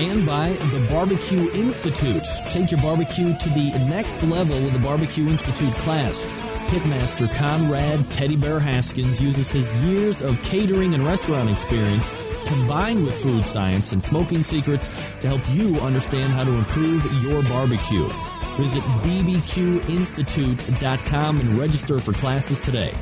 and by the Barbecue Institute. Take your barbecue to the next level with the Barbecue Institute class. Pitmaster Konrad Teddy Bear Haskins uses his years of catering and restaurant experience combined with food science and smoking secrets to help you understand how to improve your barbecue. Visit bbqinstitute.com and register for classes today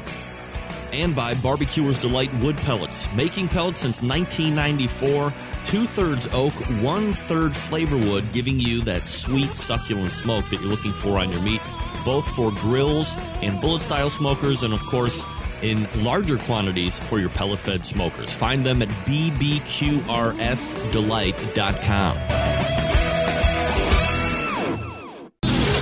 and by Barbecuers Delight Wood Pellets. Making pellets since 1994, two thirds oak, one third flavor wood, giving you that sweet, succulent smoke that you're looking for on your meat, both for grills and bullet style smokers, and of course, in larger quantities for your pellet fed smokers. Find them at bbqrsdelight.com.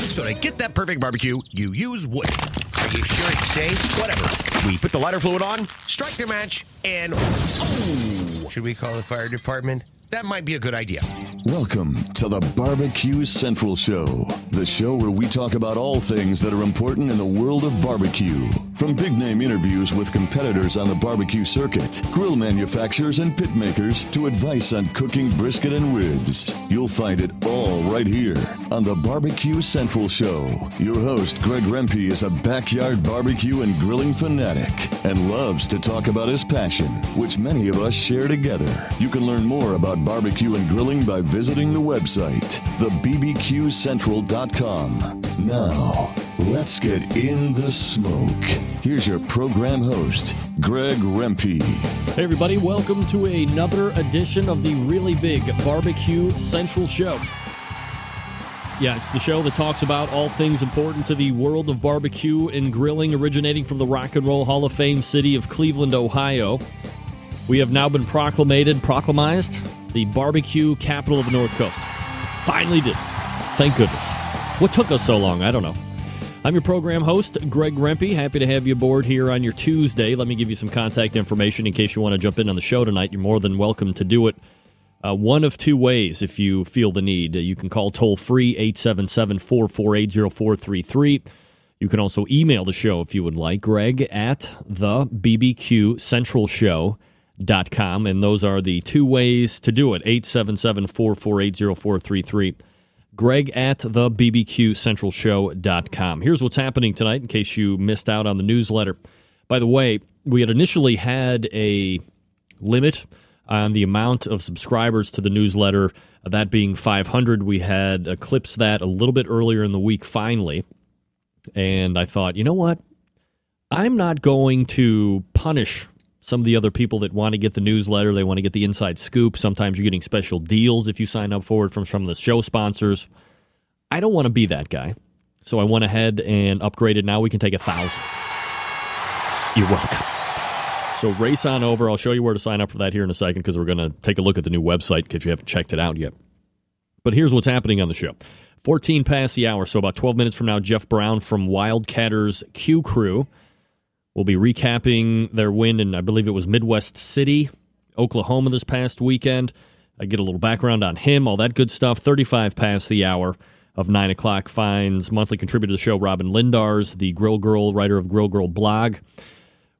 So to get that perfect barbecue, you use wood. Are you sure it's safe? Whatever. We put the lighter fluid on, strike the match, and oh, should we call the fire department? That might be a good idea. Welcome to the Barbecue Central Show, the show where we talk about all things that are important in the world of barbecue. From big name interviews with competitors on the barbecue circuit, grill manufacturers and pit makers, to advice on cooking brisket and ribs. You'll find it all right here on the Barbecue Central Show. Your host, Greg Rempe, is a backyard barbecue and grilling fanatic and loves to talk about his passion, which many of us share together. You can learn more about barbecue and grilling by visiting the website, thebbqcentral.com. Now, let's get in the smoke. Here's your program host, Greg Rempe. Hey, everybody, welcome to another edition of the really big Barbecue Central Show. Yeah, it's the show that talks about all things important to the world of barbecue and grilling, originating from the Rock and Roll Hall of Fame city of Cleveland, Ohio. We have now been proclamated, proclamized, the barbecue capital of the North Coast. Finally did. Thank goodness. What took us so long? I don't know. I'm your program host, Greg Rempe. Happy to have you aboard here on your Tuesday. Let me give you some contact information in case you want to jump in on the show tonight. You're more than welcome to do it. Uh, one of two ways if you feel the need. Uh, you can call toll free 877 448 0433. You can also email the show if you would like, greg at the BBQ Central Show com, and those are the two ways to do it 877 448 0433. Greg at the BBQ Central Show.com. Here's what's happening tonight in case you missed out on the newsletter. By the way, we had initially had a limit on the amount of subscribers to the newsletter, that being 500. We had eclipsed that a little bit earlier in the week finally. And I thought, you know what? I'm not going to punish some of the other people that want to get the newsletter. They want to get the inside scoop. Sometimes you're getting special deals if you sign up for it from some of the show sponsors. I don't want to be that guy. So I went ahead and upgraded. Now we can take a thousand. You're welcome. So race on over. I'll show you where to sign up for that here in a second because we're going to take a look at the new website because you haven't checked it out yet. But here's what's happening on the show. 14 past the hour, so about 12 minutes from now, Jeff Brown from Wildcatters Q Crew We'll be recapping their win in, I believe it was Midwest City, Oklahoma this past weekend. I get a little background on him, all that good stuff. 35 past the hour of 9 o'clock finds monthly contributor to the show, Robyn Lindars, the Grill Grrrl, writer of Grill Grrrl blog.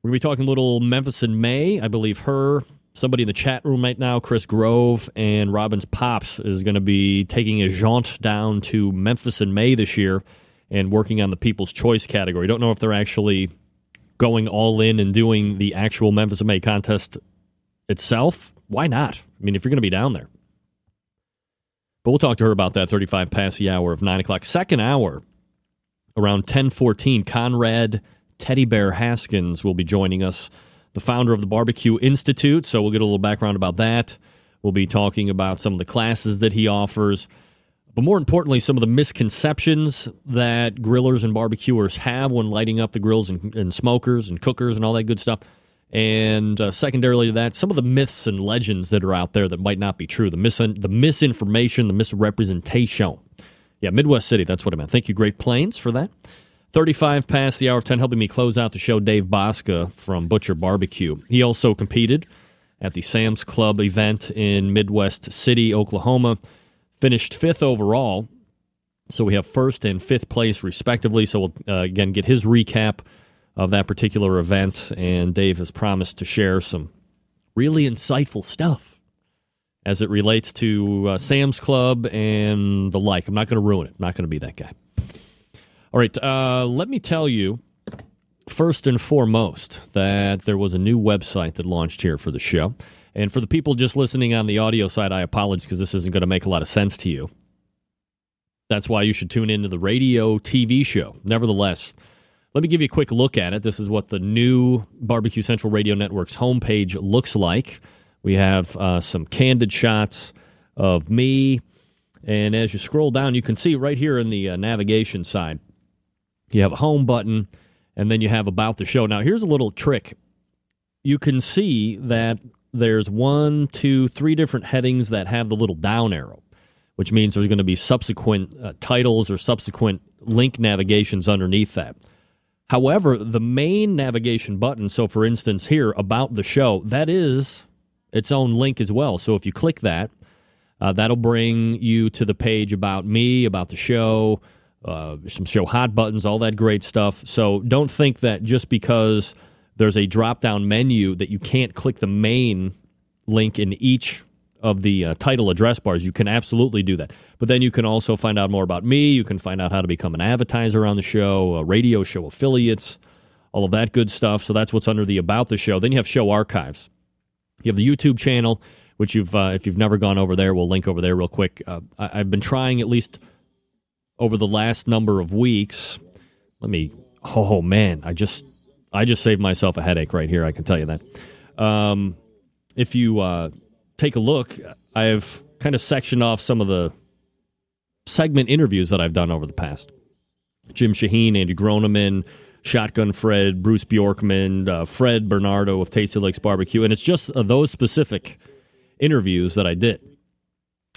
We're going to be talking a little Memphis in May. I believe her, somebody in the chat room right now, Chris Grove, and Robyn's Pops is going to be taking a jaunt down to Memphis in May this year and working on the People's Choice category. Don't know if they're actually going all in and doing the actual Memphis in May contest itself. Why not? I mean, if you're going to be down there. But we'll talk to her about that 35 past the hour of 9 o'clock. Second hour, around 1014, Konrad Teddy Bear Haskins will be joining us, the founder of the Barbecue Institute. So we'll get a little background about that. We'll be talking about some of the classes that he offers. But more importantly, some of the misconceptions that grillers and barbecuers have when lighting up the grills and, and smokers and cookers and all that good stuff. And uh, secondarily to that, some of the myths and legends that are out there that might not be true, the, mis- the misinformation, the misrepresentation. Yeah, Midwest City, that's what I meant. Thank you, Great Plains, for that. 35 past the hour of 10, helping me close out the show, Dave Bouska from Butcher Barbecue. He also competed at the Sam's Club event in Midwest City, Oklahoma. Finished fifth overall. So we have first and fifth place, respectively. So we'll, uh, again, get his recap of that particular event. And Dave has promised to share some really insightful stuff as it relates to uh, Sam's Club and the like. I'm not going to ruin it. I'm not going to be that guy. All right. Uh, let me tell you, first and foremost, that there was a new website that launched here for the show. And for the people just listening on the audio side, I apologize because this isn't going to make a lot of sense to you. That's why you should tune into the radio TV show. Nevertheless, let me give you a quick look at it. This is what the new Barbecue Central Radio Network's homepage looks like. We have uh, some candid shots of me. And as you scroll down, you can see right here in the uh, navigation side, you have a home button, and then you have about the show. Now, here's a little trick. You can see that there's one, two, three different headings that have the little down arrow, which means there's going to be subsequent uh, titles or subsequent link navigations underneath that. However, the main navigation button, so for instance, here about the show, that is its own link as well. So if you click that, uh, that'll bring you to the page about me, about the show, uh, some show hot buttons, all that great stuff. So don't think that just because there's a drop down menu that you can't click the main link in each of the uh, title address bars. You can absolutely do that. But then you can also find out more about me. You can find out how to become an advertiser on the show, radio show affiliates, all of that good stuff. So that's what's under the About the Show. Then you have show archives. You have the YouTube channel, which you've, uh, if you've never gone over there, we'll link over there real quick. Uh, I- I've been trying at least over the last number of weeks. Let me, oh man, I just, I just saved myself a headache right here. I can tell you that. Um, if you uh, take a look, I've kind of sectioned off some of the segment interviews that I've done over the past. Jim Shahin, Andy Groneman, Shotgun Fred, Bruce Bjorkman, uh, Fred Bernardo of Tasty Licks Barbecue, and it's just uh, those specific interviews that I did.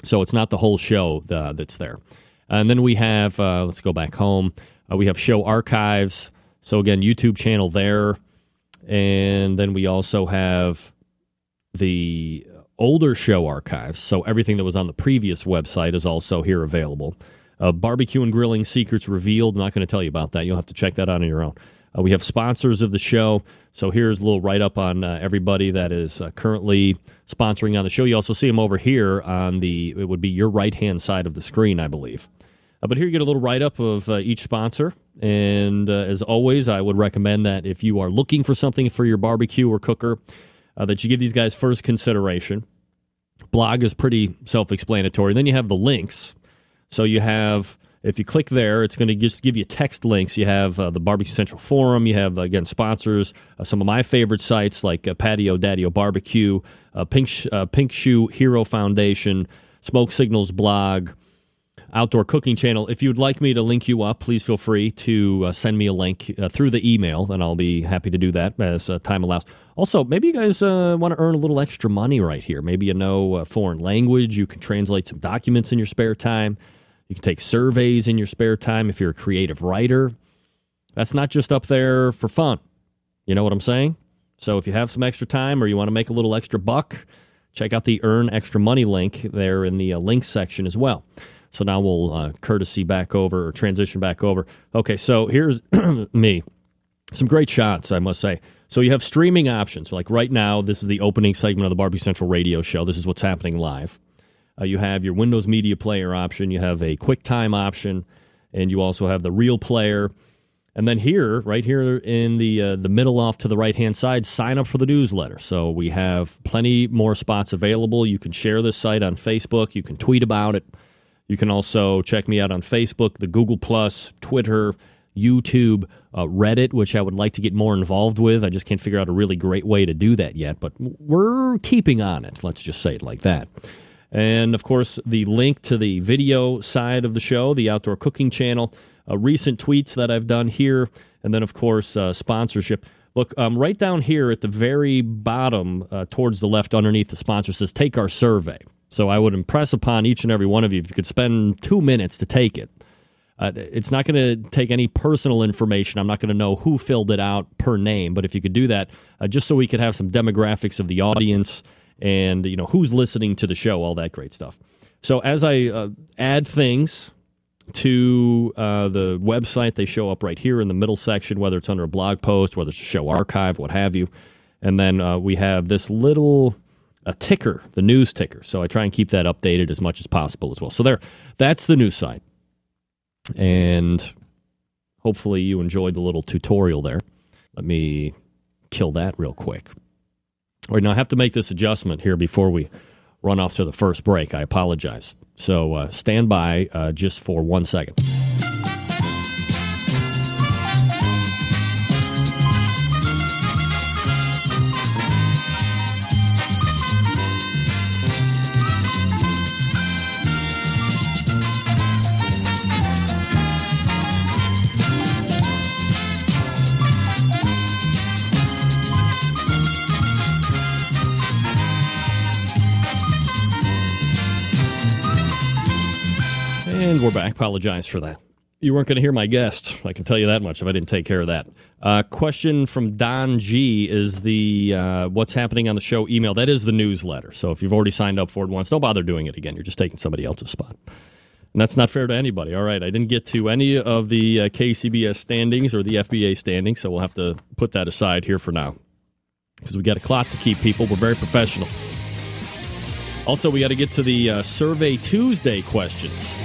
So it's not the whole show uh, that's there. And then we have, uh, let's go back home. Uh, we have show archives. So again, YouTube channel there. And then we also have the older show archives. So everything that was on the previous website is also here available. Uh, barbecue and grilling secrets revealed. I'm not going to tell you about that. You'll have to check that out on your own. Uh, we have sponsors of the show. So here's a little write up on uh, everybody that is uh, currently sponsoring on the show. You also see them over here on the, it would be your right hand side of the screen, I believe. Uh, but here you get a little write up of uh, each sponsor. And uh, as always, I would recommend that if you are looking for something for your barbecue or cooker, that you give these guys first consideration. Blog is pretty self explanatory. Then you have the links. So you have if you click there, it's going to just give you text links. You have uh, the Barbecue Central Forum. You have, again, sponsors, uh, some of my favorite sites like uh, Patio Daddio Barbecue, uh, Pink, uh, Pink Shoe Hero Foundation, Smoke Signals Blog, Outdoor Cooking Channel. If you'd like me to link you up, please feel free to uh, send me a link through the email, and I'll be happy to do that as time allows. Also, maybe you guys want to earn a little extra money right here. Maybe you know a foreign language. You can translate some documents in your spare time. You can take surveys in your spare time if you're a creative writer. That's not just up there for fun. You know what I'm saying? So if you have some extra time or you want to make a little extra buck, check out the Earn Extra Money link there in the uh, links section as well. So now we'll uh, courtesy back over or transition back over. Okay, so here's me. Some great shots, I must say. So you have streaming options. Like right now, this is the opening segment of the Barbie Central radio show. This is what's happening live. Uh, you have your Windows Media Player option. You have a QuickTime option, and you also have the Real Player. And then here, right here in the uh, the middle off to the right hand side, sign up for the newsletter. So we have plenty more spots available. You can share this site on Facebook. You can tweet about it. You can also check me out on Facebook, the Google Plus, Twitter, YouTube, uh, Reddit, which I would like to get more involved with. I just can't figure out a really great way to do that yet, but we're keeping on it. Let's just say it like that. And of course, the link to the video side of the show, the outdoor cooking channel, uh, recent tweets that I've done here, and then, of course, uh, sponsorship. Look, um, right down here at the very bottom, uh, towards the left underneath the sponsor says, Take our survey. So I would impress upon each and every one of you if you could spend two minutes to take it. Uh, it's not going to take any personal information. I'm not going to know who filled it out per name, but if you could do that, uh, just so we could have some demographics of the audience and you know who's listening to the show, all that great stuff. So as I uh, add things to uh, the website, they show up right here in the middle section, whether it's under a blog post, whether it's a show archive, what have you. And then uh, we have this little a ticker, the news ticker. So I try and keep that updated as much as possible as well. So there, that's the news site. And hopefully you enjoyed the little tutorial there. Let me kill that real quick. All right, now I have to make this adjustment here before we run off to the first break. I apologize. So uh, stand by uh, just for one second. And we're back. Apologize for that. You weren't going to hear my guest. I can tell you that much if I didn't take care of that. Uh, question from Don G is the uh, what's happening on the show email. That is the newsletter. So if you've already signed up for it once, don't bother doing it again. You're just taking somebody else's spot. And that's not fair to anybody. All right, I didn't get to any of the uh, KCBS standings or the FBA standings, so we'll have to put that aside here for now because we got a clock to keep. People, we're very professional. Also, we got to get to the uh, Survey Tuesday questions.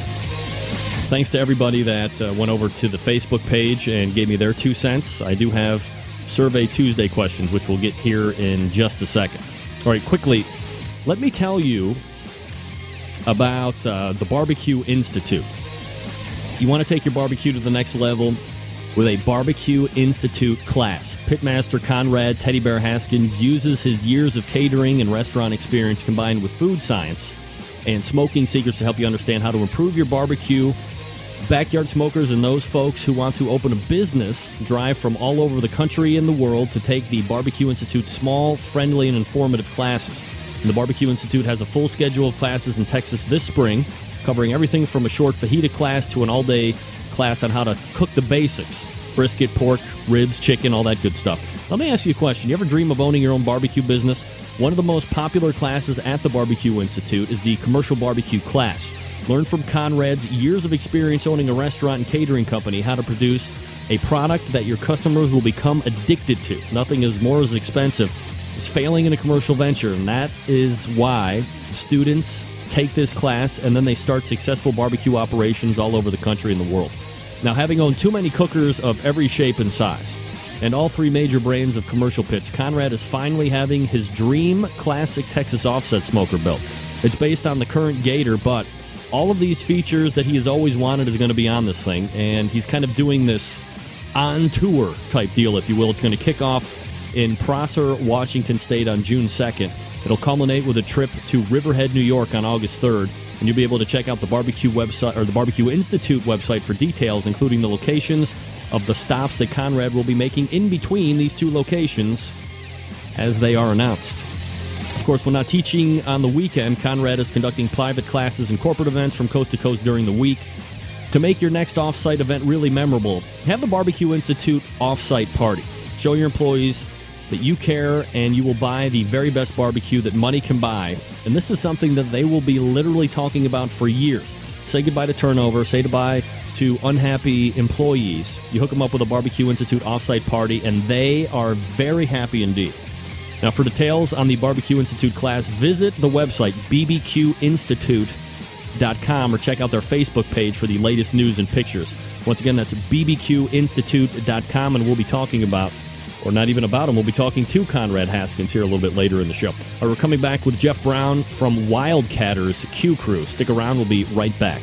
Thanks to everybody that uh, went over to the Facebook page and gave me their two cents. I do have Survey Tuesday questions, which we'll get here in just a second. All right, quickly, let me tell you about uh, the Barbecue Institute. You want to take your barbecue to the next level with a Barbecue Institute class. Pitmaster Konrad Teddy Bear Haskins uses his years of catering and restaurant experience combined with food science and smoking secrets to help you understand how to improve your barbecue Backyard smokers and those folks who want to open a business drive from all over the country and the world to take the Barbecue Institute small, friendly, and informative classes. And the Barbecue Institute has a full schedule of classes in Texas this spring, covering everything from a short fajita class to an all day class on how to cook the basics brisket, pork, ribs, chicken, all that good stuff. Let me ask you a question. You ever dream of owning your own barbecue business? One of the most popular classes at the Barbecue Institute is the Commercial Barbecue class. Learn from Konrad's years of experience owning a restaurant and catering company how to produce a product that your customers will become addicted to. Nothing is more as expensive as failing in a commercial venture, and that is why students take this class and then they start successful barbecue operations all over the country and the world. Now, having owned too many cookers of every shape and size, and all three major brands of commercial pits, Konrad is finally having his dream classic Texas offset smoker built. It's based on the current Gator, but all of these features that he has always wanted is going to be on this thing, and he's kind of doing this on tour type deal, if you will. It's going to kick off in Prosser, Washington State on June 2nd. It'll culminate with a trip to Riverhead, New York on August 3rd, and you'll be able to check out the barbecue website or the Barbecue Institute website for details, including the locations of the stops that Konrad will be making in between these two locations as they are announced. Of course, when not teaching on the weekend, Konrad is conducting private classes and corporate events from coast to coast during the week. To make your next offsite event really memorable, have the Barbecue Institute offsite party. Show your employees that you care and you will buy the very best barbecue that money can buy. And this is something that they will be literally talking about for years. Say goodbye to turnover, say goodbye to unhappy employees. You hook them up with a Barbecue Institute offsite party, and they are very happy indeed. Now, for details on the Barbecue Institute class, visit the website bbqinstitute.com or check out their Facebook page for the latest news and pictures. Once again, that's bbqinstitute.com, and we'll be talking about or not even about him. We'll be talking to Konrad Haskins here a little bit later in the show. We're coming back with Jeff Brown from Wildcatters Q Crew. Stick around, we'll be right back.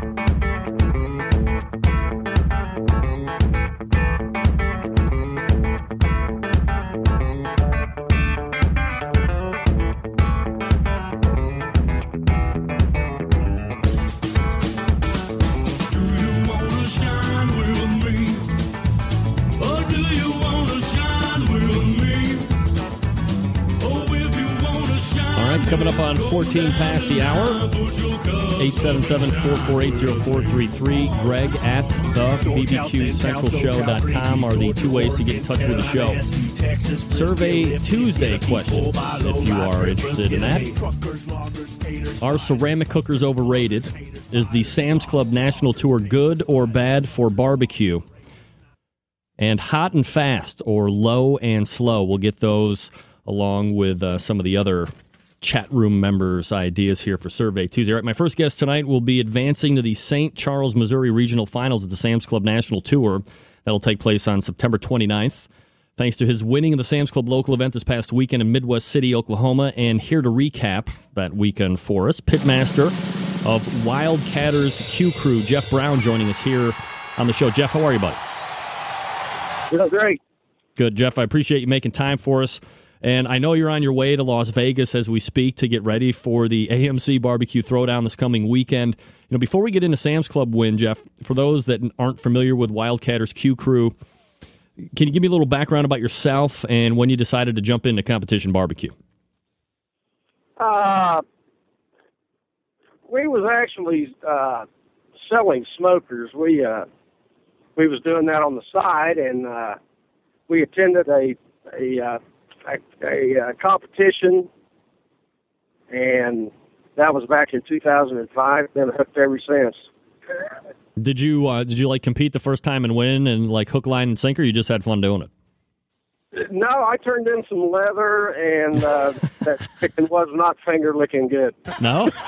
14 past the hour. 877-448-0433. Greg at the bbqcentralshow.com are the two ways to get in touch with the show. Survey Tuesday questions, if you are interested in that. Are ceramic cookers overrated? Is the Sam's Club National Tour good or bad for barbecue? And hot and fast or low and slow. We'll get those along with uh, some of the other chat room members' ideas here for Survey Tuesday. All right, my first guest tonight will be advancing to the St. Charles, Missouri Regional Finals at the Sam's Club National Tour. That'll take place on September 29th. Thanks to his winning of the Sam's Club local event this past weekend in Midwest City, Oklahoma. And here to recap that weekend for us, pitmaster of Wildcatters Q Crew, Jeff Brown, joining us here on the show. Jeff, how are you, buddy? Doing great. Good, Jeff. I appreciate you making time for us. And I know you're on your way to Las Vegas as we speak to get ready for the AMC Barbecue Throwdown this coming weekend. You know, before we get into Sam's Club win, Jeff, for those that aren't familiar with Wildcatters Q Crew, can you give me a little background about yourself and when you decided to jump into competition barbecue? Uh, we was actually uh, selling smokers. We uh, we was doing that on the side, and uh, we attended a a uh, a, a, a competition, and that was back in 2005. Been hooked ever since. Did you uh, did you like compete the first time and win and like hook, line, and sinker? you just had fun doing it? No, I turned in some leather, and uh, that chicken was not finger licking good. No.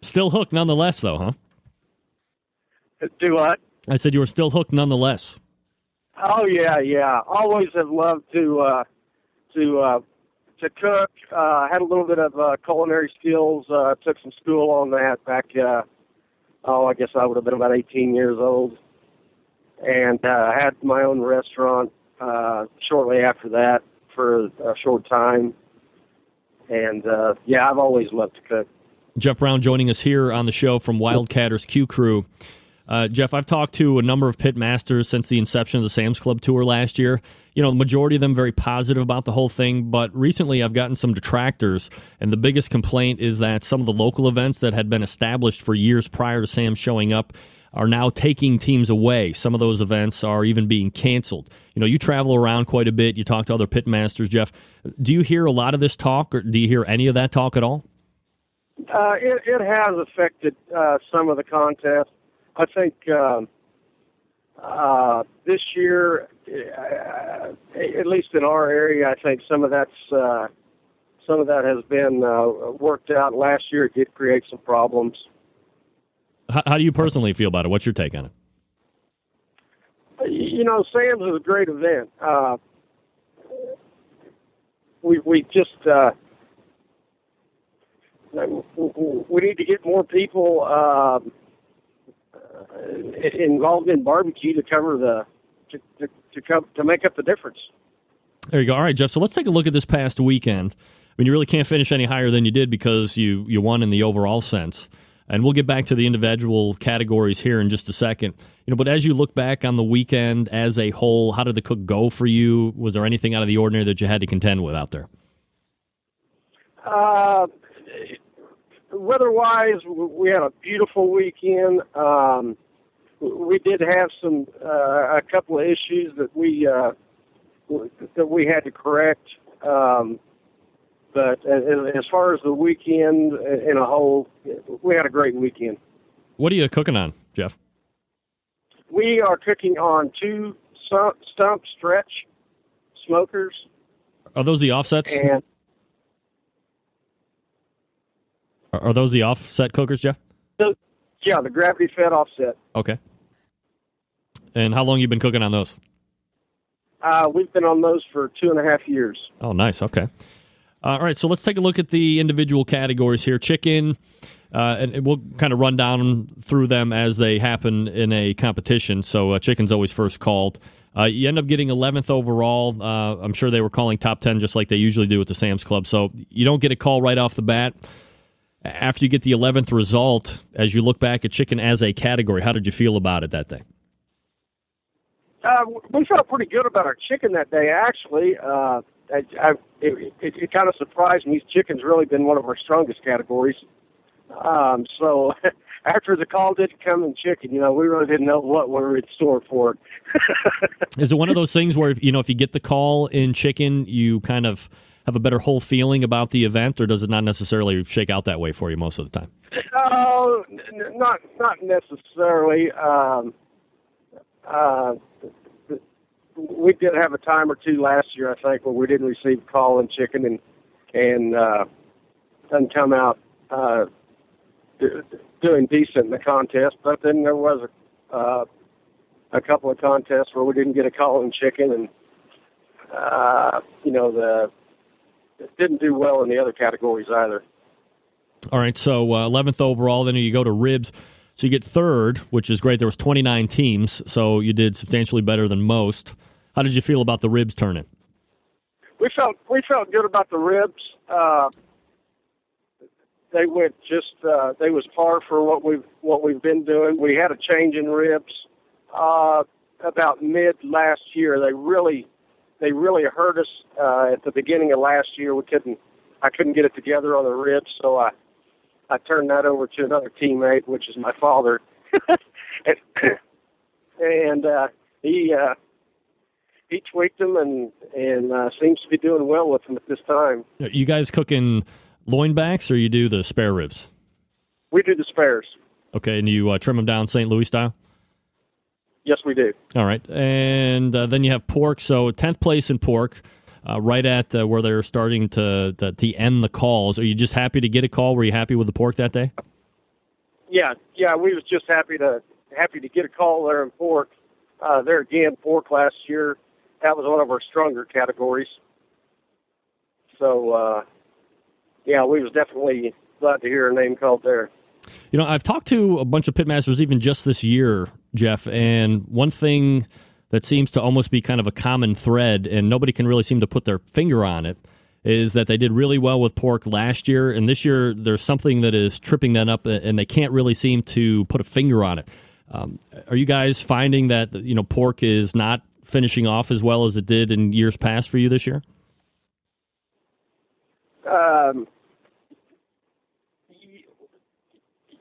still hooked nonetheless, though, huh? Do what? I said you were still hooked nonetheless. Oh yeah, yeah. Always have loved to uh, to uh, to cook. Uh, had a little bit of uh, culinary skills. Uh, took some school on that back. Uh, oh, I guess I would have been about 18 years old, and uh, had my own restaurant uh, shortly after that for a short time. And uh, yeah, I've always loved to cook. Jeff Brown joining us here on the show from Wildcatters Q Crew. Uh, Jeff, I've talked to a number of pit masters since the inception of the Sam's Club tour last year. You know, the majority of them very positive about the whole thing, but recently I've gotten some detractors, and the biggest complaint is that some of the local events that had been established for years prior to Sam showing up are now taking teams away. Some of those events are even being canceled. You know, you travel around quite a bit. You talk to other pit masters, Jeff. Do you hear a lot of this talk, or do you hear any of that talk at all? Uh, it, it has affected uh, some of the contests. I think um, uh, this year, uh, at least in our area, I think some of that's uh, some of that has been uh, worked out. Last year, it did create some problems. How, how do you personally feel about it? What's your take on it? You know, Sam's is a great event. Uh, we we just uh, we need to get more people um, uh, involved in barbecue to cover the to to to, come, to make up the difference. There you go. All right, Jeff. So let's take a look at this past weekend. I mean, you really can't finish any higher than you did because you you won in the overall sense. And we'll get back to the individual categories here in just a second. You know, but as you look back on the weekend as a whole, how did the cook go for you? Was there anything out of the ordinary that you had to contend with out there? Uh, weather-wise, we had a beautiful weekend. Um, we did have some uh, a couple of issues that we uh, that we had to correct. Um, but as far as the weekend in a whole, we had a great weekend. What are you cooking on, Jeff? We are cooking on two stump stretch smokers. Are those the offsets? And are those the offset cookers, Jeff? The, yeah, the gravity fed offset. Okay. And how long you been cooking on those? Uh, we've been on those for two and a half years. Oh, nice. Okay. all right, so let's take a look at the individual categories here. Chicken, uh, and we'll kind of run down through them as they happen in a competition. So uh, chicken's always first called. Uh, you end up getting 11th overall. Uh, I'm sure they were calling top 10 just like they usually do at the Sam's Club. So you don't get a call right off the bat. After you get the 11th result, as you look back at chicken as a category, how did you feel about it that day? Uh, we felt pretty good about our chicken that day. Actually, uh, I, I, it, it, it kind of surprised me. Chicken's really been one of our strongest categories. Um, so after the call didn't come in chicken, you know, we really didn't know what we were in store for it. Is it one of those things where you know if you get the call in chicken, you kind of have a better whole feeling about the event, or does it not necessarily shake out that way for you most of the time? Oh, uh, not not necessarily. Um, uh, we did have a time or two last year, I think, where we didn't receive call in chicken and and uh, doesn't come out uh, doing decent in the contest. But then there was a, uh, a couple of contests where we didn't get a call in chicken, and uh, you know the didn't do well in the other categories either. All right, so uh, 11th overall. Then you go to ribs. So you get third, which is great. There was 29 teams, so you did substantially better than most. How did you feel about the ribs turning? We felt we felt good about the ribs. Uh, they went just uh, they was par for what we've what we've been doing. We had a change in ribs uh, about mid last year. They really they really hurt us uh, at the beginning of last year. We couldn't I couldn't get it together on the ribs, so I I turned that over to another teammate, which is my father, and, and uh, he uh, he tweaked them and and uh, seems to be doing well with them at this time. You guys cooking loin backs, or you do the spare ribs? We do the spares. Okay, and you uh, trim them down St. Louis style. Yes, we do. All right, and uh, then you have pork. So tenth place in pork uh, right at uh, where they're starting to, to, to end the calls. Are you just happy to get a call? Were you happy with the pork that day? Yeah, yeah, we was just happy to happy to get a call there in pork. Uh, there again, pork last year, that was one of our stronger categories. So, uh, yeah, we was definitely glad to hear a name called there. You know, I've talked to a bunch of pitmasters even just this year, Jeff, and one thing that seems to almost be kind of a common thread, and nobody can really seem to put their finger on it, is that they did really well with pork last year, and this year there's something that is tripping them up, and they can't really seem to put a finger on it. Um, are you guys finding that you know pork is not finishing off as well as it did in years past for you this year? Um,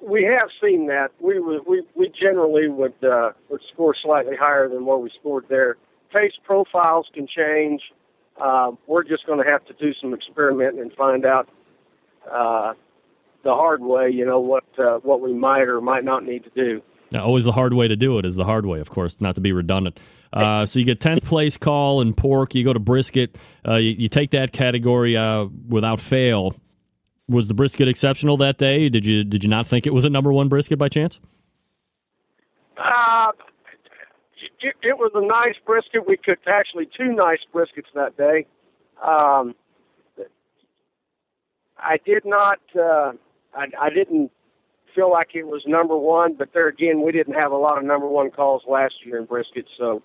we have seen that. We we we generally would uh, would score slightly higher than what we scored there. Taste profiles can change. Uh, we're just going to have to do some experimenting and find out uh, the hard way. You know what uh, what we might or might not need to do. Now, always the hard way to do it is the hard way, of course, not to be redundant. Uh, so you get 10th place call in pork. You go to brisket. Uh, you, you, take that category uh, without fail was the brisket exceptional that day? Did you did you not think it was a number one brisket by chance? Uh, it, it was a nice brisket. We cooked actually two nice briskets that day. Um, I did not. Uh, I, I didn't feel like it was number one, but there again, we didn't have a lot of number one calls last year in brisket. So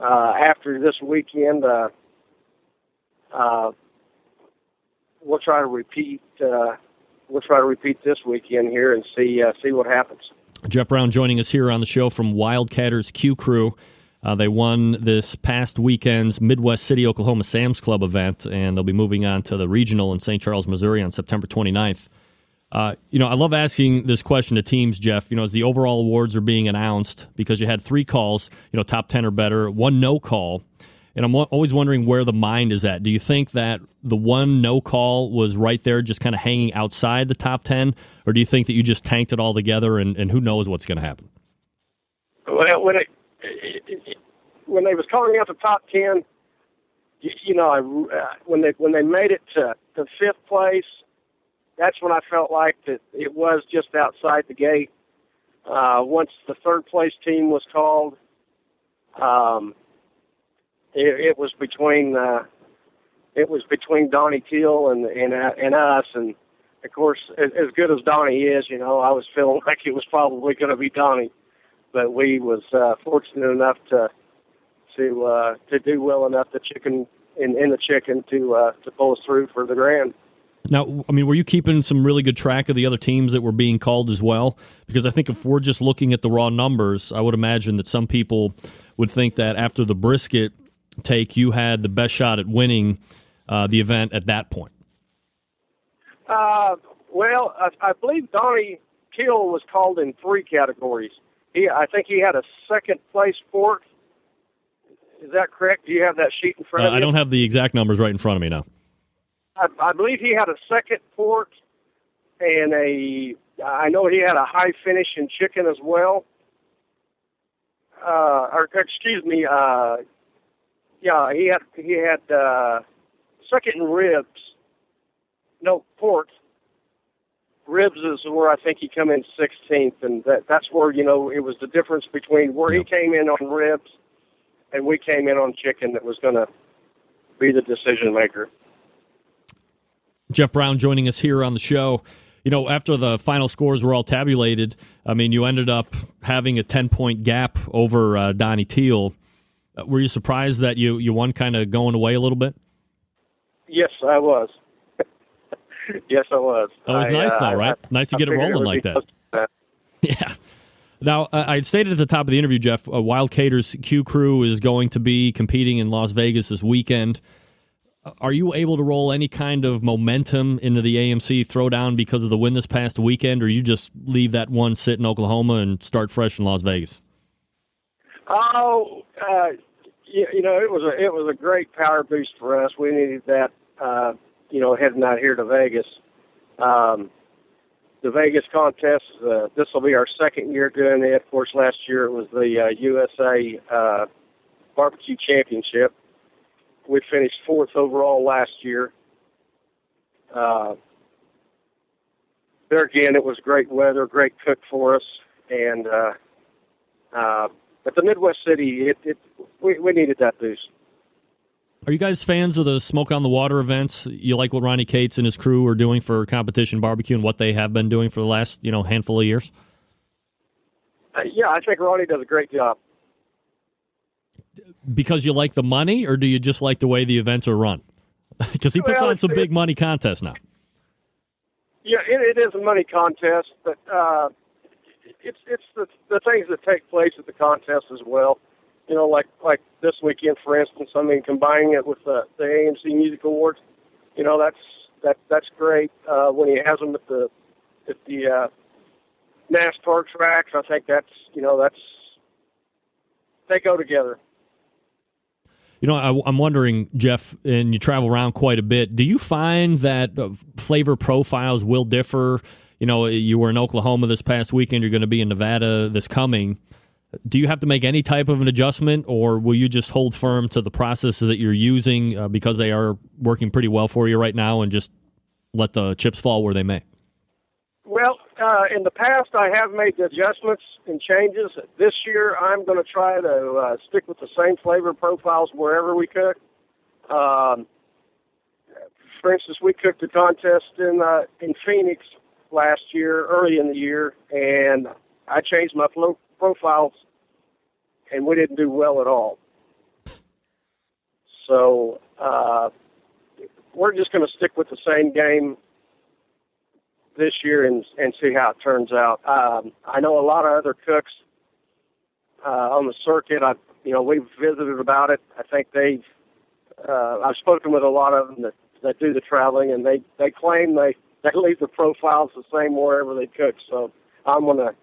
uh, after this weekend, uh, uh, we'll try to repeat. Uh, we'll try to repeat this weekend here and see uh, see what happens. Jeff Brown joining us here on the show from Wildcatters Q Crew. Uh, they won this past weekend's Midwest City, Oklahoma Sam's Club event, and they'll be moving on to the regional in St. Charles, Missouri on September 29th. Uh, you know, I love asking this question to teams, Jeff. You know, as the overall awards are being announced, because you had three calls, you know, top 10 or better, one no call. And I'm always wondering where the mind is at. Do you think that the one no call was right there, just kind of hanging outside the top 10? Or do you think that you just tanked it all together and, and who knows what's going to happen? Well, when, it, when they was calling out the top 10, you, you know, I, uh, when they when they made it to, to fifth place, that's when I felt like that it was just outside the gate. Uh, once the third place team was called, um, it, it was between uh, it was between Donny Teel and and uh, and us, and of course, as, as good as Donny is, you know, I was feeling like it was probably going to be Donny, but we was uh, fortunate enough to to uh, to do well enough the chicken in, in the chicken to uh, to pull us through for the grand. Now, I mean, were you keeping some really good track of the other teams that were being called as well? Because I think if we're just looking at the raw numbers, I would imagine that some people would think that after the brisket take, you had the best shot at winning uh, the event at that point. Uh, well, I, I believe Donny Teel was called in three categories. He, I think he had a second place port. Is that correct? Do you have that sheet in front uh, of you? I don't have the exact numbers right in front of me now. I, I believe he had a second port and a. I know he had a high finish in chicken as well. Uh, or excuse me. Uh, yeah, he had he had uh, second ribs. No port. Ribs is where I think he come in 16th, and that that's where you know it was the difference between where he came in on ribs and we came in on chicken that was going to be the decision maker. Jeff Brown joining us here on the show. You know, after the final scores were all tabulated, I mean, you ended up having a 10 point gap over uh, Donny Teel. Uh, were you surprised that you, you won kind of going away a little bit? Yes, I was. yes, I was. That was I, nice, uh, though, right? I, nice to I get it rolling would like that. that. Yeah. Now, uh, I stated at the top of the interview, Jeff, uh, Wildcatters Q Crew is going to be competing in Las Vegas this weekend. Uh, Are you able to roll any kind of momentum into the AMC throwdown because of the win this past weekend, or you just leave that one sit in Oklahoma and start fresh in Las Vegas? Oh, uh, you, you know, it was a it was a great power boost for us. We needed that, uh, you know, heading out here to Vegas. Um, the Vegas contest. Uh, this will be our second year doing it. Of course, last year it was the uh, USA uh, Barbecue Championship. We finished fourth overall last year. Uh, there again, it was great weather, great cook for us, and uh, uh, but the Midwest City, it, it we, we needed that boost. Are you guys fans of the Smoke on the Water events? You like what Ronnie Cates and his crew are doing for competition barbecue and what they have been doing for the last you know handful of years? Uh, yeah, I think Ronnie does a great job. Because you like the money, or do you just like the way the events are run? Because he puts Well, on some big money contests now. Yeah, it, it is a money contest, but uh, it's it's the the things that take place at the contest as well. You know, like like this weekend, for instance. I mean, combining it with the the AMC Music Awards. You know, that's that that's great. Uh, when he has them at the at the uh, NASCAR tracks, I think that's you know that's they go together. You know, I, I'm wondering, Jeff, and you travel around quite a bit. Do you find that uh, flavor profiles will differ? You know, you were in Oklahoma this past weekend. You're going to be in Nevada this coming. Do you have to make any type of an adjustment, or will you just hold firm to the processes that you're using uh, because they are working pretty well for you right now, and just let the chips fall where they may? Well, uh, in the past, I have made adjustments and changes. This year, I'm going to try to uh, stick with the same flavor profiles wherever we cook. Um, for instance, we cooked a contest in uh, in Phoenix last year, early in the year, and I changed my pro- profiles, and we didn't do well at all. So uh, we're just going to stick with the same game this year and and see how it turns out. Um, I know a lot of other cooks uh, on the circuit. I you know we've visited about it. I think they've uh, I've spoken with a lot of them that that do the traveling, and they they claim they they leave the profiles the same wherever they cook. So I'm going to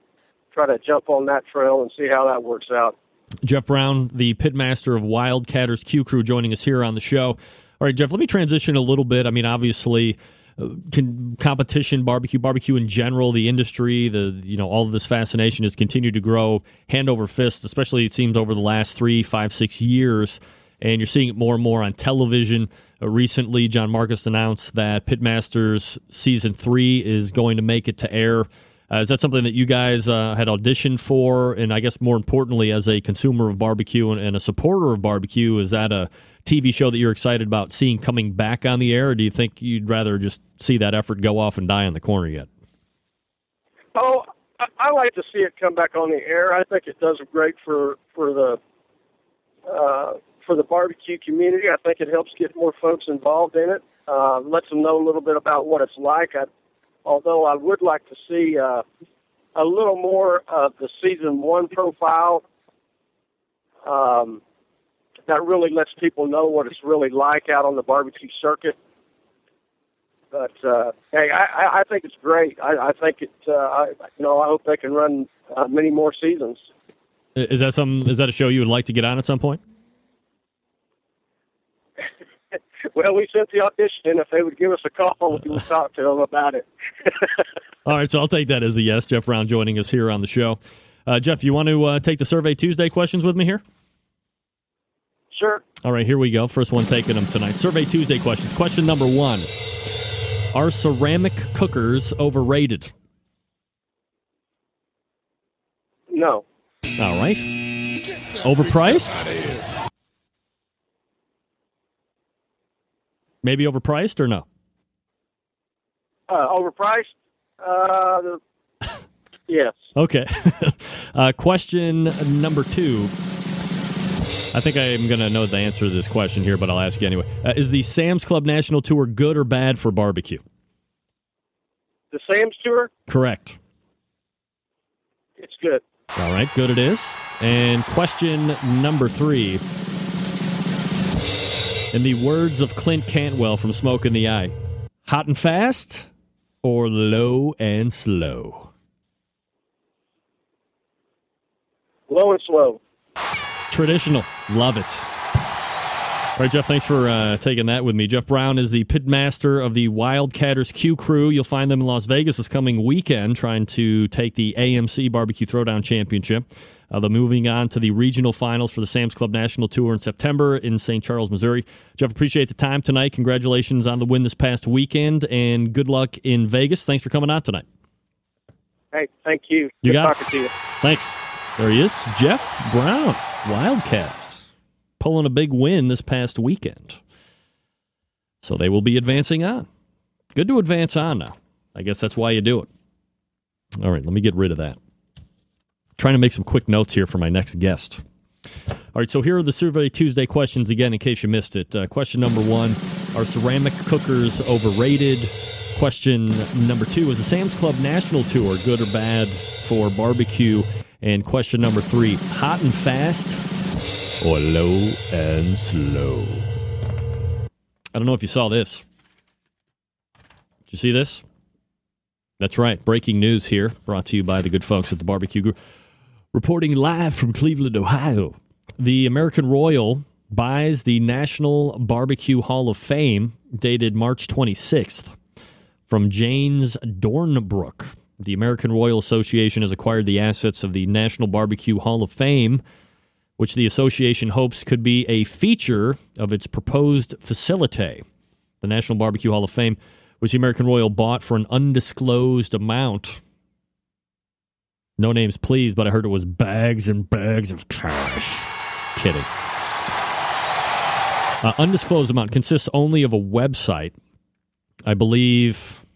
try to jump on that trail and see how that works out. Jeff Brown, the pitmaster of Wildcatters Q Crew, joining us here on the show. All right, Jeff, let me transition a little bit. I mean, obviously, uh, can, competition, barbecue, barbecue in general, the industry, the you know all of this fascination has continued to grow hand over fist. Especially, it seems over the last three, five, six years, and you're seeing it more and more on television. Uh, recently, John Marcus announced that Pitmasters season three is going to make it to air. Uh, is that something that you guys uh, had auditioned for? And I guess more importantly, as a consumer of barbecue and, and, a supporter of barbecue, is that a TV show that you're excited about seeing coming back on the air, or do you think you'd rather just see that effort go off and die in the corner yet? Oh, I, I like to see it come back on the air. I think it does great for for the uh, for the barbecue community. I think it helps get more folks involved in it. Uh, lets them know a little bit about what it's like. I, although I would like to see uh, a little more of the season one profile. Um, that really lets people know what it's really like out on the barbecue circuit. But uh, hey, I, I think it's great. I, I think it. Uh, I, you know, I hope they can run uh, many more seasons. Is that some? Is that a show you would like to get on at some point? well, we sent the audition in. If they would give us a call, we would talk to them about it. All right, so I'll take that as a yes. Jeff Brown joining us here on the show. Uh, Jeff, you want to uh, take the Survey Tuesday questions with me here? Sure. All right, here we go. First one taking them tonight. Survey Tuesday questions. Question number one Are ceramic cookers overrated? No. All right. Overpriced? Maybe overpriced or no? Uh, overpriced? Uh, yes. Okay. uh, question number two. I think I'm going to know the answer to this question here, but I'll ask you anyway. Uh, is the Sam's Club National Tour good or bad for barbecue? The Sam's Tour? Correct. It's good. All right, good it is. And question number three. In the words of Clint Cantwell from Smoke in the Eye, hot and fast or low and slow? Low and slow. Traditional. Love it. All right, Jeff, thanks for uh, taking that with me. Jeff Brown is the pitmaster of the Wildcatters Q Crew. You'll find them in Las Vegas this coming weekend trying to take the AMC Barbecue Throwdown Championship. Uh, they're moving on to the regional finals for the Sam's Club National Tour in September in St. Charles, Missouri. Jeff, appreciate the time tonight. Congratulations on the win this past weekend, and good luck in Vegas. Thanks for coming on tonight. Hey, thank you. You Good got talking it. to you. Thanks. There he is, Jeff Brown, Wildcats, pulling a big win this past weekend. So they will be advancing on. Good to advance on now. I guess that's why you do it. All right, let me get rid of that. Trying to make some quick notes here for my next guest. All right, so here are the Survey Tuesday questions again, in case you missed it. Uh, question number one Are ceramic cookers overrated? Question number two Is the Sam's Club National Tour good or bad for barbecue? And question number three Hot and fast or low and slow? I don't know if you saw this. Did you see this? That's right. Breaking news here, brought to you by the good folks at the Barbecue Group. Reporting live from Cleveland, Ohio. The American Royal buys the National Barbecue Hall of Fame, dated March 26th, from James Dornbrook. The American Royal Association has acquired the assets of the National Barbecue Hall of Fame, which the association hopes could be a feature of its proposed facility. The National Barbecue Hall of Fame, which the American Royal bought for an undisclosed amount. No names, please, but I heard it was bags and bags of cash. Kidding. Uh, undisclosed amount consists only of a website. I believe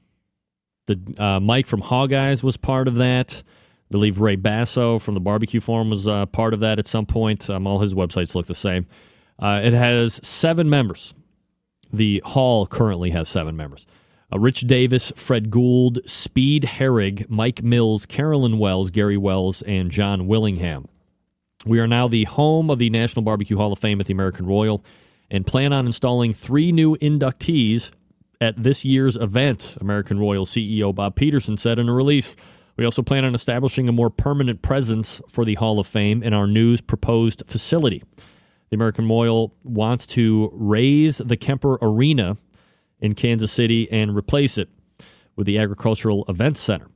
The uh, Mike from Hog Eyes was part of that. I believe Ray Basso from the Barbecue Forum was uh, part of that at some point. Um, all his websites look the same. Uh, it has seven members. The hall currently has seven members. Uh, Rich Davis, Fred Gould, Speed Herrig, Mike Mills, Carolyn Wells, Gary Wells, and John Willingham. We are now the home of the National Barbecue Hall of Fame at the American Royal and plan on installing three new inductees at this year's event, American Royal CEO Bob Peterson said in a release. We also plan on establishing a more permanent presence for the Hall of Fame in our new proposed facility. The American Royal wants to raze the Kemper Arena in Kansas City and replace it with the Agricultural Events Center.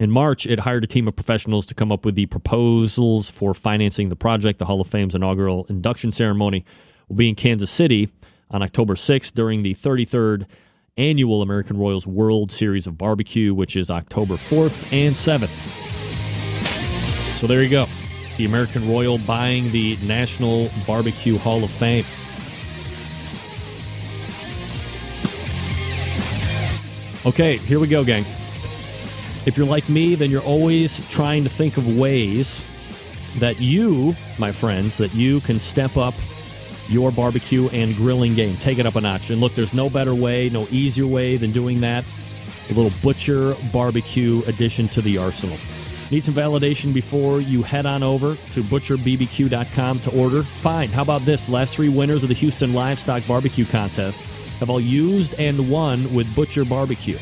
In March, it hired a team of professionals to come up with the proposals for financing the project. The Hall of Fame's inaugural induction ceremony will be in Kansas City on October 6th during the 33rd annual American Royals World Series of Barbecue, which is October 4th and 7th. So there you go. The American Royal buying the National Barbecue Hall of Fame. Okay, here we go, gang. If you're like me, then you're always trying to think of ways that you, my friends, that you can step up your barbecue and grilling game. Take it up a notch. And look, there's no better way, no easier way than doing that. A little butcher barbecue addition to the arsenal. Need some validation before you head on over to butcherbbq.com to order? Fine. How about this? Last three winners of the Houston Livestock Barbecue Contest have all used and won with Butcher Barbecue.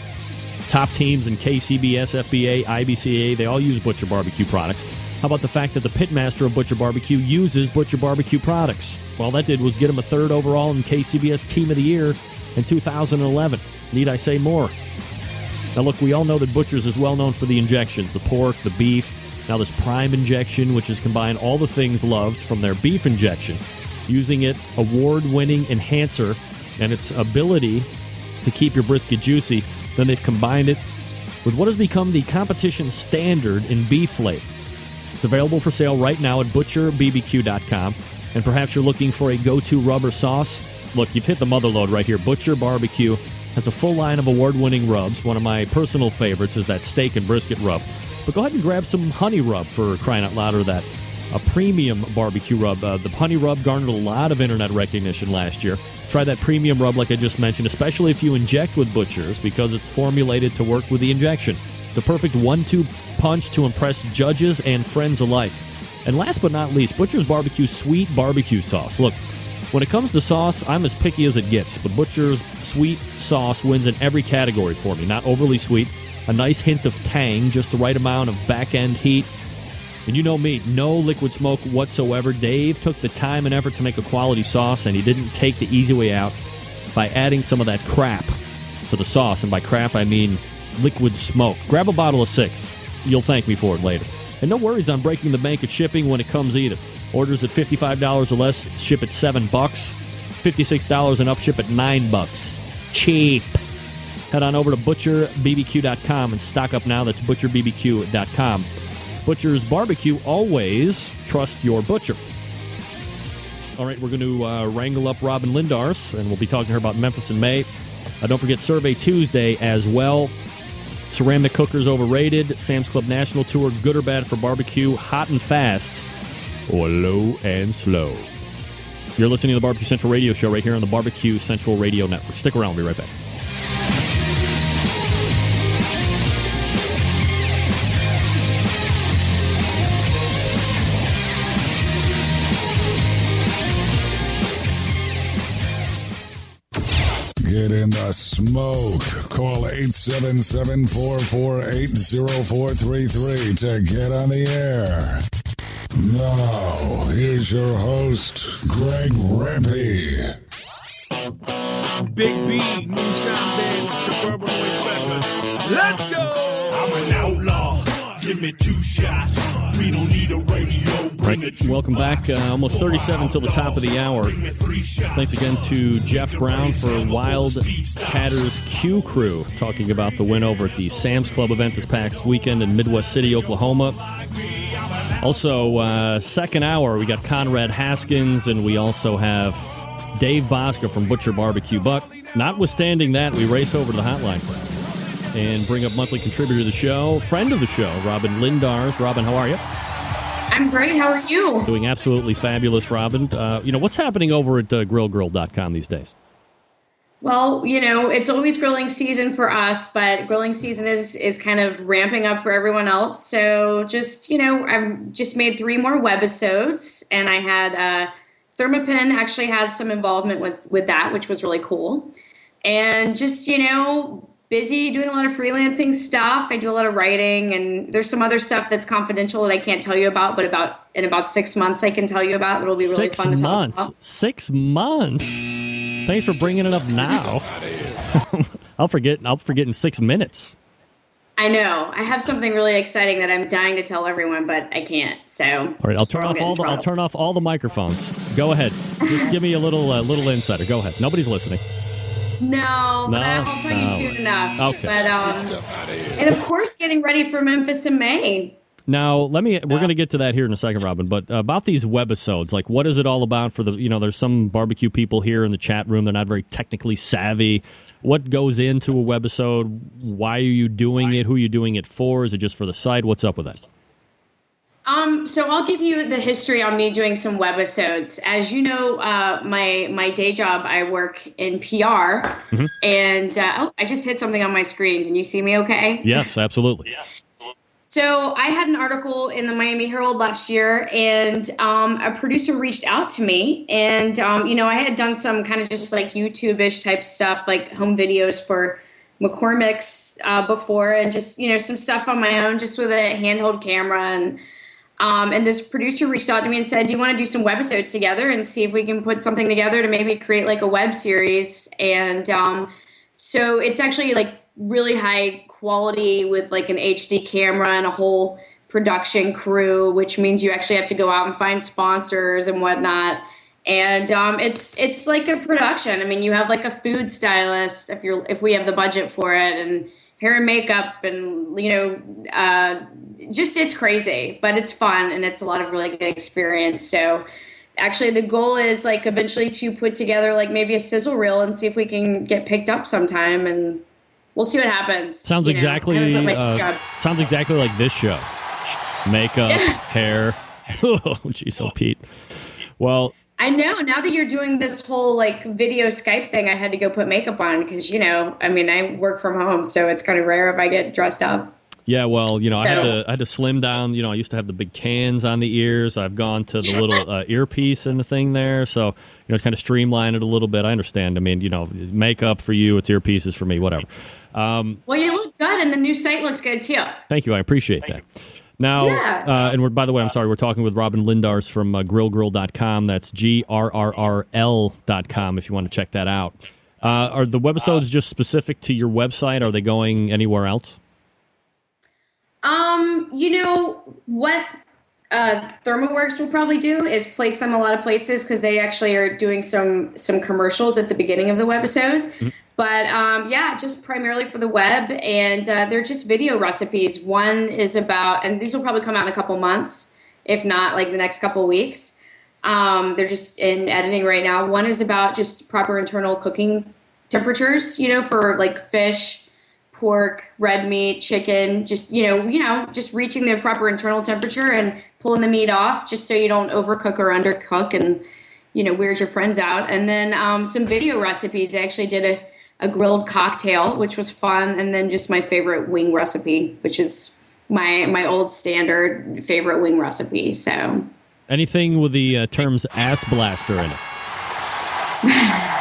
Top teams in KCBS, FBA, IBCA, they all use Butcher Barbecue products. How about the fact that the pitmaster of Butcher Barbecue uses Butcher Barbecue products? All that did was get him a third overall in KCBS Team of the Year in 2011. Need I say more? Now, look, we all know that Butcher's is well known for the injections the pork, the beef. Now, this prime injection, which has combined all the things loved from their beef injection, using it award winning enhancer and its ability to keep your brisket juicy. Then they've combined it with what has become the competition standard in beef flavor. It's available for sale right now at butcherbbq.com. And perhaps you're looking for a go to rubber sauce. Look, you've hit the mother load right here. Butcher Barbecue has a full line of award winning rubs. One of my personal favorites is that steak and brisket rub. But go ahead and grab some honey rub for crying out loud or that a premium barbecue rub. Uh, the honey rub garnered a lot of internet recognition last year. Try that premium rub, like I just mentioned, especially if you inject with Butchers because it's formulated to work with the injection. It's a perfect one two punch to impress judges and friends alike. And last but not least, Butcher's Barbecue Sweet Barbecue Sauce. Look, when it comes to sauce, I'm as picky as it gets, but Butcher's Sweet Sauce wins in every category for me. Not overly sweet, a nice hint of tang, just the right amount of back end heat. And you know me, no liquid smoke whatsoever. Dave took the time and effort to make a quality sauce, and he didn't take the easy way out by adding some of that crap to the sauce. And by crap, I mean liquid smoke. Grab a bottle of six. You'll thank me for it later. And no worries on breaking the bank at shipping when it comes either. Orders at $55 or less ship at 7 bucks. $56 and up ship at 9 bucks. Cheap. Head on over to butcherbbq.com and stock up now. That's butcherbbq.com. Butcher's Barbecue always trust your butcher. All right, we're going to uh, wrangle up Robyn Lindars, and we'll be talking to her about Memphis in May. Uh, don't forget Survey Tuesday as well. Ceramic cookers overrated. Sam's Club National Tour, good or bad for barbecue, hot and fast, or low and slow. You're listening to the Barbecue Central Radio Show right here on the Barbecue Central Radio Network. Stick around, we'll be right back. Get in the smoke. Call 877 448 0433 to get on the air. Now, here's your host, Greg Rempe. Big B, Moonshine Band, Suburban Records. Let's go! Me two shots. We don't need a radio. Bring Right. Welcome back. Uh, almost 37 till the top of the hour. Bring me three shots. Thanks again to Jeff Brown for Wild Catters Q Crew talking about the win over at the Sam's Club event this past weekend in Midwest City, Oklahoma. Also, uh, second hour, we got Konrad Haskins and we also have Dave Bouska from Butcher Barbecue. Buck. notwithstanding that, we race over to the hotline. And bring up monthly contributor to the show, friend of the show, Robyn Lindars. Robyn, how are you? I'm great. How are you? Doing absolutely fabulous, Robyn. Uh, you know, what's happening over at uh, grillgrrrl.com these days? Well, you know, it's always grilling season for us, but grilling season is is kind of ramping up for everyone else. So just, you know, I've just made three more webisodes and I had uh Thermapen actually had some involvement with with that, which was really cool. And just, you know, busy doing a lot of freelancing stuff. I do a lot of writing and there's some other stuff that's confidential that I can't tell you about, but about in about 6 months I can tell you about. It'll be really Six fun to months. talk about. Six months. Thanks for bringing it up now. I'll forget. I'll forget in six minutes. I know. I have something really exciting that I'm dying to tell everyone, but I can't. So All right, I'll turn I'll off all the. I'll turn off all the microphones. Go ahead. Just give me a little uh, little insider. Go ahead. Nobody's listening. No, but No? I- I'll tell you No. soon enough. Okay. But um, and of course, getting ready for Memphis in May. Now, let me. We're going to get to that here in a second, Robyn. But about these webisodes, like, what is it all about for the? You know, there's some barbecue people here in the chat room. They're not very technically savvy. What goes into a webisode? Why are you doing it? Who are you doing it for? Is it just for the site? What's up with that? Um, so I'll give you the history on me doing some webisodes. As you know, uh, my my day job, I work in PR, and uh, oh, I just hit something on my screen. Can you see me? Okay. Yes, absolutely. So I had an article in the Miami Herald last year, and um, a producer reached out to me, and um, you know I had done some kind of just like YouTube-ish type stuff, like home videos for McCormick's uh, before, and just you know some stuff on my own, just with a handheld camera, and um, and this producer reached out to me and said, "Do you want to do some webisodes together and see if we can put something together to maybe create like a web series?" And um, so it's actually like really high quality with like an HD camera and a whole production crew, which means you actually have to go out and find sponsors and whatnot. And um, it's it's like a production. I mean, you have like a food stylist if you're if we have the budget for it, and hair and makeup, and you know, uh, just it's crazy, but it's fun and it's a lot of really good experience. So actually the goal is like eventually to put together like maybe a sizzle reel and see if we can get picked up sometime and we'll see what happens Sounds you know? exactly. That was what my Uh, sounds exactly like this show. Makeup, hair. oh, jeez, oh, Pete. Well, I know now that you're doing this whole like video Skype thing, I had to go put makeup on because you know, I mean, I work from home, so it's kind of rare if I get dressed up. Yeah, well, you know, I had to I had to slim down. You know, I used to have the big cans on the ears. I've gone to the little uh, earpiece and the thing there. So you know, it's kind of streamline it a little bit. I understand. I mean, you know, makeup for you, it's earpieces for me. Whatever. Um, Well, you look good, and the new site looks good too. thank you. I appreciate that. Now, Yeah. uh, and we're by the way, I'm sorry, we're talking with Robyn Lindars from uh, grillgrrrl.com. That's G R R R L.com if you want to check that out. Uh, are the webisodes just specific to your website? Are they going anywhere else? Um, you know what uh, ThermoWorks will probably do is place them a lot of places because they actually are doing some some commercials at the beginning of the webisode. But um, yeah, just primarily for the web, and uh, they're just video recipes. One is about, and these will probably come out in a couple months, if not like the next couple weeks. Um, they're just in editing right now. One is about just proper internal cooking temperatures, you know, for like fish, pork, red meat, chicken, just you know, you know, just reaching the proper internal temperature and pulling the meat off just so you don't overcook or undercook and you know, weird your friends out. And then um, some video recipes. I actually did a, a grilled cocktail, which was fun, and then just my favorite wing recipe, which is my my old standard favorite wing recipe. So Anything with the uh, terms ass blaster in it?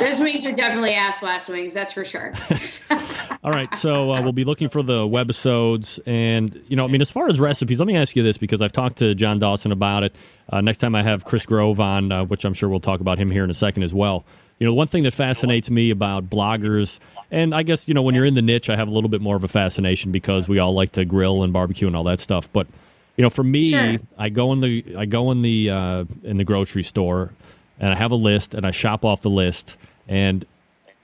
those wings are definitely ass blast wings, that's for sure. All right, so uh, we'll be looking for the webisodes, and you know, I mean, as far as recipes, let me ask you this because I've talked to John Dawson about it. Uh, next time I have Chris Grove on, uh, which I'm sure we'll talk about him here in a second as well. You know, one thing that fascinates me about bloggers, and I guess you know, when you're in the niche, I have a little bit more of a fascination because we all like to grill and barbecue and all that stuff. But you know, for me, Sure. I go in the I go in the uh, in the grocery store, and I have a list, and I shop off the list, and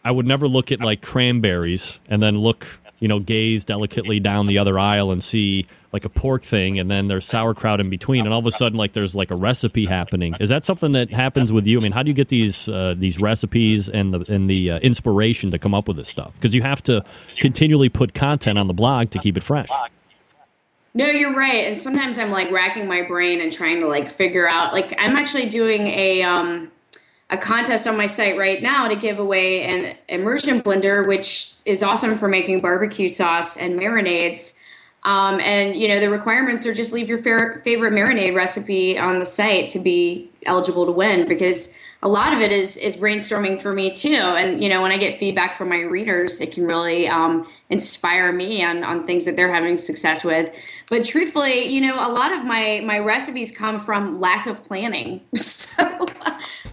I would never look at like cranberries and then look you know, gaze delicately down the other aisle and see like a pork thing, and then there's sauerkraut in between, and all of a sudden, like there's like a recipe happening. Is that something that happens with you? I mean, how do you get these uh, these recipes and the and the uh, inspiration to come up with this stuff? Because you have to continually put content on the blog to keep it fresh. No, you're right. And sometimes I'm like racking my brain and trying to like figure out. Like I'm actually doing a um, a contest on my site right now to give away an immersion blender, which is awesome for making barbecue sauce and marinades. Um, and you know the requirements are just leave your fa- favorite marinade recipe on the site to be eligible to win because a lot of it is is brainstorming for me too. And you know when i get feedback from my readers it can really um, inspire me on, on things that they're having success with. But truthfully you know a lot of my my recipes come from lack of planning. So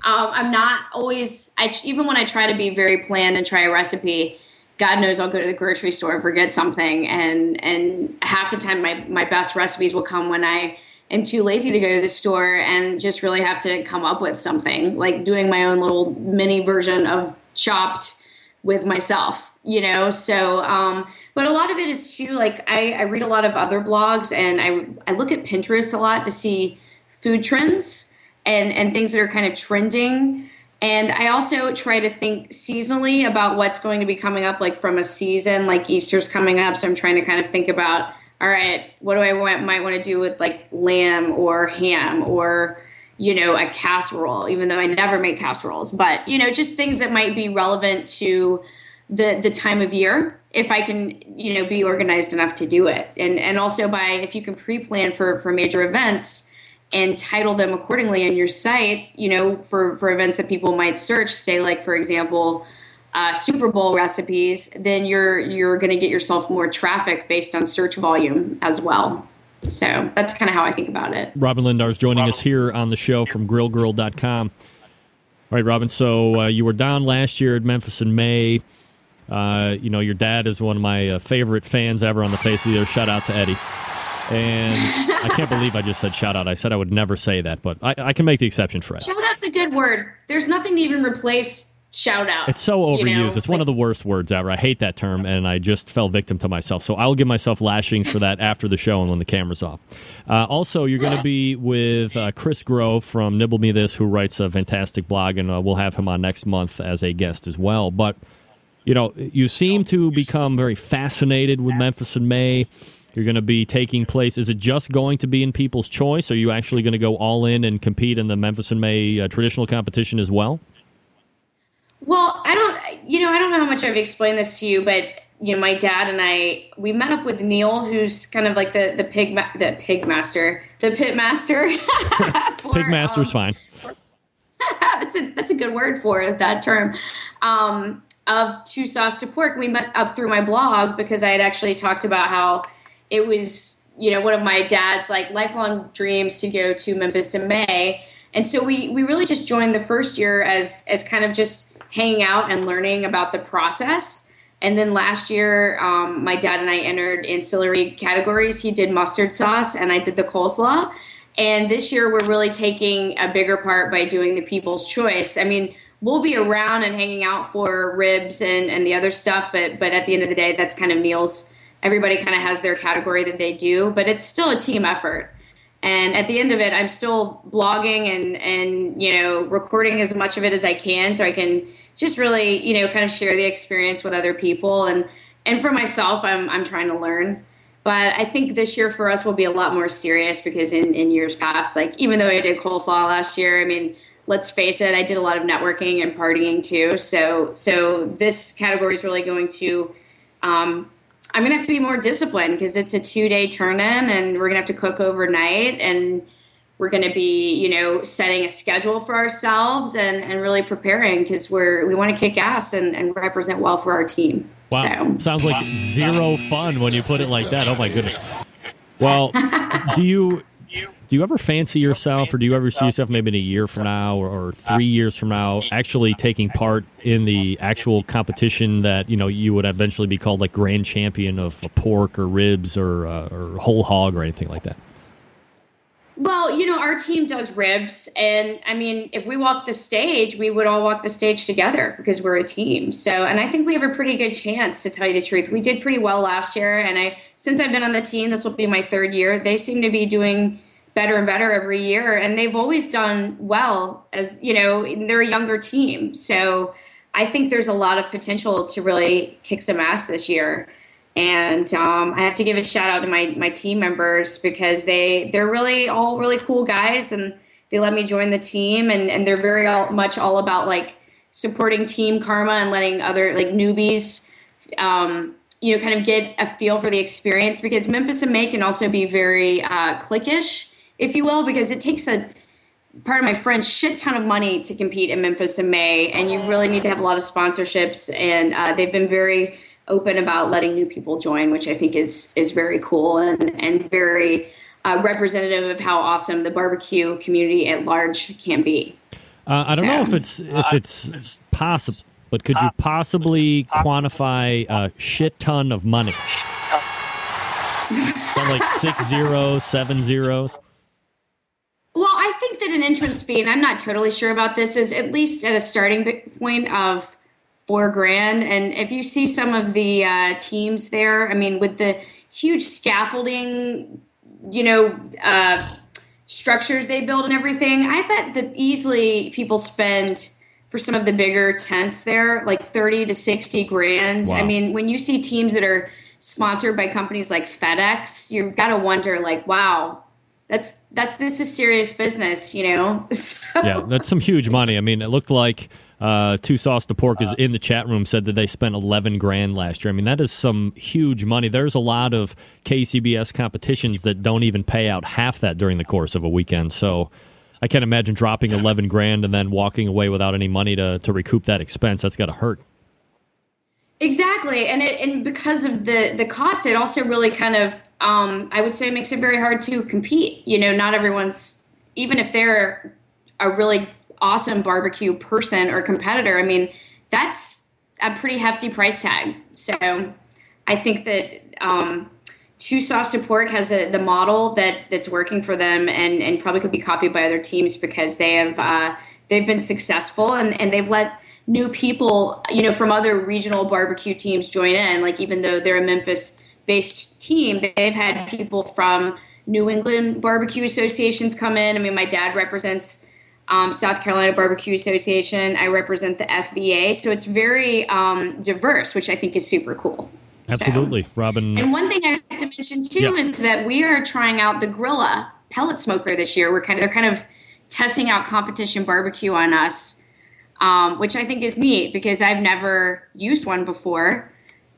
um, i'm not always i even when i try to be very planned and try a recipe God knows I'll go to the grocery store and forget something, and and half the time my my best recipes will come when I am too lazy to go to the store and just really have to come up with something, like doing my own little mini version of Chopped with myself, you know. So, um, but a lot of it is too like I, I read a lot of other blogs and I I look at Pinterest a lot to see food trends and and things that are kind of trending and I also try to think seasonally about what's going to be coming up, like from a season, like Easter's coming up. So I'm trying to kind of think about, all right, what do I want, might want to do with like lamb or ham or, you know, a casserole, even though I never make casseroles, but, you know, just things that might be relevant to the, the time of year if I can, you know, be organized enough to do it. And, and also by, if you can pre-plan for, for major events, and title them accordingly on your site, you know, for, for events that people might search, say like for example, uh, Super Bowl recipes, then you're you're going to get yourself more traffic based on search volume as well. So that's kind of how I think about it. Robyn Lindar is joining us here on the show from grillgrrrl.com. All right, Robyn. So uh, you were down last year at Memphis in May. Uh, you know, your dad is one of my uh, favorite fans ever on the face of the earth. Shout out to Eddie. And I can't believe I just said shout out. I said I would never say that, but I, I can make the exception for it. Shout out's a good word. There's nothing to even replace shout out. It's so overused. you know? It's, It's one of the worst words ever. I hate that term, and I just fell victim to myself. So I'll give myself lashings for that after the show and when the camera's off. Uh, also, you're going to be with uh, Chris Grove from Nibble Me This, who writes a fantastic blog, and uh, we'll have him on next month as a guest as well. But you know, you seem to become very fascinated with Memphis in May. You're going to be taking place. Is it just going to be in People's Choice? Are you actually going to go all in and compete in the Memphis in May uh, traditional competition as well? Well, I don't, you know, I don't know how much I've explained this to you, but you know, my dad and I, we met up with Neil, who's kind of like the the pig, ma- the pig master, the pit master. for, Pig Master's um, fine. that's a that's a good word for that term. Um, of two sauce to pork, we met up through my blog because I had actually talked about how it was, you know, one of my dad's like lifelong dreams to go to Memphis in May, and so we we really just joined the first year as as kind of just hanging out and learning about the process. And then last year, um, my dad and I entered ancillary categories. He did mustard sauce, and I did the coleslaw. And this year, we're really taking a bigger part by doing the People's Choice. I mean, we'll be around and hanging out for ribs and, and the other stuff, but but at the end of the day, that's kind of Neil's. Everybody kind of has their category that they do, but it's still a team effort. And at the end of it, I'm still blogging and and you know recording as much of it as I can, so I can just really you know kind of share the experience with other people and and for myself, I'm I'm trying to learn. But I think this year for us will be a lot more serious because in, in years past, like even though I did coleslaw last year, I mean, let's face it, I did a lot of networking and partying too. So so this category is really going to um, I'm gonna have to be more disciplined because it's a two day turn in and we're gonna have to cook overnight and we're gonna be, you know, setting a schedule for ourselves and, and really preparing because we're we want to kick ass and, and represent well for our team. Wow. So Sounds like zero fun when you put it like that. Oh my goodness. Well, do you do you ever fancy yourself or do you ever see yourself maybe in a year from now or, or three years from now actually taking part in the actual competition that you know you would eventually be called like grand champion of pork or ribs or uh, or whole hog or anything like that Well, you know, our team does ribs. And I mean, if we walk the stage, we would all walk the stage together because we're a team. So, and I think we have a pretty good chance to tell you the truth. We did pretty well last year. And I, since I've been on the team, this will be my third year, they seem to be doing better and better every year. And they've always done well as, you know, they're a younger team. So I think there's a lot of potential to really kick some ass this year and um, I have to give a shout out to my my team members because they they're really all really cool guys and they let me join the team and and they're very all, much all about like supporting team karma and letting other like newbies um, you know kind of get a feel for the experience because Memphis and May can also be very uh, cliquish if you will because it takes a part of my French shit ton of money to compete in Memphis in May and you really need to have a lot of sponsorships and uh, they've been very open about letting new people join, which I think is is very cool and and very uh, representative of how awesome the barbecue community at large can be. Uh, I don't so, know if it's if it's possible, but could you possibly quantify a shit ton of money? Sound like six zeros, seven zeros. Well, I think that an entrance fee, and I'm not totally sure about this, is at least at a starting point of four grand. And if you see some of the uh, teams there, I mean, with the huge scaffolding, you know, uh, structures they build and everything, I bet that easily people spend for some of the bigger tents there like 30 to 60 grand. Wow. I mean, when you see teams that are sponsored by companies like FedEx, you've got to wonder like, wow, that's that's this is serious business, you know. So, yeah, that's some huge money. I mean, it looked like uh, Two Sauce to Pork is in the chat room said that they spent 11 grand last year. I mean, that is some huge money. There's a lot of KCBS competitions that don't even pay out half that during the course of a weekend. So I can't imagine dropping 11 grand and then walking away without any money to, to recoup that expense. That's got to hurt. Exactly, and it, and because of the the cost, it also really kind of um, I would say makes it very hard to compete. You know, not everyone's even if they're a really awesome barbecue person or competitor, I mean, that's a pretty hefty price tag. So I think that um, Two Sauce to Pork has a, the model that that's working for them and, and probably could be copied by other teams because they have uh, they've been successful and, and they've let new people you know from other regional barbecue teams join in. Like even though they're a Memphis based team, they've had people from New England barbecue associations come in. I mean, my dad represents um, South Carolina Barbecue Association. I represent the FBA, so it's very um, diverse, which I think is super cool. Absolutely, so. Robyn. And one thing I have to mention too yeah. is that we are trying out the Grilla pellet smoker this year. We're kind of they're kind of testing out competition barbecue on us, um, which I think is neat because I've never used one before,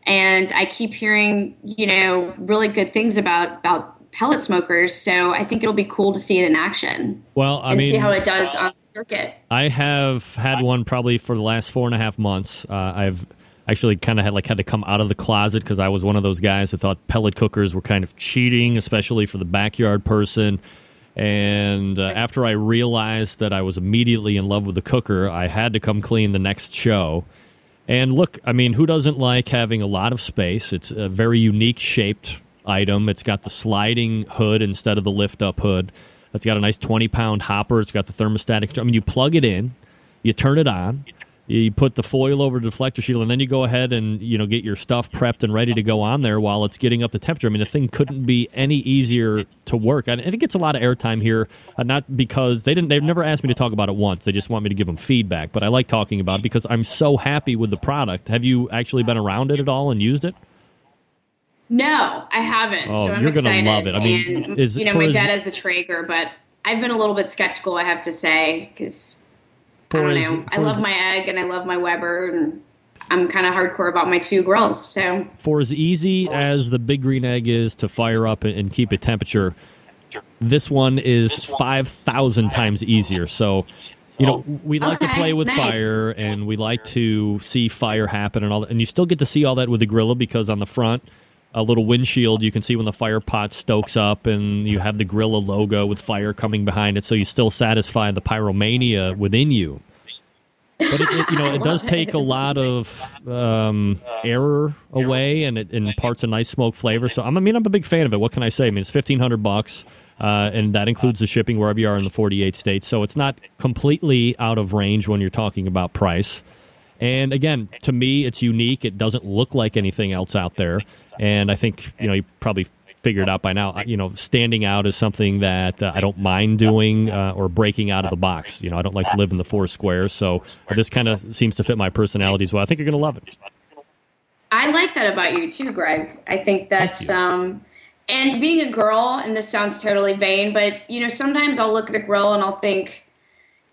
and I keep hearing you know really good things about about pellet smokers. So I think it'll be cool to see it in action. Well, I and mean, see how it does on the circuit. I have had one probably for the last four and a half months. Uh, I've actually kind of had like had to come out of the closet because I was one of those guys that thought pellet cookers were kind of cheating, especially for the backyard person. And uh, after I realized that I was immediately in love with the cooker, I had to come clean the next show. And look, I mean, who doesn't like having a lot of space? It's a very unique shaped item. It's got the sliding hood instead of the lift up hood. It's got a nice 20 pound hopper. It's got the thermostatic. I mean, you plug it in, you turn it on, you put the foil over the deflector shield, and then you go ahead and you know get your stuff prepped and ready to go on there while it's getting up the temperature. I mean, the thing couldn't be any easier to work, and it gets a lot of airtime here. Uh, not because they didn't, they've never asked me to talk about it once. They just want me to give them feedback. But I like talking about it because I'm so happy with the product. Have you actually been around it at all and used it? No, I haven't. Oh, so I'm you're excited. gonna love it. I mean, and, is, you know, my as, dad has a Traeger, but I've been a little bit skeptical. I have to say because I don't as, know. I love as, my egg and I love my Weber, and I'm kind of hardcore about my two grills. So for as easy as the big green egg is to fire up and, and keep a temperature, this one is five thousand times easier. So you know, oh. we like okay, to play with nice. fire and we like to see fire happen and all that. And you still get to see all that with the Grilla because on the front, a little windshield. You can see when the fire pot stokes up, and you have the Grilla logo with fire coming behind it. So you still satisfy the pyromania within you. but it, it, you know it does take a lot of um, error away, and it imparts a nice smoke flavor. So I mean, I'm a big fan of it. What can I say? I mean, it's fifteen hundred bucks, uh, and that includes the shipping wherever you are in the 48 states. So it's not completely out of range when you're talking about price. And again, to me, it's unique. It doesn't look like anything else out there, and I think you know you probably figured out by now. You know, standing out is something that uh, I don't mind doing uh, or breaking out of the box. You know, I don't like to live in the four squares, so this kind of seems to fit my personality as well. I think you're going to love it. I like that about you too, Greg. I think that's um and being a girl, and this sounds totally vain, but you know, sometimes I'll look at a grill and I'll think,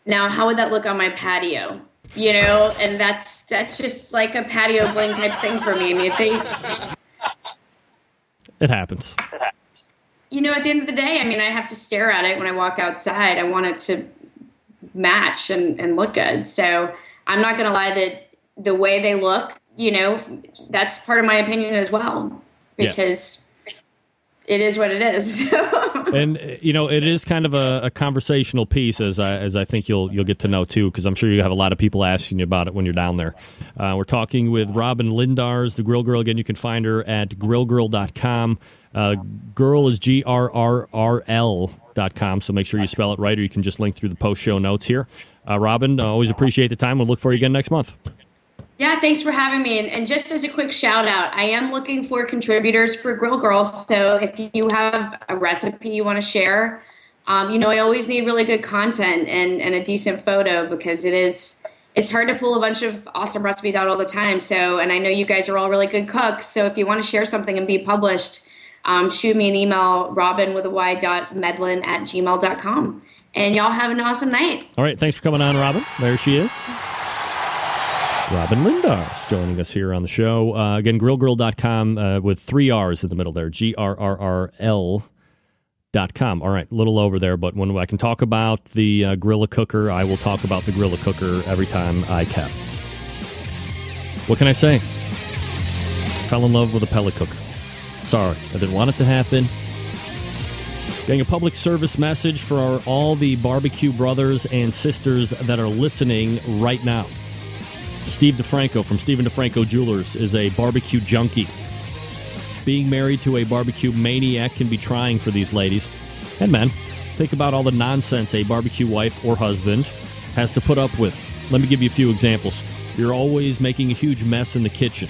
now how would that look on my patio? You know, and that's that's just like a patio bling type thing for me. I mean, if they It happens. you know, at the end of the day, I mean, I have to stare at it when I walk outside. I want it to match and, and look good. So I'm not going to lie that the way they look, you know, that's part of my opinion as well, because it is what it is. and you know it is kind of a, a conversational piece as I, as I think you'll you'll get to know too because I'm sure you have a lot of people asking you about it when you're down there. Uh, we're talking with Robyn Lindars, the Grill Grrrl. Again, you can find her at grillgrrrl.com. Uh, girl is G R R R L dot com. So make sure you spell it right, or you can just link through the post show notes here. Uh, Robyn, uh, always appreciate the time. We'll look for you again next month. Yeah, thanks for having me. And, just as a quick shout out, I am looking for contributors for Grill Grrrls. So if you have a recipe you want to share, um, you know, I always need really good content and, and a decent photo because it is it's hard to pull a bunch of awesome recipes out all the time. So, and I know you guys are all really good cooks. So if you want to share something and be published, um, shoot me an email, robin with a y dot medlin at gmail.com. And y'all have an awesome night. All right, thanks for coming on, Robyn. There she is. Robyn Lindars joining us here on the show. Uh, again, grillgrrrl.com uh, with three R's in the middle there. G R R R L dot com. All right, a little over there, but when I can talk about the uh, Grilla Cooker, I will talk about the Grilla Cooker every time I can. What can I say? Fell in love with a pellet cooker. Sorry, I didn't want it to happen. Getting a public service message for our, all the barbecue brothers and sisters that are listening right now. Steve DeFranco from Stephen DeFranco Jewelers is a barbecue junkie. Being married to a barbecue maniac can be trying for these ladies and men. Think about all the nonsense a barbecue wife or husband has to put up with. Let me give you a few examples. You're always making a huge mess in the kitchen.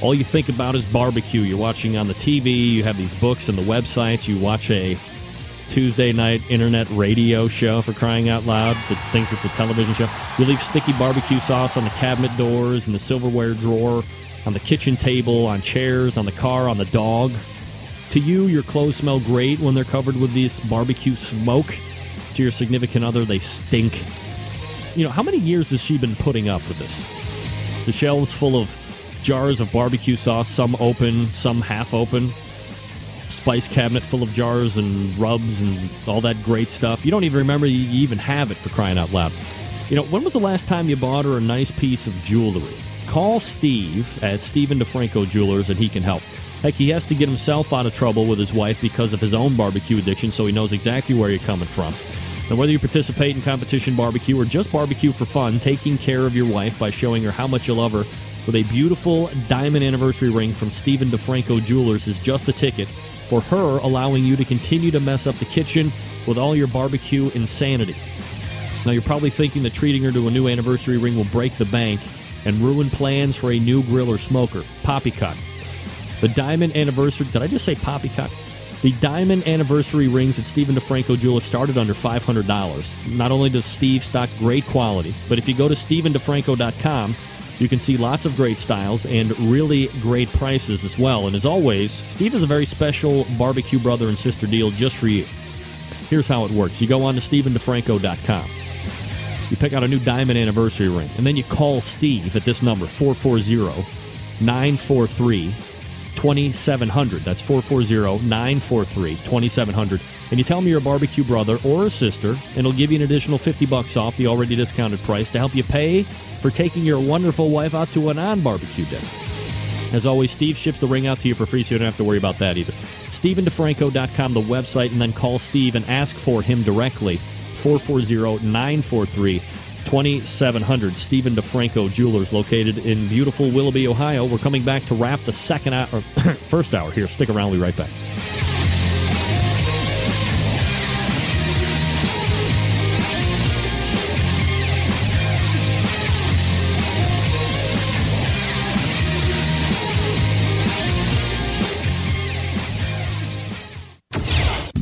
All you think about is barbecue. You're watching on the TV, you have these books and the websites, you watch a Tuesday night internet radio show for crying out loud that thinks it's a television show. You leave sticky barbecue sauce on the cabinet doors, and the silverware drawer, on the kitchen table, on chairs, on the car, on the dog. To you, your clothes smell great when they're covered with this barbecue smoke. To your significant other, they stink. You know, how many years has she been putting up with this? The shelves full of jars of barbecue sauce, some open, some half open spice cabinet full of jars and rubs and all that great stuff. You don't even remember you even have it for crying out loud. You know, when was the last time you bought her a nice piece of jewelry? Call Steve at Stephen DeFranco Jewelers and he can help. Heck, he has to get himself out of trouble with his wife because of his own barbecue addiction, so he knows exactly where you're coming from. Now, whether you participate in competition barbecue or just barbecue for fun, taking care of your wife by showing her how much you love her with a beautiful diamond anniversary ring from Stephen DeFranco Jewelers is just the ticket for her, allowing you to continue to mess up the kitchen with all your barbecue insanity. Now, you're probably thinking that treating her to a new anniversary ring will break the bank and ruin plans for a new grill or smoker. Poppycock. The Diamond Anniversary. Did I just say Poppycock? The Diamond Anniversary rings at Stephen DeFranco Jewelers started under $500. Not only does Steve stock great quality, but if you go to StephenDeFranco.com, you can see lots of great styles and really great prices as well. And as always, Steve has a very special barbecue brother and sister deal just for you. Here's how it works you go on to StephenDeFranco.com. You pick out a new diamond anniversary ring, and then you call Steve at this number, 440 943 2700. That's 440 943 2700. And you tell me you're a barbecue brother or a sister, and it'll give you an additional 50 bucks off the already discounted price to help you pay for taking your wonderful wife out to a non barbecue dinner. As always, Steve ships the ring out to you for free, so you don't have to worry about that either. StephenDeFranco.com, the website, and then call Steve and ask for him directly. 440 943 2700 Stephen DeFranco Jewelers, located in beautiful Willoughby, Ohio. We're coming back to wrap the second hour, first hour here. Stick around. We'll be right back.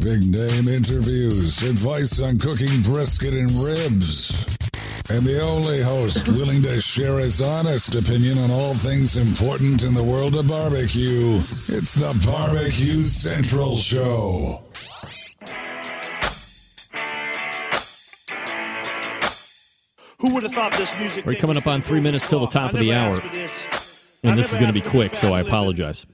Big name interviews, advice on cooking brisket and ribs. And the only host willing to share his honest opinion on all things important in the world of barbecue. It's the Barbecue Central Show. Who would have thought this music? We're thing coming up on three minutes till the top of the hour. this. And I this is going to be quick, so I fast living. apologize.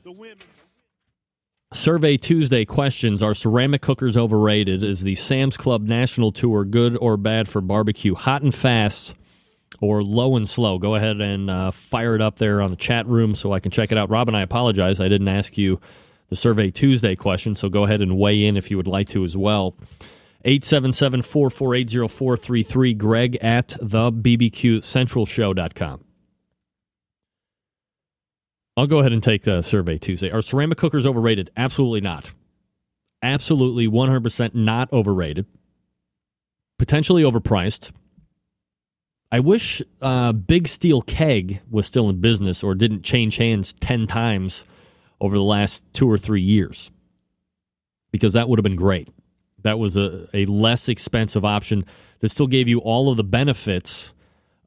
Survey Tuesday questions Are ceramic cookers overrated? Is the Sam's Club National Tour good or bad for barbecue? Hot and fast or low and slow? Go ahead and uh, fire it up there on the chat room so I can check it out. Robyn, I apologize. I didn't ask you the Survey Tuesday question, so go ahead and weigh in if you would like to as well. 877 448 0433, greg at the bbqcentralshow.com. I'll go ahead and take the survey Tuesday. Are ceramic cookers overrated? Absolutely not. Absolutely 100% not overrated. Potentially overpriced. I wish uh, Big Steel Keg was still in business or didn't change hands 10 times over the last two or three years because that would have been great. That was a, a less expensive option that still gave you all of the benefits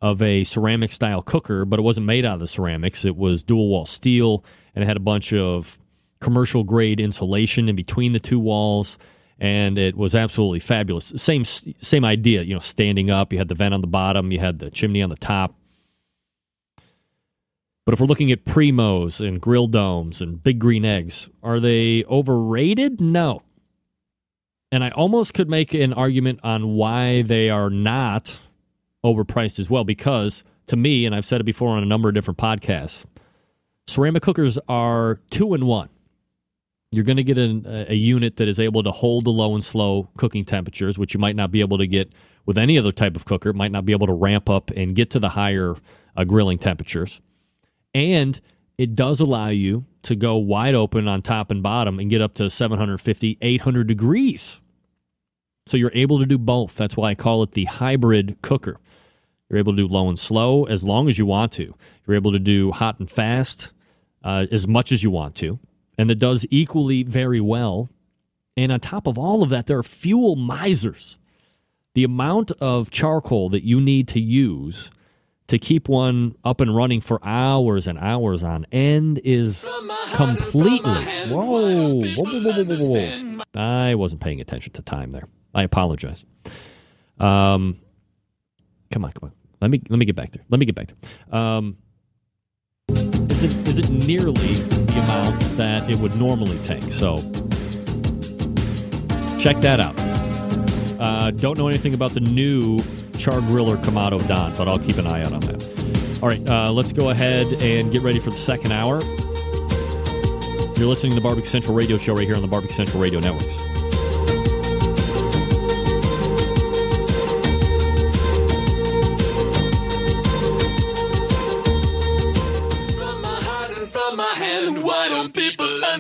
of a ceramic style cooker, but it wasn't made out of the ceramics. It was dual wall steel and it had a bunch of commercial grade insulation in between the two walls and it was absolutely fabulous. Same same idea, you know, standing up, you had the vent on the bottom, you had the chimney on the top. But if we're looking at primos and grill domes and big green eggs, are they overrated? No. And I almost could make an argument on why they are not overpriced as well because to me and I've said it before on a number of different podcasts ceramic cookers are two in one you're going to get a, a unit that is able to hold the low and slow cooking temperatures which you might not be able to get with any other type of cooker It might not be able to ramp up and get to the higher uh, grilling temperatures and it does allow you to go wide open on top and bottom and get up to 750 800 degrees so you're able to do both. That's why I call it the hybrid cooker. You're able to do low and slow as long as you want to. You're able to do hot and fast uh, as much as you want to. And it does equally very well. And on top of all of that, there are fuel misers. The amount of charcoal that you need to use to keep one up and running for hours and hours on end is completely. Whoa. Whoa, whoa, whoa, whoa, whoa, whoa. I wasn't paying attention to time there. I apologize. Um, come on, come on. Let me let me get back there. Let me get back there. Um, is it is it nearly the amount that it would normally take? So check that out. Uh, don't know anything about the new Char Griller Kamado Don, but I'll keep an eye out on that. All right, uh, let's go ahead and get ready for the second hour. You're listening to the Barbecue Central Radio Show right here on the Barbecue Central Radio Networks.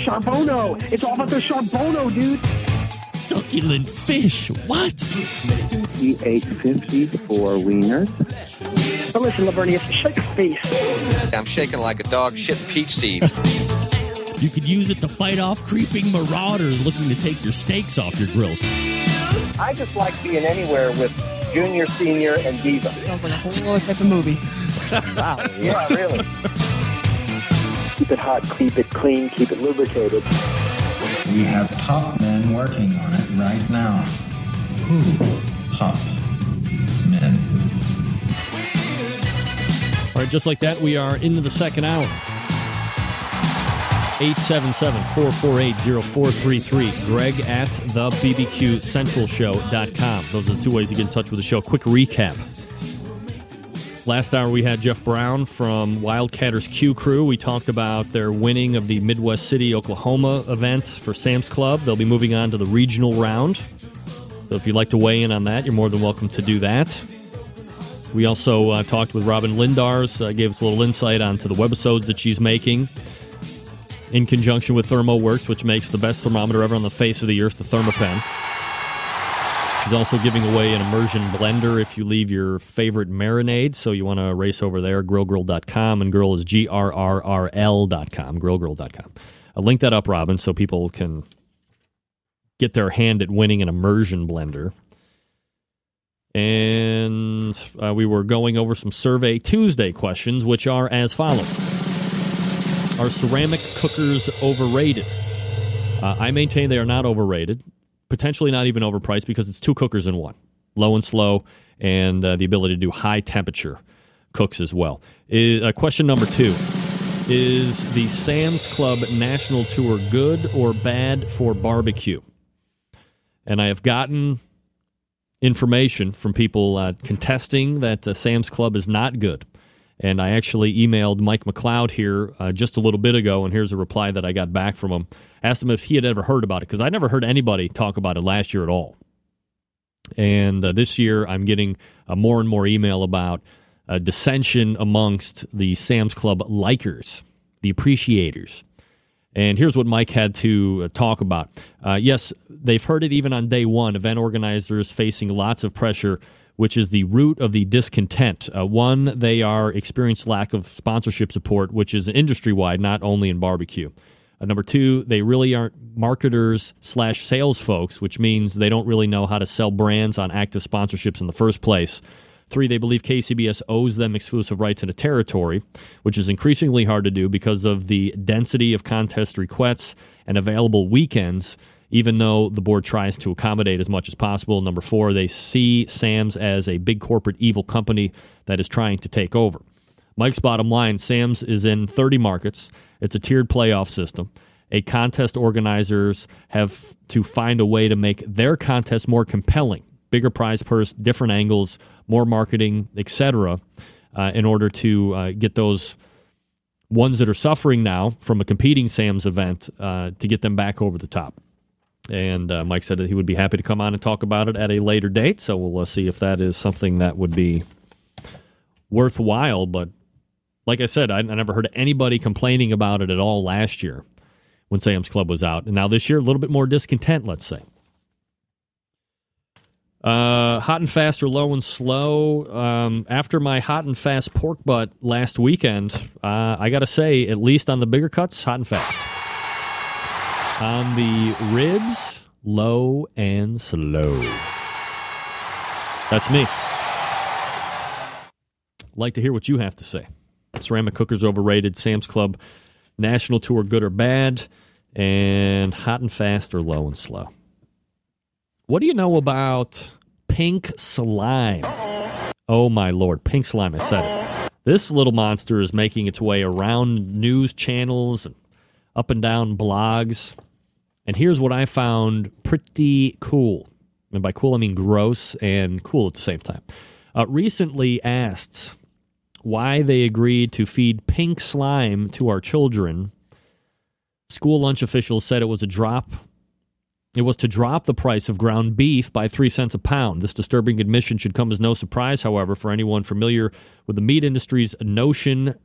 Charbono! It's all about the Charbono, dude! Succulent fish. What? He ate 54 wieners. But listen, Lavernius, shake a face. I'm shaking like a dog shitting peach seeds. You could use it to fight off creeping marauders looking to take your steaks off your grills. I just like being anywhere with Junior, Senior, and Diva. Sounds like a whole other type of movie. wow. Yeah, really. Keep it hot, keep it clean, keep it lubricated. We have top men working on it right now. Who? Top men. All right, just like that, we are into the second hour. 877 448 0433. Greg at the BBQCentralShow.com. Those are the two ways to get in touch with the show. Quick recap. Last hour, we had Jeff Brown from Wildcatters Q Crew. We talked about their winning of the Midwest City, Oklahoma event for Sam's Club. They'll be moving on to the regional round. So if you'd like to weigh in on that, you're more than welcome to do that. We also uh, talked with Robyn Lindars, uh, gave us a little insight onto the webisodes that she's making in conjunction with ThermoWorks, which makes the best thermometer ever on the face of the earth, the Thermapen. She's also giving away an immersion blender if you leave your favorite marinade. So you want to race over there, grillgrrrl.com, and grill is G R R R L.com, grillgrrrl.com. I'll link that up, Robyn, so people can get their hand at winning an immersion blender. And uh, we were going over some Survey Tuesday questions, which are as follows Are ceramic cookers overrated? Uh, I maintain they are not overrated potentially not even overpriced because it's two cookers in one, low and slow, and uh, the ability to do high temperature cooks as well. Is, uh, question number two Is the Sam's Club National Tour good or bad for barbecue? And I have gotten information from people uh, contesting that uh, Sam's Club is not good. And I actually emailed Mike McLeod here uh, just a little bit ago, and here's a reply that I got back from him. Asked him if he had ever heard about it, because I never heard anybody talk about it last year at all. And uh, this year, I'm getting uh, more and more email about dissension amongst the Sam's Club likers, the appreciators. And here's what Mike had to uh, talk about. Uh, yes, they've heard it even on day one. Event organizers facing lots of pressure which is the root of the discontent. Uh, one, they are experienced lack of sponsorship support, which is industry wide, not only in barbecue. Uh, number two, they really aren't marketers slash sales folks, which means they don't really know how to sell brands on active sponsorships in the first place. Three, they believe KCBS owes them exclusive rights in a territory, which is increasingly hard to do because of the density of contest requests and available weekends even though the board tries to accommodate as much as possible. Number four, they see Sam's as a big corporate evil company that is trying to take over. Mike's bottom line Sam's is in 30 markets, it's a tiered playoff system. A contest organizers have to find a way to make their contest more compelling, bigger prize purse, different angles, more marketing, etc., uh, in order to uh, get those ones that are suffering now from a competing Sam's event uh, to get them back over the top. And uh, Mike said that he would be happy to come on and talk about it at a later date. So we'll uh, see if that is something that would be worthwhile. But like I said, I, I never heard anybody complaining about it at all last year when Sam's Club was out. And now this year, a little bit more discontent, let's say. Uh, hot and fast or low and slow. Um, after my hot and fast pork butt last weekend, uh, I got to say, at least on the bigger cuts, hot and fast. On the ribs, low and slow. That's me. Like to hear what you have to say. Ceramic cookers overrated, Sam's Club national tour good or bad, and hot and fast or low and slow. What do you know about pink slime? Oh my lord, pink slime, I said it. This little monster is making its way around news channels and up and down blogs. And here's what I found pretty cool. And by cool, I mean gross and cool at the same time. Uh, recently asked why they agreed to feed pink slime to our children. School lunch officials said it was a drop. It was to drop the price of ground beef by three cents a pound. This disturbing admission should come as no surprise, however, for anyone familiar with the meat industry's notion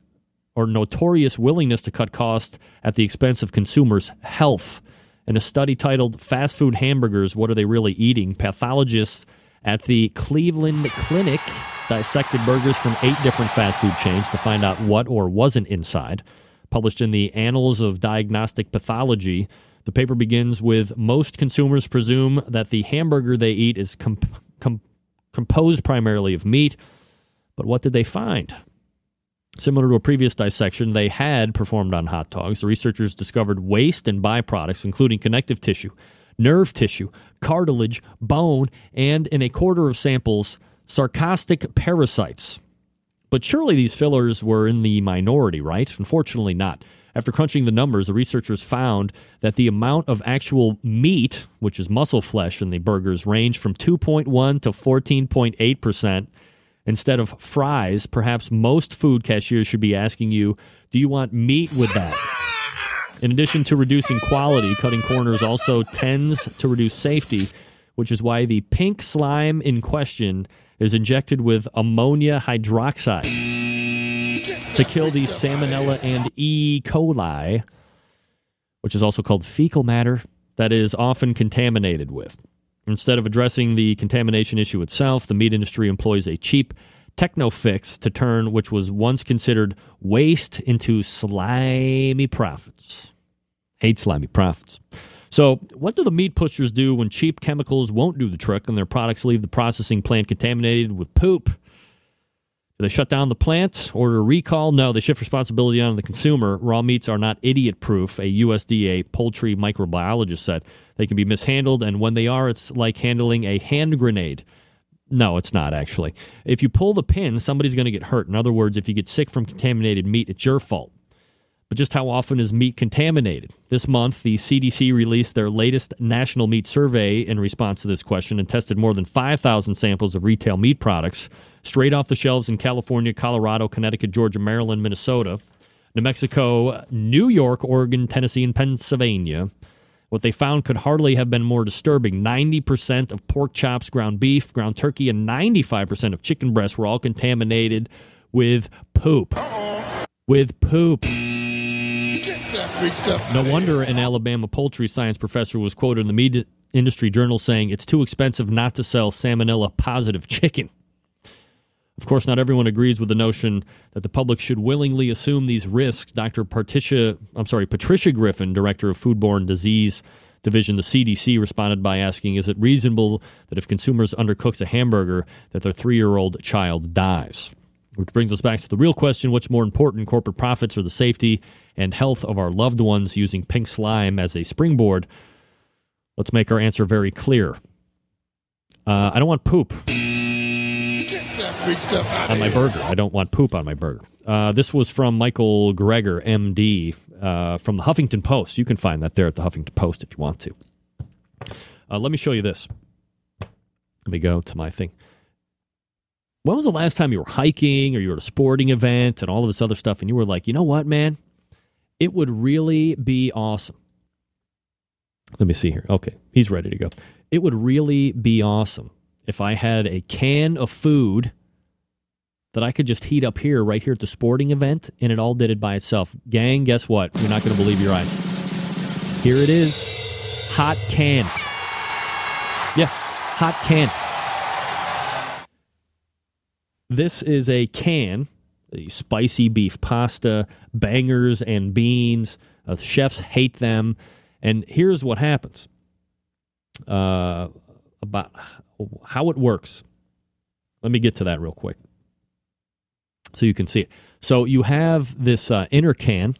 or notorious willingness to cut costs at the expense of consumers' health. In a study titled Fast Food Hamburgers What Are They Really Eating? Pathologists at the Cleveland Clinic dissected burgers from eight different fast food chains to find out what or wasn't inside. Published in the Annals of Diagnostic Pathology, the paper begins with Most consumers presume that the hamburger they eat is comp- com- composed primarily of meat. But what did they find? Similar to a previous dissection they had performed on hot dogs, the researchers discovered waste and byproducts, including connective tissue, nerve tissue, cartilage, bone, and in a quarter of samples, sarcocystis parasites. But surely these fillers were in the minority, right? Unfortunately, not. After crunching the numbers, the researchers found that the amount of actual meat, which is muscle flesh in the burgers, ranged from 2.1 to 14.8%. Instead of fries, perhaps most food cashiers should be asking you, do you want meat with that? In addition to reducing quality, cutting corners also tends to reduce safety, which is why the pink slime in question is injected with ammonia hydroxide to kill the salmonella and E. coli, which is also called fecal matter, that is often contaminated with. Instead of addressing the contamination issue itself, the meat industry employs a cheap techno fix to turn which was once considered waste into slimy profits. Hate slimy profits. So, what do the meat pushers do when cheap chemicals won't do the trick and their products leave the processing plant contaminated with poop? Do they shut down the plant, order a recall? No, they shift responsibility on the consumer. Raw meats are not idiot proof, a USDA poultry microbiologist said. They can be mishandled, and when they are, it's like handling a hand grenade. No, it's not actually. If you pull the pin, somebody's going to get hurt. In other words, if you get sick from contaminated meat, it's your fault. But just how often is meat contaminated? This month, the CDC released their latest national meat survey in response to this question and tested more than 5,000 samples of retail meat products straight off the shelves in California, Colorado, Connecticut, Georgia, Maryland, Minnesota, New Mexico, New York, Oregon, Tennessee, and Pennsylvania. What they found could hardly have been more disturbing. 90% of pork chops, ground beef, ground turkey, and 95% of chicken breasts were all contaminated with poop. With poop. No wonder an Alabama poultry science professor was quoted in the meat industry journal saying it's too expensive not to sell salmonella positive chicken. Of course, not everyone agrees with the notion that the public should willingly assume these risks. Dr. Patricia, I'm sorry, Patricia Griffin, director of Foodborne Disease Division, the CDC, responded by asking, "Is it reasonable that if consumers undercooks a hamburger, that their three-year-old child dies?" Which brings us back to the real question: What's more important, corporate profits or the safety and health of our loved ones? Using pink slime as a springboard, let's make our answer very clear. Uh, I don't want poop on my burger. I don't want poop on my burger. Uh, this was from Michael Greger, MD, uh, from the Huffington Post. You can find that there at the Huffington Post if you want to. Uh, let me show you this. Let me go to my thing. When was the last time you were hiking or you were at a sporting event and all of this other stuff, and you were like, you know what, man? It would really be awesome. Let me see here. Okay, he's ready to go. It would really be awesome if I had a can of food that I could just heat up here, right here at the sporting event, and it all did it by itself. Gang, guess what? You're not going to believe your eyes. Here it is hot can. Yeah, hot can. This is a can, spicy beef pasta, bangers and beans. Uh, chefs hate them. And here's what happens uh, about how it works. Let me get to that real quick so you can see it. So you have this uh, inner can.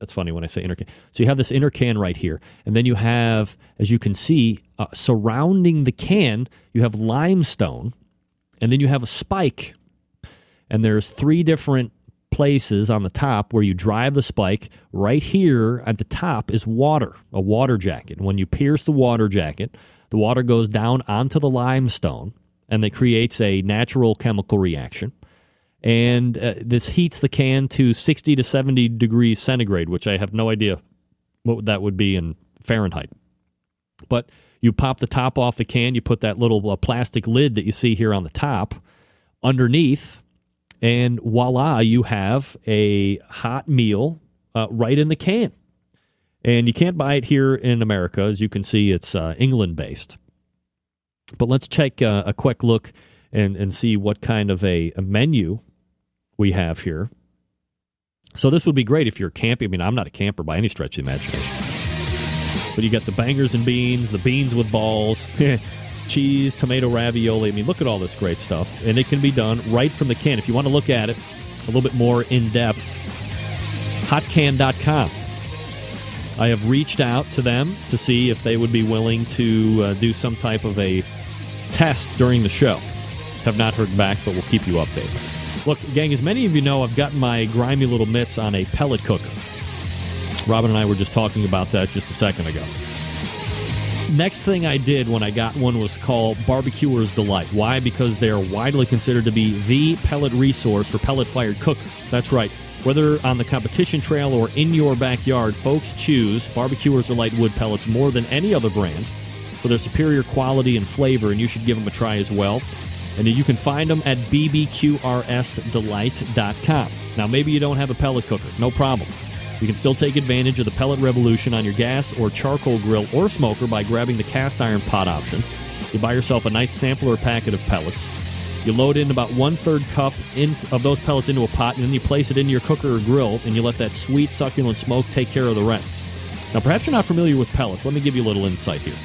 That's funny when I say inner can. So you have this inner can right here, and then you have, as you can see, uh, surrounding the can, you have limestone, and then you have a spike, and there's three different places on the top where you drive the spike. Right here at the top is water, a water jacket. When you pierce the water jacket, the water goes down onto the limestone, and it creates a natural chemical reaction and uh, this heats the can to 60 to 70 degrees centigrade, which I have no idea what that would be in Fahrenheit. But you pop the top off the can, you put that little uh, plastic lid that you see here on the top underneath, and voila, you have a hot meal uh, right in the can. And you can't buy it here in America. As you can see, it's uh, England based. But let's take uh, a quick look and, and see what kind of a, a menu we have here. So this would be great if you're camping. I mean, I'm not a camper by any stretch of the imagination. But you got the bangers and beans, the beans with balls, cheese, tomato ravioli. I mean, look at all this great stuff. And it can be done right from the can. If you want to look at it a little bit more in depth, hotcan.com. I have reached out to them to see if they would be willing to uh, do some type of a test during the show. Have not heard back, but we'll keep you updated. Look, gang, as many of you know, I've gotten my grimy little mitts on a pellet cooker. Robyn and I were just talking about that just a second ago. Next thing I did when I got one was called Barbecuer's Delight. Why? Because they are widely considered to be the pellet resource for pellet fired cookers. That's right. Whether on the competition trail or in your backyard, folks choose Barbecuer's Delight wood pellets more than any other brand for their superior quality and flavor, and you should give them a try as well. And you can find them at bbqrsdelight.com. Now, maybe you don't have a pellet cooker, no problem. You can still take advantage of the pellet revolution on your gas or charcoal grill or smoker by grabbing the cast iron pot option. You buy yourself a nice sampler packet of pellets. You load in about one third cup in, of those pellets into a pot, and then you place it into your cooker or grill, and you let that sweet, succulent smoke take care of the rest. Now, perhaps you're not familiar with pellets. Let me give you a little insight here.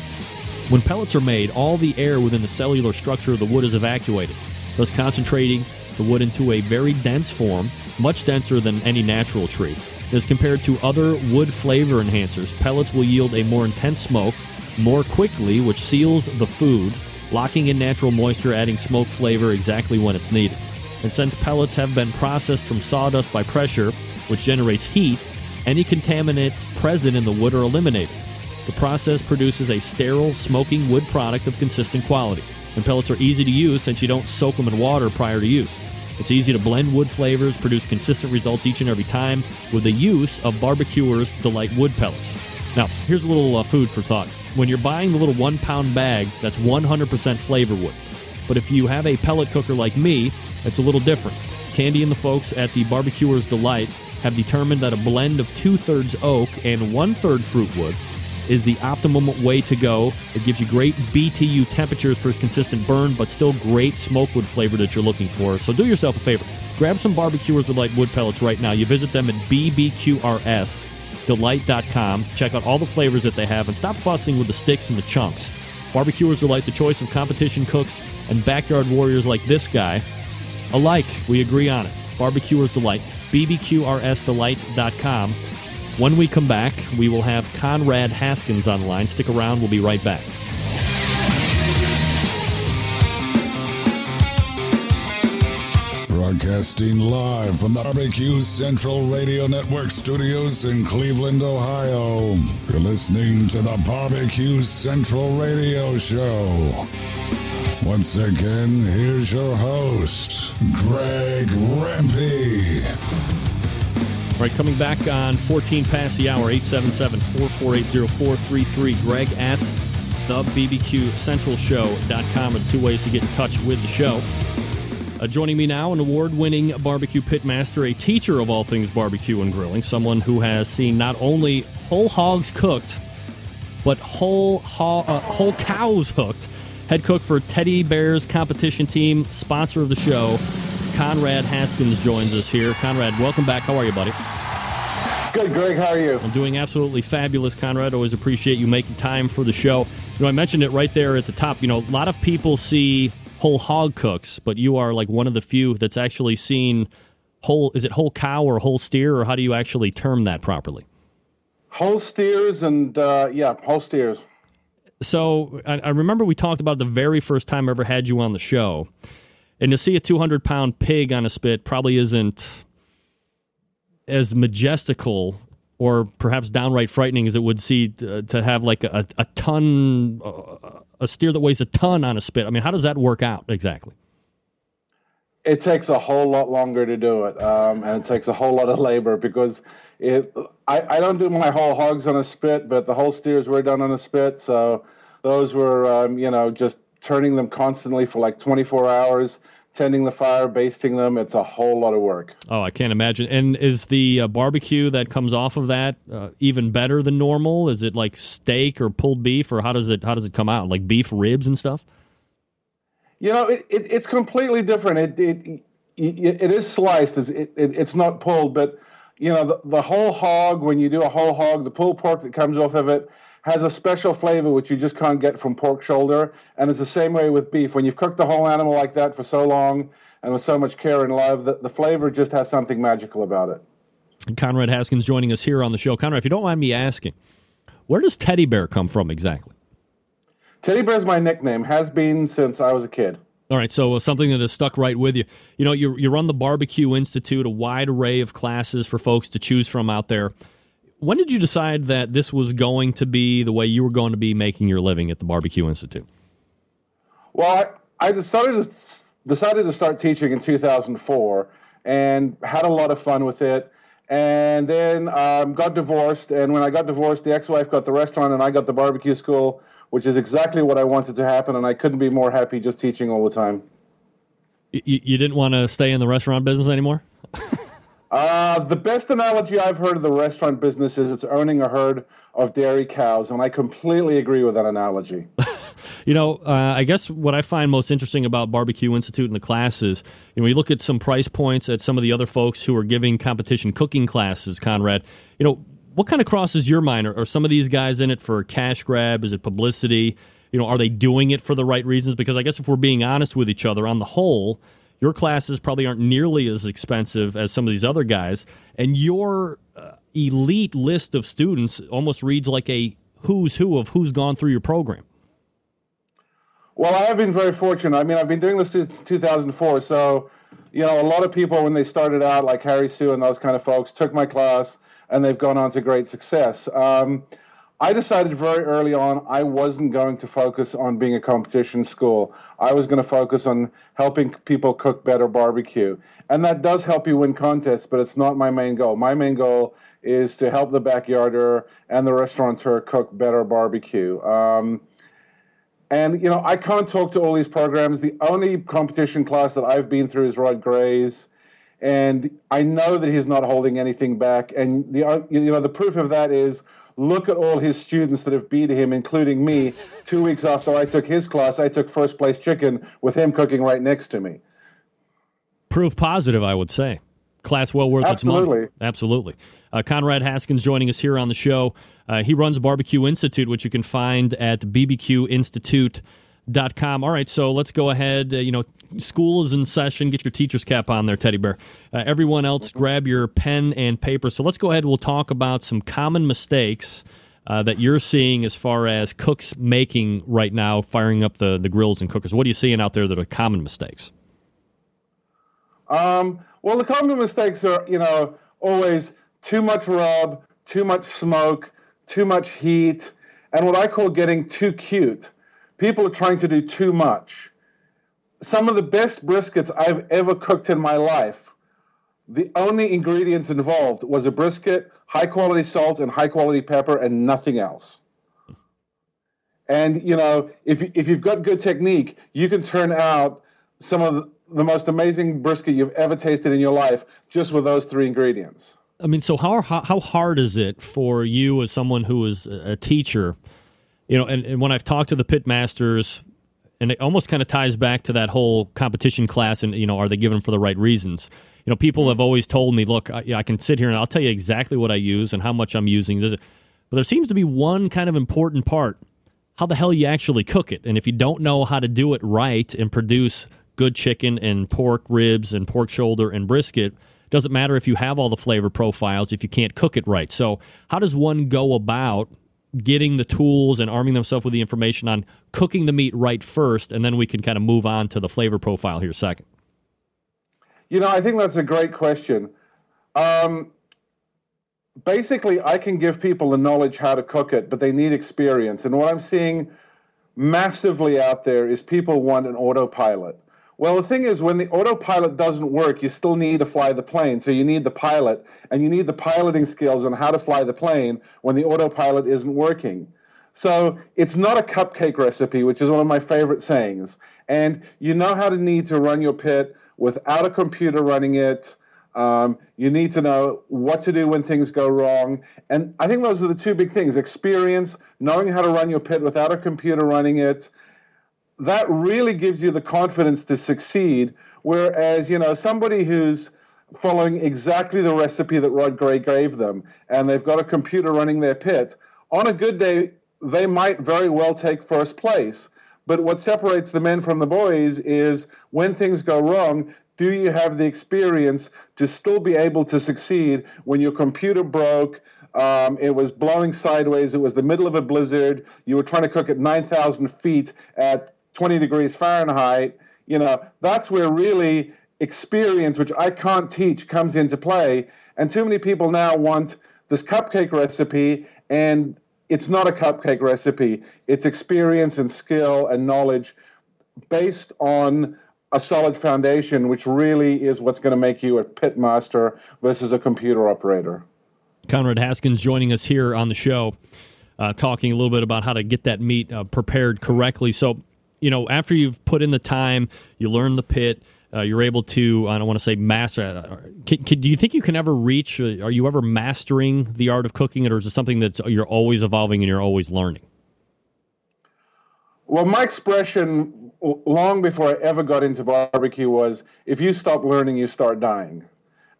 When pellets are made, all the air within the cellular structure of the wood is evacuated, thus concentrating the wood into a very dense form, much denser than any natural tree. As compared to other wood flavor enhancers, pellets will yield a more intense smoke more quickly, which seals the food, locking in natural moisture, adding smoke flavor exactly when it's needed. And since pellets have been processed from sawdust by pressure, which generates heat, any contaminants present in the wood are eliminated. The process produces a sterile, smoking wood product of consistent quality. And pellets are easy to use since you don't soak them in water prior to use. It's easy to blend wood flavors, produce consistent results each and every time with the use of Barbecuer's Delight wood pellets. Now, here's a little uh, food for thought. When you're buying the little one pound bags, that's 100% flavor wood. But if you have a pellet cooker like me, it's a little different. Candy and the folks at the Barbecuer's Delight have determined that a blend of two thirds oak and one third fruit wood is the optimum way to go. It gives you great BTU temperatures for consistent burn, but still great smokewood flavor that you're looking for. So do yourself a favor. Grab some Barbecuers Delight wood pellets right now. You visit them at bbqrsdelight.com. Check out all the flavors that they have and stop fussing with the sticks and the chunks. Barbecuers Delight, the choice of competition cooks and backyard warriors like this guy. Alike, we agree on it. Barbecuers Delight, bbqrsdelight.com. When we come back, we will have Konrad Haskins on the line. Stick around, we'll be right back. Broadcasting live from the Barbecue Central Radio Network studios in Cleveland, Ohio. You're listening to the Barbecue Central Radio Show. Once again, here's your host, Greg Rempe. All right, coming back on 14 past the hour, 877 448 0433. Greg at the BBQ Central Show.com are the two ways to get in touch with the show. Uh, joining me now, an award winning barbecue pitmaster, a teacher of all things barbecue and grilling, someone who has seen not only whole hogs cooked, but whole, ho- uh, whole cows hooked. Head cook for Teddy Bears competition team, sponsor of the show, Konrad Haskins joins us here. Konrad, welcome back. How are you, buddy? Good, Greg. How are you? I'm doing absolutely fabulous, Konrad. Always appreciate you making time for the show. You know, I mentioned it right there at the top. You know, a lot of people see whole hog cooks, but you are like one of the few that's actually seen whole. Is it whole cow or whole steer, or how do you actually term that properly? Whole steers and uh, yeah, whole steers. So I, I remember we talked about the very first time I ever had you on the show and to see a 200 pound pig on a spit probably isn't as majestical or perhaps downright frightening as it would see to, to have like a, a ton, uh, a steer that weighs a ton on a spit. I mean, how does that work out exactly? It takes a whole lot longer to do it, um, and it takes a whole lot of labor because it. I, I don't do my whole hogs on a spit, but the whole steers were done on a spit, so those were um, you know just turning them constantly for like 24 hours, tending the fire, basting them. It's a whole lot of work. Oh, I can't imagine. And is the uh, barbecue that comes off of that uh, even better than normal? Is it like steak or pulled beef, or how does it how does it come out? Like beef ribs and stuff? You know, it, it it's completely different. It it it is sliced. It's it, it's not pulled, but you know the, the whole hog. When you do a whole hog, the pulled pork that comes off of it has a special flavor which you just can't get from pork shoulder. And it's the same way with beef. When you've cooked the whole animal like that for so long and with so much care and love, the, the flavor just has something magical about it. Konrad Haskins joining us here on the show. Konrad, if you don't mind me asking, where does teddy bear come from exactly? Teddy bear's my nickname, has been since I was a kid. All right, so uh, something that has stuck right with you. You know, you, you run the Barbecue Institute, a wide array of classes for folks to choose from out there. When did you decide that this was going to be the way you were going to be making your living at the Barbecue Institute? Well, I, I decided to, decided to start teaching in 2004 and had a lot of fun with it. And then um, got divorced. And when I got divorced, the ex wife got the restaurant and I got the barbecue school which is exactly what I wanted to happen, and I couldn't be more happy just teaching all the time. You, you didn't want to stay in the restaurant business anymore? uh, the best analogy I've heard of the restaurant business is it's owning a herd of dairy cows, and I completely agree with that analogy. you know, uh, I guess what I find most interesting about Barbecue Institute and the classes, you know, we look at some price points at some of the other folks who are giving competition cooking classes, Konrad. You know, what kind of crosses your mind? Are, are some of these guys in it for cash grab? Is it publicity? You know, are they doing it for the right reasons? Because I guess if we're being honest with each other, on the whole, your classes probably aren't nearly as expensive as some of these other guys, and your uh, elite list of students almost reads like a who's who of who's gone through your program. Well, I have been very fortunate. I mean, I've been doing this since 2004, so you know, a lot of people when they started out, like Harry Soo and those kind of folks, took my class and they've gone on to great success. Um, I decided very early on I wasn't going to focus on being a competition school. I was going to focus on helping people cook better barbecue. And that does help you win contests, but it's not my main goal. My main goal is to help the backyarder and the restaurateur cook better barbecue. Um, and, you know, I can't talk to all these programs. The only competition class that I've been through is Rod Gray's and I know that he's not holding anything back. And the you know the proof of that is look at all his students that have beat him, including me. Two weeks after I took his class, I took first place chicken with him cooking right next to me. Proof positive, I would say. Class well worth Absolutely. its money. Absolutely. Uh, Konrad Haskins joining us here on the show. Uh, he runs Barbecue Institute, which you can find at BBQ Institute dot com. All right, so let's go ahead. Uh, you know, school is in session. Get your teacher's cap on there, Teddy Bear. Uh, everyone else, grab your pen and paper. So let's go ahead. We'll talk about some common mistakes uh, that you're seeing as far as cooks making right now, firing up the, the grills and cookers. What are you seeing out there that are common mistakes? Um, well, the common mistakes are, you know, always too much rub, too much smoke, too much heat, and what I call getting too cute people are trying to do too much. Some of the best briskets I've ever cooked in my life, the only ingredients involved was a brisket, high quality salt, and high quality pepper, and nothing else. And you know, if if you've got good technique, you can turn out some of the most amazing brisket you've ever tasted in your life just with those three ingredients. I mean, so how how hard is it for you as someone who is a teacher? You know, and, and when I've talked to the pit masters, and it almost kind of ties back to that whole competition class, and you know, are they given for the right reasons? You know, people have always told me, look, I, I can sit here and I'll tell you exactly what I use and how much I'm using. But there seems to be one kind of important part: how the hell you actually cook it. And if you don't know how to do it right and produce good chicken and pork ribs and pork shoulder and brisket, doesn't matter if you have all the flavor profiles if you can't cook it right. So, how does one go about getting the tools and arming themselves with the information on cooking the meat right first, and then we can kind of move on to the flavor profile here second? You know, I think that's a great question. Um, basically, I can give people the knowledge how to cook it, but they need experience. And what I'm seeing massively out there is people want an autopilot. Well, the thing is, when the autopilot doesn't work, you still need to fly the plane. So you need the pilot, and you need the piloting skills on how to fly the plane when the autopilot isn't working. So it's not a cupcake recipe, which is one of my favorite sayings. And you know how to need to run your pit without a computer running it. Um, you need to know what to do when things go wrong. And I think those are the two big things experience, knowing how to run your pit without a computer running it, that really gives you the confidence to succeed. Whereas, you know, somebody who's following exactly the recipe that Rod Gray gave them and they've got a computer running their pit, on a good day, they might very well take first place. But what separates the men from the boys is when things go wrong, do you have the experience to still be able to succeed when your computer broke? Um, it was blowing sideways. It was the middle of a blizzard. You were trying to cook at 9,000 feet at 20 degrees Fahrenheit, You know, that's where really experience, which I can't teach, comes into play. And too many people now want this cupcake recipe, and it's not a cupcake recipe. It's experience and skill and knowledge based on a solid foundation, which really is what's going to make you a pit master versus a computer operator. Konrad Haskins joining us here on the show, uh, talking a little bit about how to get that meat uh, prepared correctly. So, you know, after you've put in the time, you learn the pit, uh, you're able to, I don't want to say master. Uh, can, can, do you think you can ever reach, uh, are you ever mastering the art of cooking it, or is it something that you're always evolving and you're always learning? Well, my expression long before I ever got into barbecue was if you stop learning, you start dying.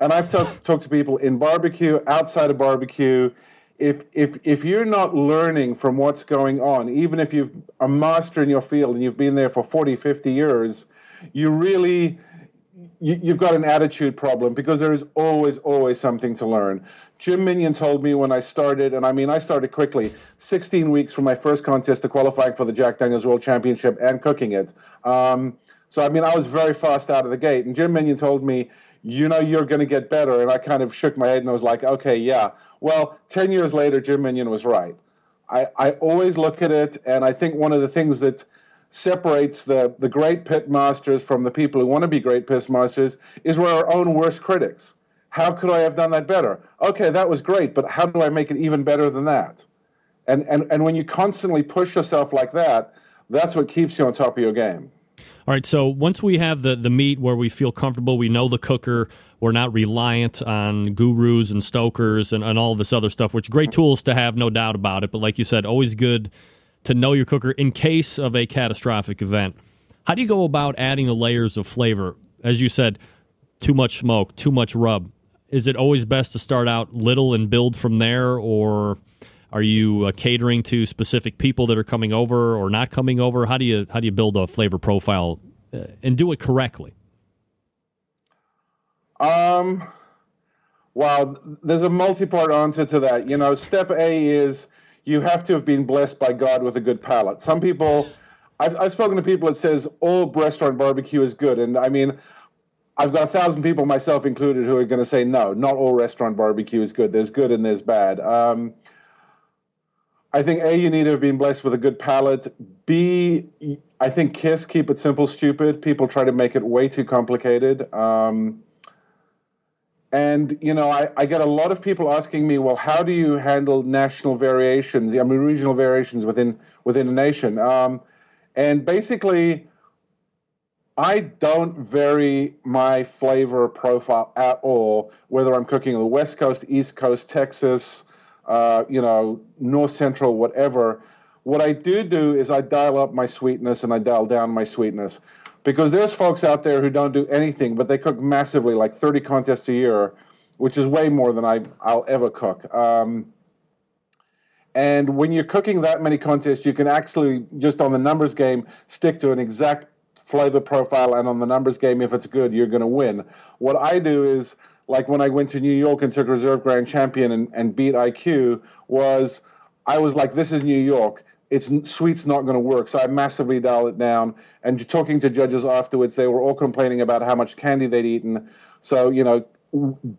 And I've talked to people in barbecue, outside of barbecue. If, if, if you're not learning from what's going on, even if you're a master in your field and you've been there for 40, 50 years, you really you, you've got an attitude problem because there is always, always something to learn. Jim Minion told me when I started, and I mean, I started quickly, 16 weeks from my first contest to qualifying for the Jack Daniels World Championship and cooking it. Um, so, I mean, I was very fast out of the gate. And Jim Minion told me, you know, you're going to get better. And I kind of shook my head and I was like, okay, yeah. Well, 10 years later, Jim Minion was right. I, I always look at it, and I think one of the things that separates the, the great pit masters from the people who want to be great pit masters is we're our own worst critics. How could I have done that better? Okay, that was great, but how do I make it even better than that? And, and, and when you constantly push yourself like that, that's what keeps you on top of your game. All right, so once we have the, the meat where we feel comfortable, we know the cooker, we're not reliant on gurus and stokers and, and all this other stuff, which great tools to have, no doubt about it. But like you said, always good to know your cooker in case of a catastrophic event. How do you go about adding the layers of flavor? As you said, too much smoke, too much rub is it always best to start out little and build from there, or are you uh, catering to specific people that are coming over or not coming over? How do you how do you build a flavor profile uh, and do it correctly? Um, wow, there's a multi-part answer to that. You know, step A is you have to have been blessed by God with a good palate. Some people. I've, I've spoken to people that says all restaurant barbecue is good, and I mean, I've got a thousand people, myself included, who are going to say no. Not all restaurant barbecue is good. There's good and there's bad. Um, I think A, you need to have been blessed with a good palate. B, I think Kiss, keep it simple, stupid. People try to make it way too complicated. Um, and you know, I, I, get a lot of people asking me, well, how do you handle national variations? I mean, regional variations within within a nation. Um, and basically, I don't vary my flavor profile at all, whether I'm cooking on the West Coast, East Coast, Texas, uh, you know, North Central, whatever. What I do do is I dial up my sweetness and I dial down my sweetness. Because there's folks out there who don't do anything, but they cook massively, like 30 contests a year, which is way more than I, I'll ever cook. Um, and when you're cooking that many contests, you can actually, just on the numbers game, stick to an exact flavor profile and on the numbers game, if it's good, you're going to win. What I do is, like when I went to New York and took reserve grand champion and, and beat iQue, was I was like, this is New York. It's sweet's not going to work. So I massively dialed it down. And talking to judges afterwards, they were all complaining about how much candy they'd eaten. So, you know,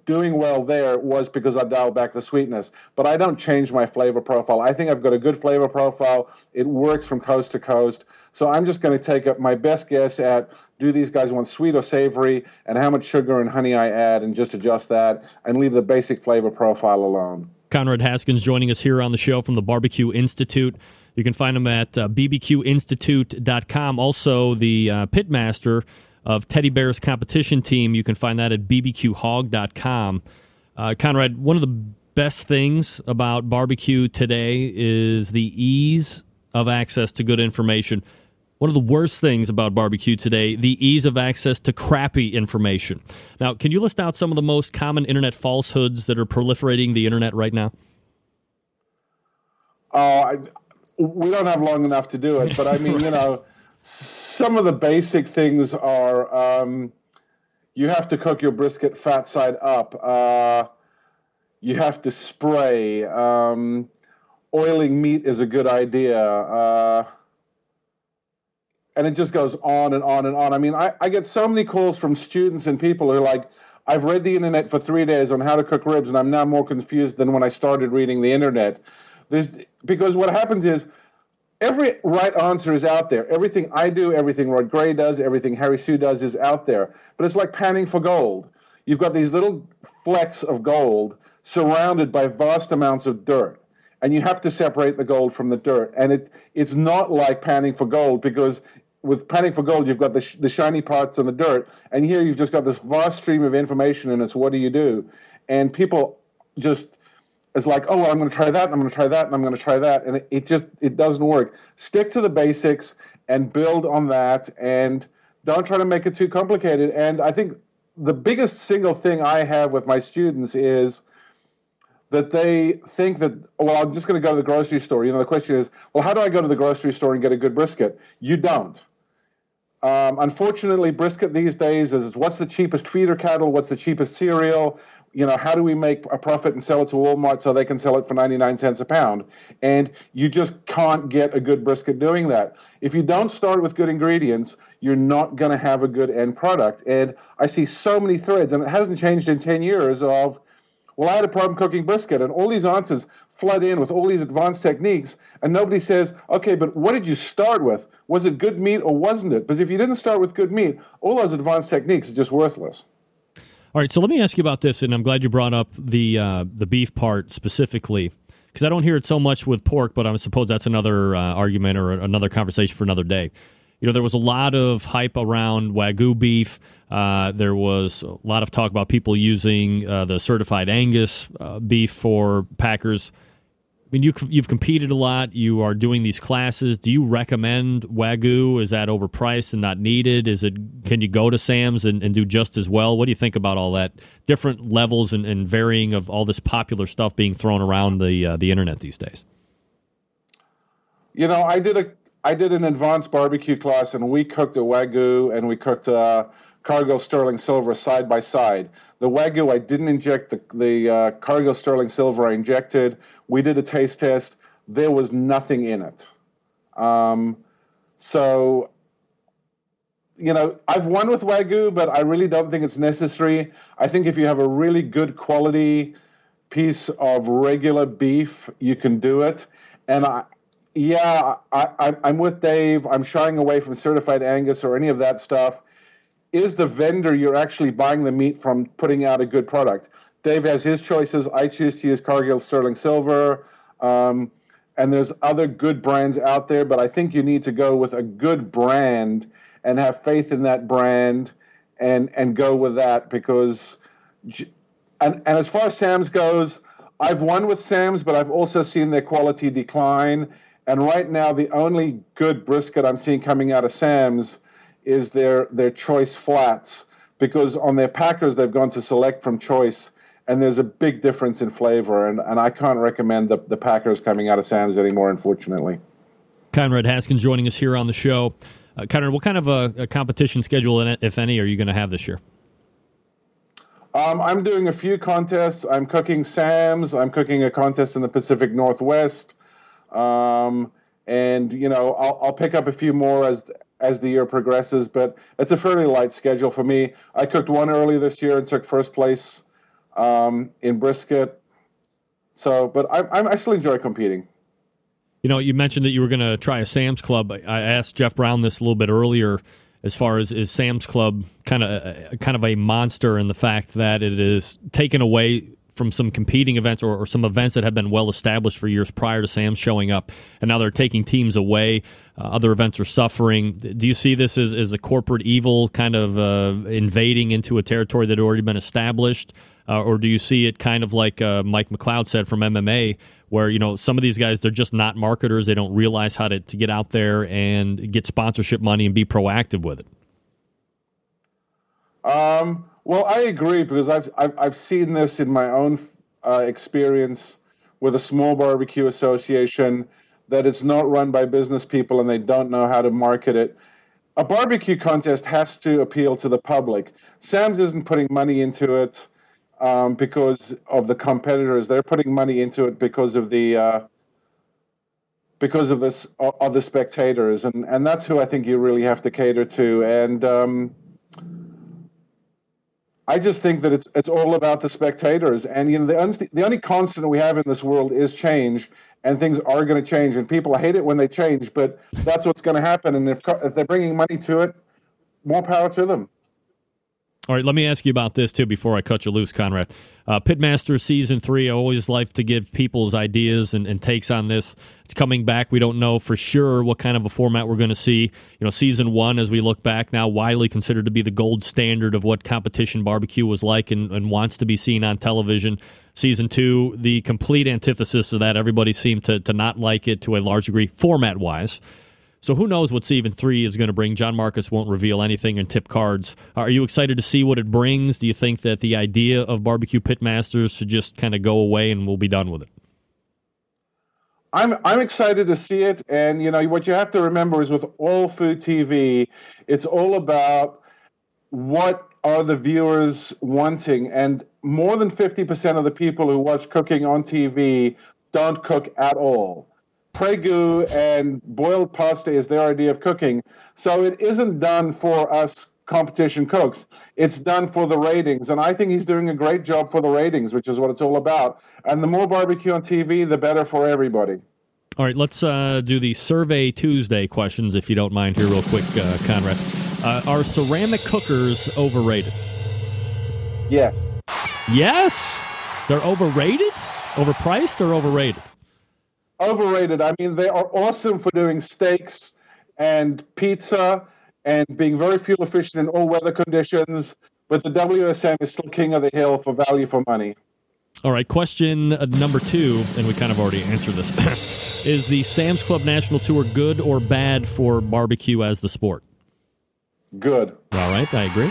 doing well there was because I dialed back the sweetness. But I don't change my flavor profile. I think I've got a good flavor profile. It works from coast to coast. So I'm just going to take up my best guess at do these guys want sweet or savory and how much sugar and honey I add and just adjust that and leave the basic flavor profile alone. Konrad Haskins joining us here on the show from the Barbecue Institute. You can find him at uh, bbqinstitute.com. Also, the uh, pitmaster of Teddy Bear's competition team. You can find that at bbqhog.com. Uh, Konrad, one of the best things about barbecue today is the ease of access to good information. One of the worst things about barbecue today, the ease of access to crappy information. Now, can you list out some of the most common internet falsehoods that are proliferating the internet right now? Oh, I, we don't have long enough to do it, but I mean, you know, some of the basic things are um, you have to cook your brisket fat side up. Uh, you have to spray. Um, oiling meat is a good idea. Uh, and it just goes on and on and on. I mean, I, I get so many calls from students and people who are like, I've read the internet for three days on how to cook ribs, and I'm now more confused than when I started reading the internet. There's, because what happens is every right answer is out there. Everything I do, everything Rod Gray does, everything Harry Soo does is out there. But it's like panning for gold. You've got these little flecks of gold surrounded by vast amounts of dirt. And you have to separate the gold from the dirt. And it, it's not like panning for gold because with panning for gold, you've got the, sh- the shiny parts and the dirt. And here you've just got this vast stream of information and it's what do you do? And people just it's like, oh, well, I'm going to try that, and I'm going to try that, and I'm going to try that, and it, it just it doesn't work. Stick to the basics and build on that, and don't try to make it too complicated. And I think the biggest single thing I have with my students is that they think that, well, I'm just going to go to the grocery store. You know, the question is, well, how do I go to the grocery store and get a good brisket? You don't. Um, unfortunately, brisket these days is what's the cheapest feeder cattle, what's the cheapest cereal, you know, how do we make a profit and sell it to Walmart so they can sell it for 99 cents a pound? And you just can't get a good brisket doing that. If you don't start with good ingredients, you're not going to have a good end product. And I see so many threads, and it hasn't changed in 10 years of, well, I had a problem cooking brisket, and all these answers flood in with all these advanced techniques, and nobody says, okay, but what did you start with? Was it good meat or wasn't it? Because if you didn't start with good meat, all those advanced techniques are just worthless. All right, so let me ask you about this, and I'm glad you brought up the uh, the beef part specifically because I don't hear it so much with pork, but I suppose that's another uh, argument or another conversation for another day. You know, there was a lot of hype around wagyu beef. Uh, there was a lot of talk about people using uh, the certified Angus uh, beef for Packers. I mean, you, you've competed a lot. You are doing these classes. Do you recommend Wagyu? Is that overpriced and not needed? Is it? Can you go to Sam's and, and do just as well? What do you think about all that? Different levels and, and varying of all this popular stuff being thrown around the uh, the internet these days. You know, I did a I did an advanced barbecue class, and we cooked a Wagyu and we cooked a Cargill Sterling Silver side by side. The Wagyu, I didn't inject the, the uh, Cargill Sterling Silver, I injected. We did a taste test. There was nothing in it. Um, so, you know, I've won with Wagyu, but I really don't think it's necessary. I think if you have a really good quality piece of regular beef, you can do it. And I, yeah, I, am with Dave. I'm shying away from certified Angus or any of that stuff is the vendor you're actually buying the meat from putting out a good product? Dave has his choices. I choose to use Cargill Sterling Silver. Um, and there's other good brands out there, but I think you need to go with a good brand and have faith in that brand and and go with that because and and as far as Sam's goes, I've won with Sam's, but I've also seen their quality decline. And right now, the only good brisket I'm seeing coming out of Sam's is their their choice flats because on their packers they've gone to select from choice and there's a big difference in flavor and, and I can't recommend the, the packers coming out of Sam's anymore unfortunately. Konrad Haskins joining us here on the show. Uh, Konrad, what kind of a, a competition schedule, if any, are you going to have this year? Um, I'm doing a few contests. I'm cooking Sam's. I'm cooking a contest in the Pacific Northwest. Um, and you know, I'll, I'll pick up a few more as as the year progresses, but it's a fairly light schedule for me. I cooked one early this year and took first place um, in brisket. So, but I, I still enjoy competing. You know, you mentioned that you were going to try a Sam's Club. I asked Jeff Brown this a little bit earlier. As far as is Sam's Club kind of kind of a monster in the fact that it is taken away from some competing events or, or, some events that have been well established for years prior to Sam's showing up, and now they're taking teams away. Uh, other events are suffering. Do you see this as, as a corporate evil kind of uh, invading into a territory that had already been established? Uh, or do you see it kind of like uh, Mike McLeod said from MMA, where you know some of these guys they're just not marketers, they don't realize how to, to get out there and get sponsorship money and be proactive with it. Um, well, I agree because I've I've, I've seen this in my own uh, experience with a small barbecue association that it's not run by business people and they don't know how to market it. A barbecue contest has to appeal to the public. Sam's isn't putting money into it um, because of the competitors. They're putting money into it because of the uh, because of this of the spectators, and and that's who I think you really have to cater to. And um, I just think that it's it's all about the spectators, and you know the un- the only constant we have in this world is change, and things are going to change, and people hate it when they change, but that's what's going to happen. And if if they're bringing money to it, more power to them. All right, let me ask you about this too before I cut you loose, Konrad. Uh, Pitmaster season three. I always like to give people's ideas and, and, takes on this. It's coming back. We don't know for sure what kind of a format we're going to see. You know, season one, as we look back now, widely considered to be the gold standard of what competition barbecue was like and, and wants to be seen on television. Season two, the complete antithesis of that. Everybody seemed to to not like it to a large degree, format wise. So who knows what season three is going to bring? John Marcus won't reveal anything in tip cards. Are you excited to see what it brings? Do you think that the idea of barbecue pitmasters should just kind of go away and we'll be done with it? I'm I'm excited to see it, and you know what you have to remember is with all food TV, it's all about what are the viewers wanting, and more than fifty percent of the people who watch cooking on TV don't cook at all. Prego and boiled pasta is their idea of cooking. So it isn't done for us competition cooks. It's done for the ratings. And I think he's doing a great job for the ratings, which is what it's all about. And the more barbecue on TV, the better for everybody. All right, let's uh, do the Survey Tuesday questions, if you don't mind, here, real quick, uh, Konrad. Uh, are ceramic cookers overrated? Yes. Yes? They're overrated? Overpriced or overrated? Overrated. I mean, they are awesome for doing steaks and pizza and being very fuel efficient in all weather conditions. But the WSM is still king of the hill for value for money. All right, question number two, and we kind of already answered this. is the Sam's Club National Tour good or bad for barbecue as the sport? Good. All right, I agree.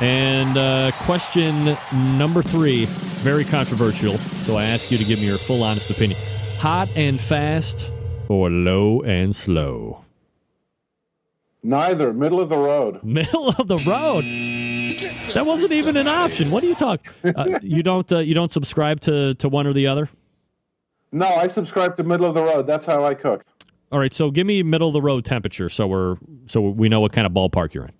And uh, question number three, very controversial. So I ask you to give me your full, honest opinion. Hot and fast or low and slow? Neither. Middle of the road. Middle of the road. That wasn't even an option. What are you talking? Uh, you don't. Uh, you don't subscribe to to one or the other. No, I subscribe to middle of the road. That's how I cook. All right. So give me middle of the road temperature, so we're so we know what kind of ballpark you're in.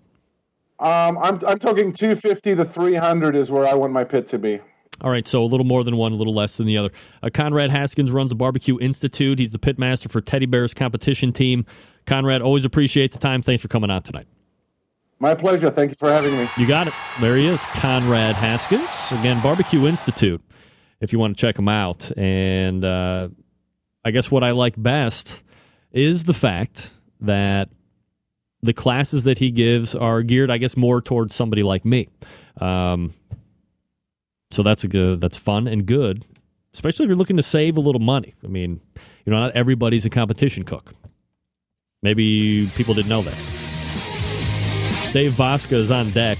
Um, I'm I'm talking 250 to 300 is where I want my pit to be. All right, so a little more than one, a little less than the other. Uh, Konrad Haskins runs the Barbecue Institute. He's the pitmaster for Teddy Bear's competition team. Konrad, always appreciate the time. Thanks for coming out tonight. My pleasure. Thank you for having me. You got it. There he is, Konrad Haskins. Again, Barbecue Institute, if you want to check him out. And uh, I guess what I like best is the fact that the classes that he gives are geared, I guess, more towards somebody like me. Um, so that's a good, that's fun and good, especially if you're looking to save a little money. I mean, you know, not everybody's a competition cook. Maybe people didn't know that. Dave Bouska is on deck.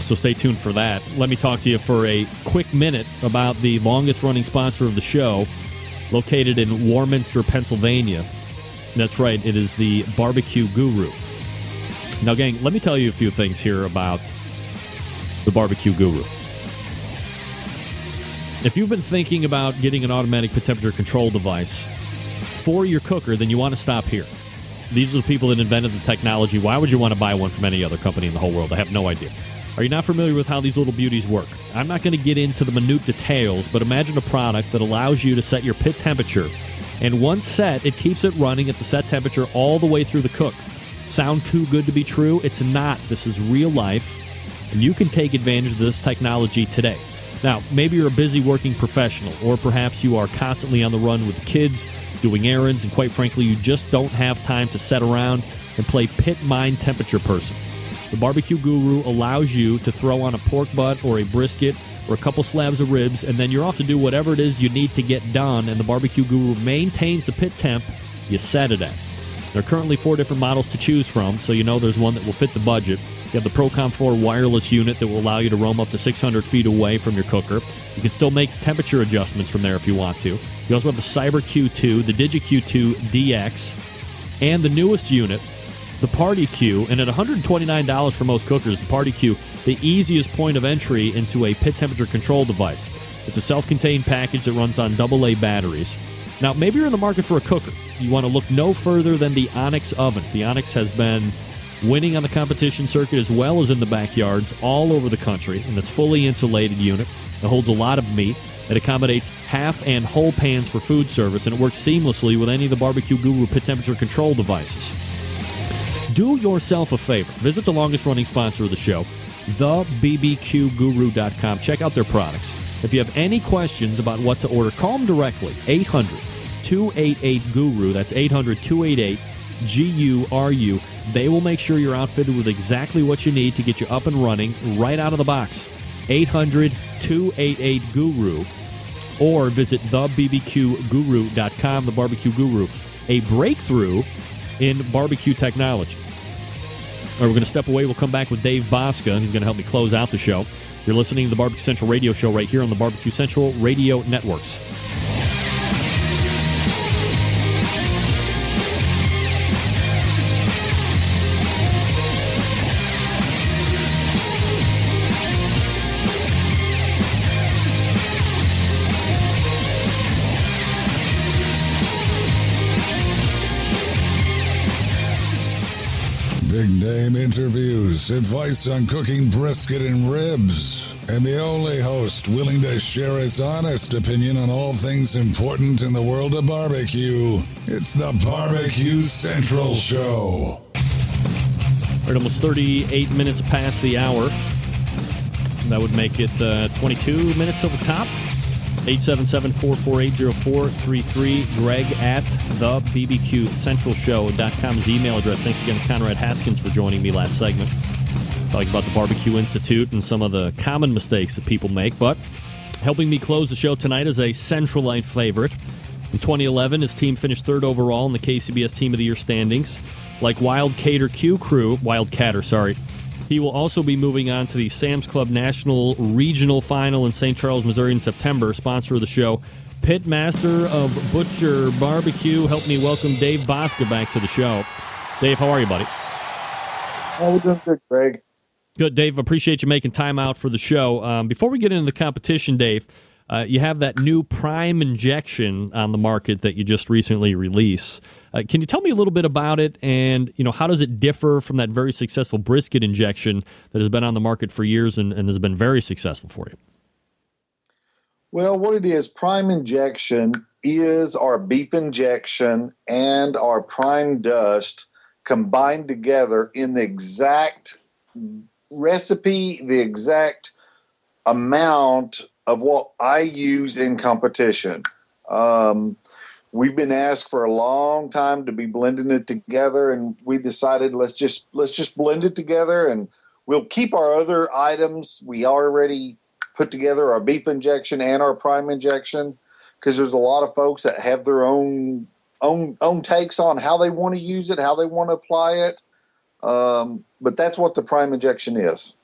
So stay tuned for that. Let me talk to you for a quick minute about the longest running sponsor of the show, located in Warminster, Pennsylvania. That's right, it is the Barbecue Guru. Now, gang, let me tell you a few things here about the barbecue guru. If you've been thinking about getting an automatic temperature control device for your cooker, then you want to stop here. These are the people that invented the technology. Why would you want to buy one from any other company in the whole world? I have no idea. Are you not familiar with how these little beauties work? I'm not going to get into the minute details, but imagine a product that allows you to set your pit temperature. And once set, it keeps it running at the set temperature all the way through the cook. Sound too good to be true? It's not. This is real life and you can take advantage of this technology today. Now, maybe you're a busy working professional, or perhaps you are constantly on the run with the kids, doing errands, and quite frankly, you just don't have time to set around and play pit mind temperature person. The Barbecue Guru allows you to throw on a pork butt or a brisket or a couple slabs of ribs, and then you're off to do whatever it is you need to get done, and the Barbecue Guru maintains the pit temp you set it at. There are currently four different models to choose from, so you know there's one that will fit the budget. You have the Procom 4 wireless unit that will allow you to roam up to 600 feet away from your cooker. You can still make temperature adjustments from there if you want to. You also have the Cyber Q2, the DigiQ2 DX, and the newest unit, the Party Q. And at $129 for most cookers, the Party Q, the easiest point of entry into a pit temperature control device. It's a self contained package that runs on AA batteries. Now, maybe you're in the market for a cooker. You want to look no further than the Onyx oven. The Onyx has been winning on the competition circuit as well as in the backyards all over the country, and it's fully insulated unit. It holds a lot of meat. It accommodates half and whole pans for food service, and it works seamlessly with any of the Barbecue Guru pit temperature control devices. Do yourself a favor. Visit the longest running sponsor of the show, thebbqguru.com. Check out their products. If you have any questions about what to order, call them directly. 800 288 Guru. That's 800 288 G U R U. They will make sure you're outfitted with exactly what you need to get you up and running right out of the box. 800 288 Guru or visit thebbqguru.com, the barbecue guru, a breakthrough in barbecue technology. All right, we're going to step away. We'll come back with Dave Bouska. He's going to help me close out the show. You're listening to the Barbecue Central Radio Show right here on the Barbecue Central Radio Networks. Interviews, advice on cooking brisket and ribs, and the only host willing to share his honest opinion on all things important in the world of barbecue. It's the Barbecue Central Show. All right, almost 38 minutes past the hour. That would make it uh, 22 minutes the top. 877-448-0433. Greg at the BBQCentralShow.com is email address. Thanks again to Konrad Haskins for joining me last segment. Talking about the Barbecue Institute and some of the common mistakes that people make. But helping me close the show tonight is a Central Centralite favorite. In 2011, his team finished third overall in the KCBS Team of the Year standings. Like Wild Cater Q Crew, Wild Catter, sorry. He will also be moving on to the Sam's Club National Regional Final in St. Charles, Missouri in September. Sponsor of the show, Pitmaster of Butcher Barbecue. Help me welcome Dave Bouska back to the show. Dave, how are you, buddy? Oh, we're doing good, Greg. Good, Dave. Appreciate you making time out for the show. Um, before we get into the competition, Dave, uh, you have that new Prime injection on the market that you just recently released. Uh, can you tell me a little bit about it, and you know how does it differ from that very successful brisket injection that has been on the market for years and, and has been very successful for you? Well, what it is, Prime Injection is our beef injection and our Prime Dust combined together in the exact recipe, the exact amount of what I use in competition. Um, we've been asked for a long time to be blending it together, and we decided let's just let's just blend it together, and we'll keep our other items. We already put together our beef injection and our prime injection because there's a lot of folks that have their own own own takes on how they want to use it, how they want to apply it. Um, but that's what the prime injection is.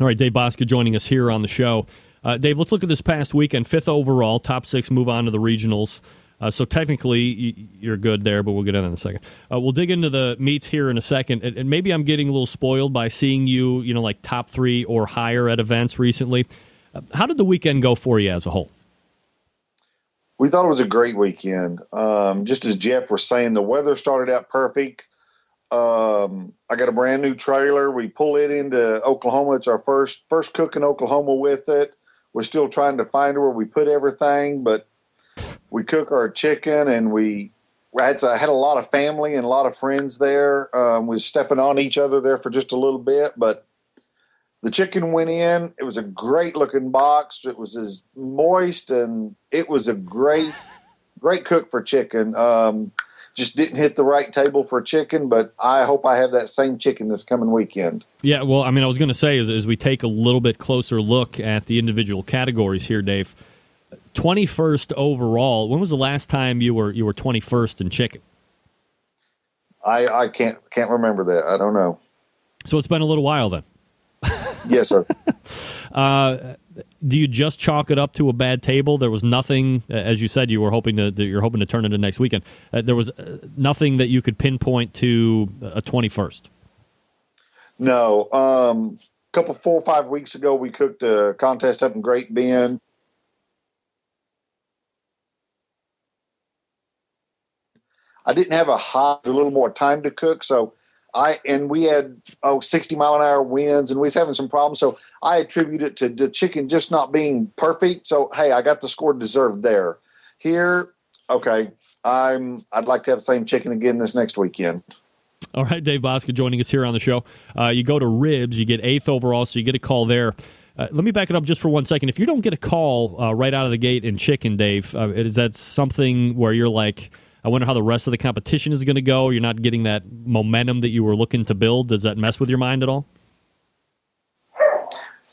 All right, Dave Bouska joining us here on the show. Uh, Dave, let's look at this past weekend. Fifth overall, top six move on to the regionals. Uh, so technically, you're good there, but we'll get in in a second. Uh, we'll dig into the meets here in a second, and, and, maybe I'm getting a little spoiled by seeing you, you know, like top three or higher at events recently. Uh, how did the weekend go for you as a whole? We thought it was a great weekend. Um, just as Jeff was saying, the weather started out perfect. Um, I got a brand new trailer. We pull it into Oklahoma. It's our first first cook in Oklahoma with it. We're still trying to find where we put everything, but we cook our chicken and we had, I had a lot of family and a lot of friends there. Um, was stepping on each other there for just a little bit, but the chicken went in. It was a great looking box. It was as moist and it was a great, great cook for chicken. Um, just didn't hit the right table for chicken, but I hope I have that same chicken this coming weekend. Yeah, well, I mean, I was going to say as, as we take a little bit closer look at the individual categories here, Dave. 21st overall. When was the last time you were you were 21st in chicken? I I can't can't remember that. I don't know. So it's been a little while then. yes, sir. uh, do you just chalk it up to a bad table? There was nothing, uh, as you said, you were hoping to you're hoping to turn into next weekend. Uh, there was uh, nothing that you could pinpoint to a twenty first. No, um, a couple four or five weeks ago, we cooked a contest up in Great Bend. I didn't have a hot, a little more time to cook, so I and we had oh 60 mile an hour winds and we was having some problems. So I attribute it to the chicken just not being perfect. So hey, I got the score deserved there. Here, okay, I'm I'd like to have the same chicken again this next weekend. All right, Dave Bouska joining us here on the show. Uh, you go to ribs, you get eighth overall, so you get a call there. Uh, let me back it up just for one second. If you don't get a call uh, right out of the gate in chicken, Dave, uh, is that something where you're like, I wonder how the rest of the competition is going to go? You're not getting that momentum that you were looking to build. Does that mess with your mind at all?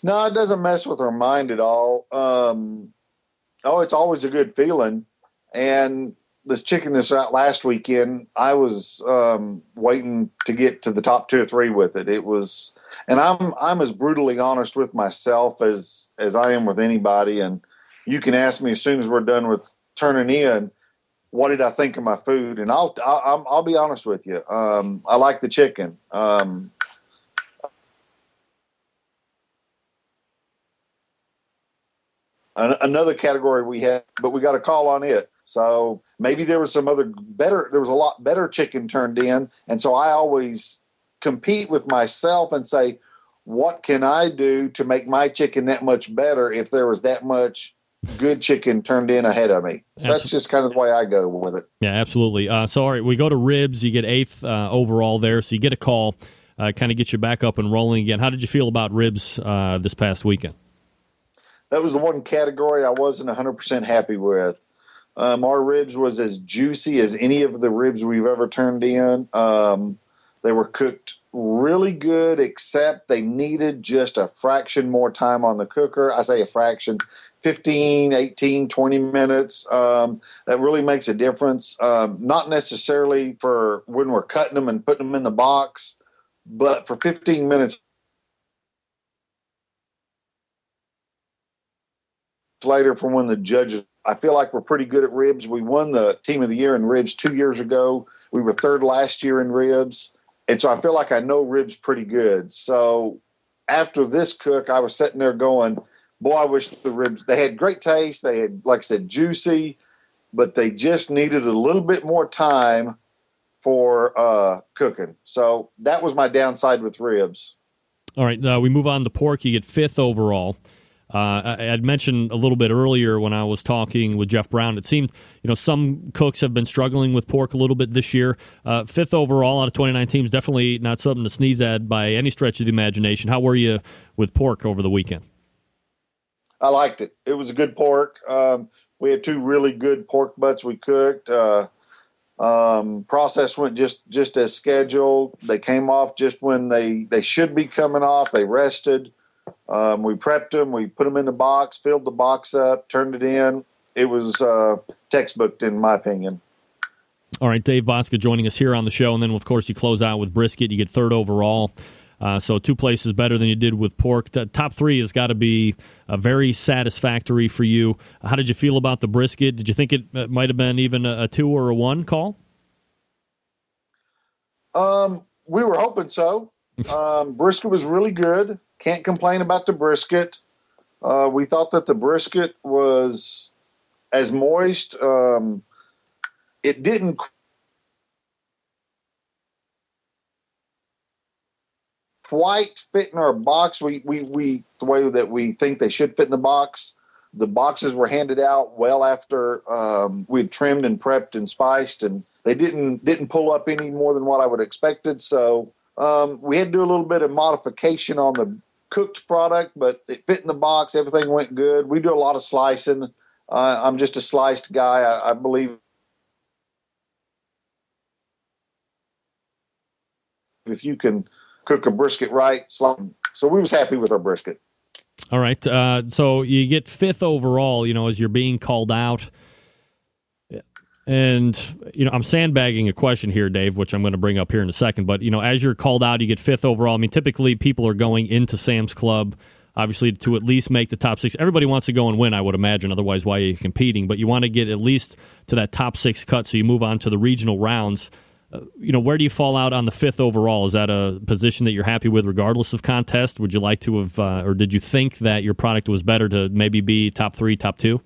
No, it doesn't mess with our mind at all. Um, oh, it's always a good feeling. And this chicken this out last weekend, I was um, waiting to get to the top two or three with it. It was, and I'm I'm as brutally honest with myself as as I am with anybody. And you can ask me as soon as we're done with turning in, what did I think of my food? And I'll I'll, I'll be honest with you. Um, I like the chicken. Um, another category we had, but we got a call on it. So maybe there was some other better, there was a lot better chicken turned in. And so I always compete with myself and say, what can I do to make my chicken that much better if there was that much good chicken turned in ahead of me? So that's just kind of the way I go with it. Yeah, absolutely. Uh, so, all right, we go to ribs. You get eighth uh, overall there. So you get a call, uh, kind of get you back up and rolling again. How did you feel about ribs uh, this past weekend? that was the one category I wasn't 100% happy with. Um, our ribs was as juicy as any of the ribs we've ever turned in. Um, they were cooked really good, except they needed just a fraction more time on the cooker. I say a fraction 15, 18, 20 minutes. Um, that really makes a difference. Um, not necessarily for when we're cutting them and putting them in the box, but for 15 minutes later from when the judges I feel like we're pretty good at ribs. We won the team of the year in ribs two years ago. We were third last year in ribs. And so I feel like I know ribs pretty good. So after this cook, I was sitting there going, boy, I wish the ribs, they had great taste. They had, like I said, juicy, but they just needed a little bit more time for uh, cooking. So that was my downside with ribs. All right. Uh, we move on to pork. You get fifth overall. Uh, I had mentioned a little bit earlier when I was talking with Jeff Brown. It seemed, you know, some cooks have been struggling with pork a little bit this year. Uh, fifth overall out of 29 teams, definitely not something to sneeze at by any stretch of the imagination. How were you with pork over the weekend? I liked it. It was a good pork. Um, we had two really good pork butts we cooked. Uh, um, process went just just as scheduled. They came off just when they they should be coming off. They rested. Um, we prepped them, we put them in the box, filled the box up, turned it in. It was uh, textbook, in my opinion. All right, Dave Bouska joining us here on the show, and then of course you close out with brisket. You get third overall, uh, so two places better than you did with pork. The top three has got to be uh, very satisfactory for you. How did you feel about the brisket? Did you think it uh, might have been even a, a two or a one call? Um, we were hoping so. Um, brisket was really good. Can't complain about the brisket. Uh, we thought that the brisket was as moist. Um, it didn't quite fit in our box. We, we, we, the way that we think they should fit in the box. The boxes were handed out well after um, we had trimmed and prepped and spiced, and they didn't didn't pull up any more than what I would have expected. So um, we had to do a little bit of modification on the cooked product, but it fit in the box. Everything went good. We do a lot of slicing. Uh, I'm just a sliced guy. I, I believe if you can cook a brisket right, so we was happy with our brisket. All right. Uh, so you get fifth overall. You know, as you're being called out. And you know, I'm sandbagging a question here, Dave, which I'm going to bring up here in a second. But you know, as you're called out, you get fifth overall. I mean, typically people are going into Sam's Club, obviously to at least make the top six. Everybody wants to go and win, I would imagine. Otherwise, why are you competing? But you want to get at least to that top six cut, so you move on to the regional rounds. You know, where do you fall out on the fifth overall? Is that a position that you're happy with, regardless of contest? Would you like to have, uh, or did you think that your product was better to maybe be top three, top two?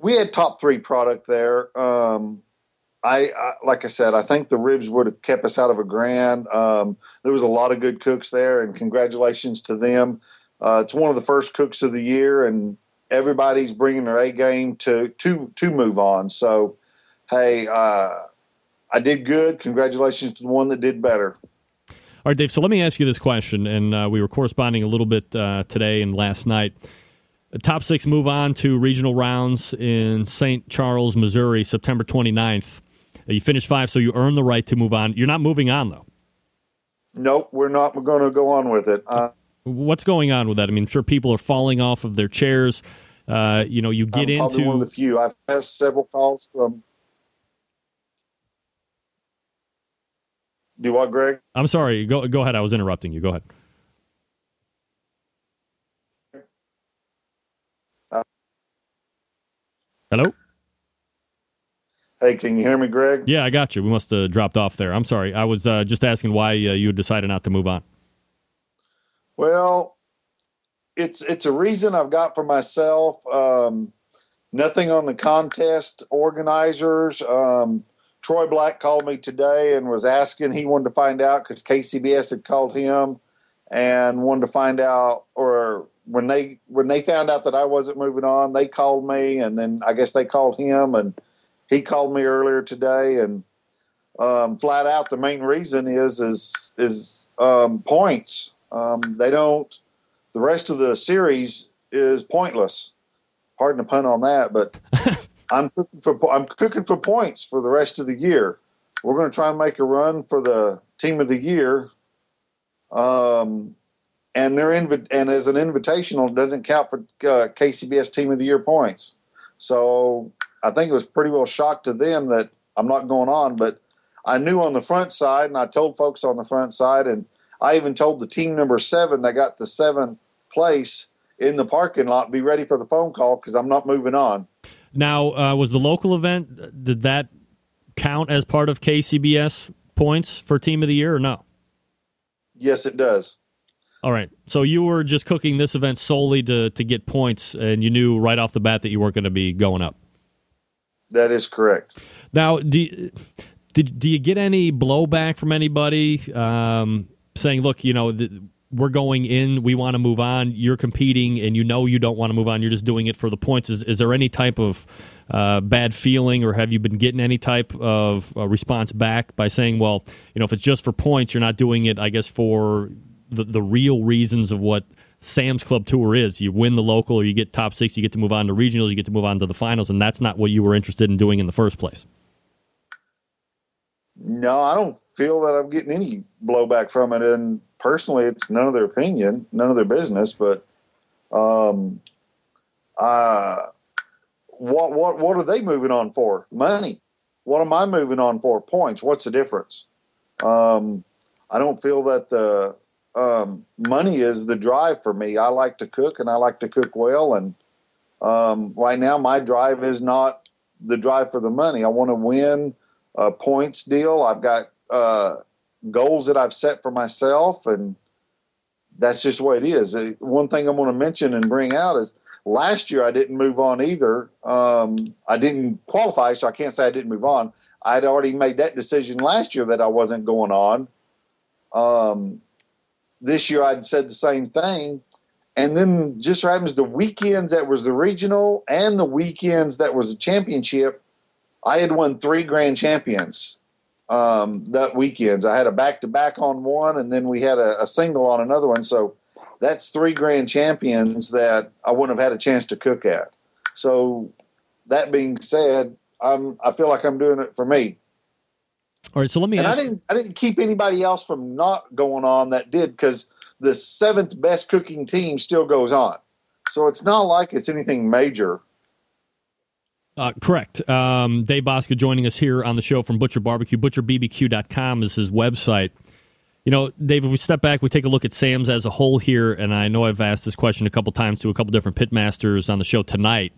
we had top three product there. Um, I, I, like I said, I think the ribs would have kept us out of a grand. Um, there was a lot of good cooks there, and congratulations to them. Uh, it's one of the first cooks of the year, and everybody's bringing their A game to to to move on. So, hey, uh, I did good. Congratulations to the one that did better. All right, Dave. So let me ask you this question, and uh, we were corresponding a little bit uh, today and last night. The top six move on to regional rounds in St. Charles, Missouri, September 29th. You finished five, so you earn the right to move on. You're not moving on, though. Nope, we're not We're going to go on with it. Uh, What's going on with that? I mean, I'm sure people are falling off of their chairs. Uh, you know, you get I'm into one of the few. I've had several calls from. Do you want Greg? I'm sorry. Go go ahead. I was interrupting you. Go ahead. Hello. Hey, can you hear me, Greg? Yeah, I got you. We must have dropped off there. I'm sorry. I was uh, just asking why uh, you decided not to move on. Well, it's it's a reason I've got for myself. Um, nothing on the contest organizers. Um, Troy Black called me today and was asking. He wanted to find out because KCBS had called him and wanted to find out. Or when they when they found out that I wasn't moving on, they called me, and then I guess they called him, and he called me earlier today, and um, flat out the main reason is is is um, points. Um, they don't. The rest of the series is pointless. Pardon the pun on that, but I'm cooking for I'm cooking for points for the rest of the year. We're going to try and make a run for the team of the year. Um, and they're invi- and as an invitational, it doesn't count for uh, KCBS team of the year points. So I think it was pretty well shocked to them that I'm not going on. But I knew on the front side, and I told folks on the front side, and I even told the team number seven that got the seventh place in the parking lot, be ready for the phone call because I'm not moving on. Now, uh, was the local event did that count as part of KCBS points for team of the year or no? Yes, it does. All right. So you were just cooking this event solely to to get points, and you knew right off the bat that you weren't going to be going up. That is correct. Now, do you, did do you get any blowback from anybody um, saying, "Look, you know, the, we're going in, we want to move on. You're competing, and you know you don't want to move on. You're just doing it for the points." Is is there any type of uh, bad feeling, or have you been getting any type of uh, response back by saying, "Well, you know, if it's just for points, you're not doing it, I guess, for the the real reasons of what." Sam's Club Tour is. You win the local or you get top six, you get to move on to regionals, you get to move on to the finals, and that's not what you were interested in doing in the first place. No, I don't feel that I'm getting any blowback from it. And personally, it's none of their opinion, none of their business. But um, uh, what what what are they moving on for? Money. What am I moving on for? Points. What's the difference? Um, I don't feel that the um, money is the drive for me. I like to cook and I like to cook well. And um, right now, my drive is not the drive for the money. I want to win a points deal. I've got uh, goals that I've set for myself, and that's just the way it is. Uh, One thing I want to mention and bring out is last year I didn't move on either. Um, I didn't qualify, so I can't say I didn't move on. I'd already made that decision last year that I wasn't going on. Um, this year I'd said the same thing. And then just so happens the weekends that was the regional and the weekends that was the championship, I had won three grand champions um, that weekends. I had a back to back on one, and then we had a, a single on another one. So that's three grand champions that I wouldn't have had a chance to cook at. So that being said, I'm I feel like I'm doing it for me. All right, so let me And I didn't I didn't keep anybody else from not going on that did because the seventh best cooking team still goes on. So it's not like it's anything major. Uh, correct. Um, Dave Bouska joining us here on the show from Butcher Barbecue. ButcherBBQ.com is his website. You know, Dave, if we step back, we take a look at Sam's as a whole here, and I know I've asked this question a couple times to a couple different pitmasters on the show tonight.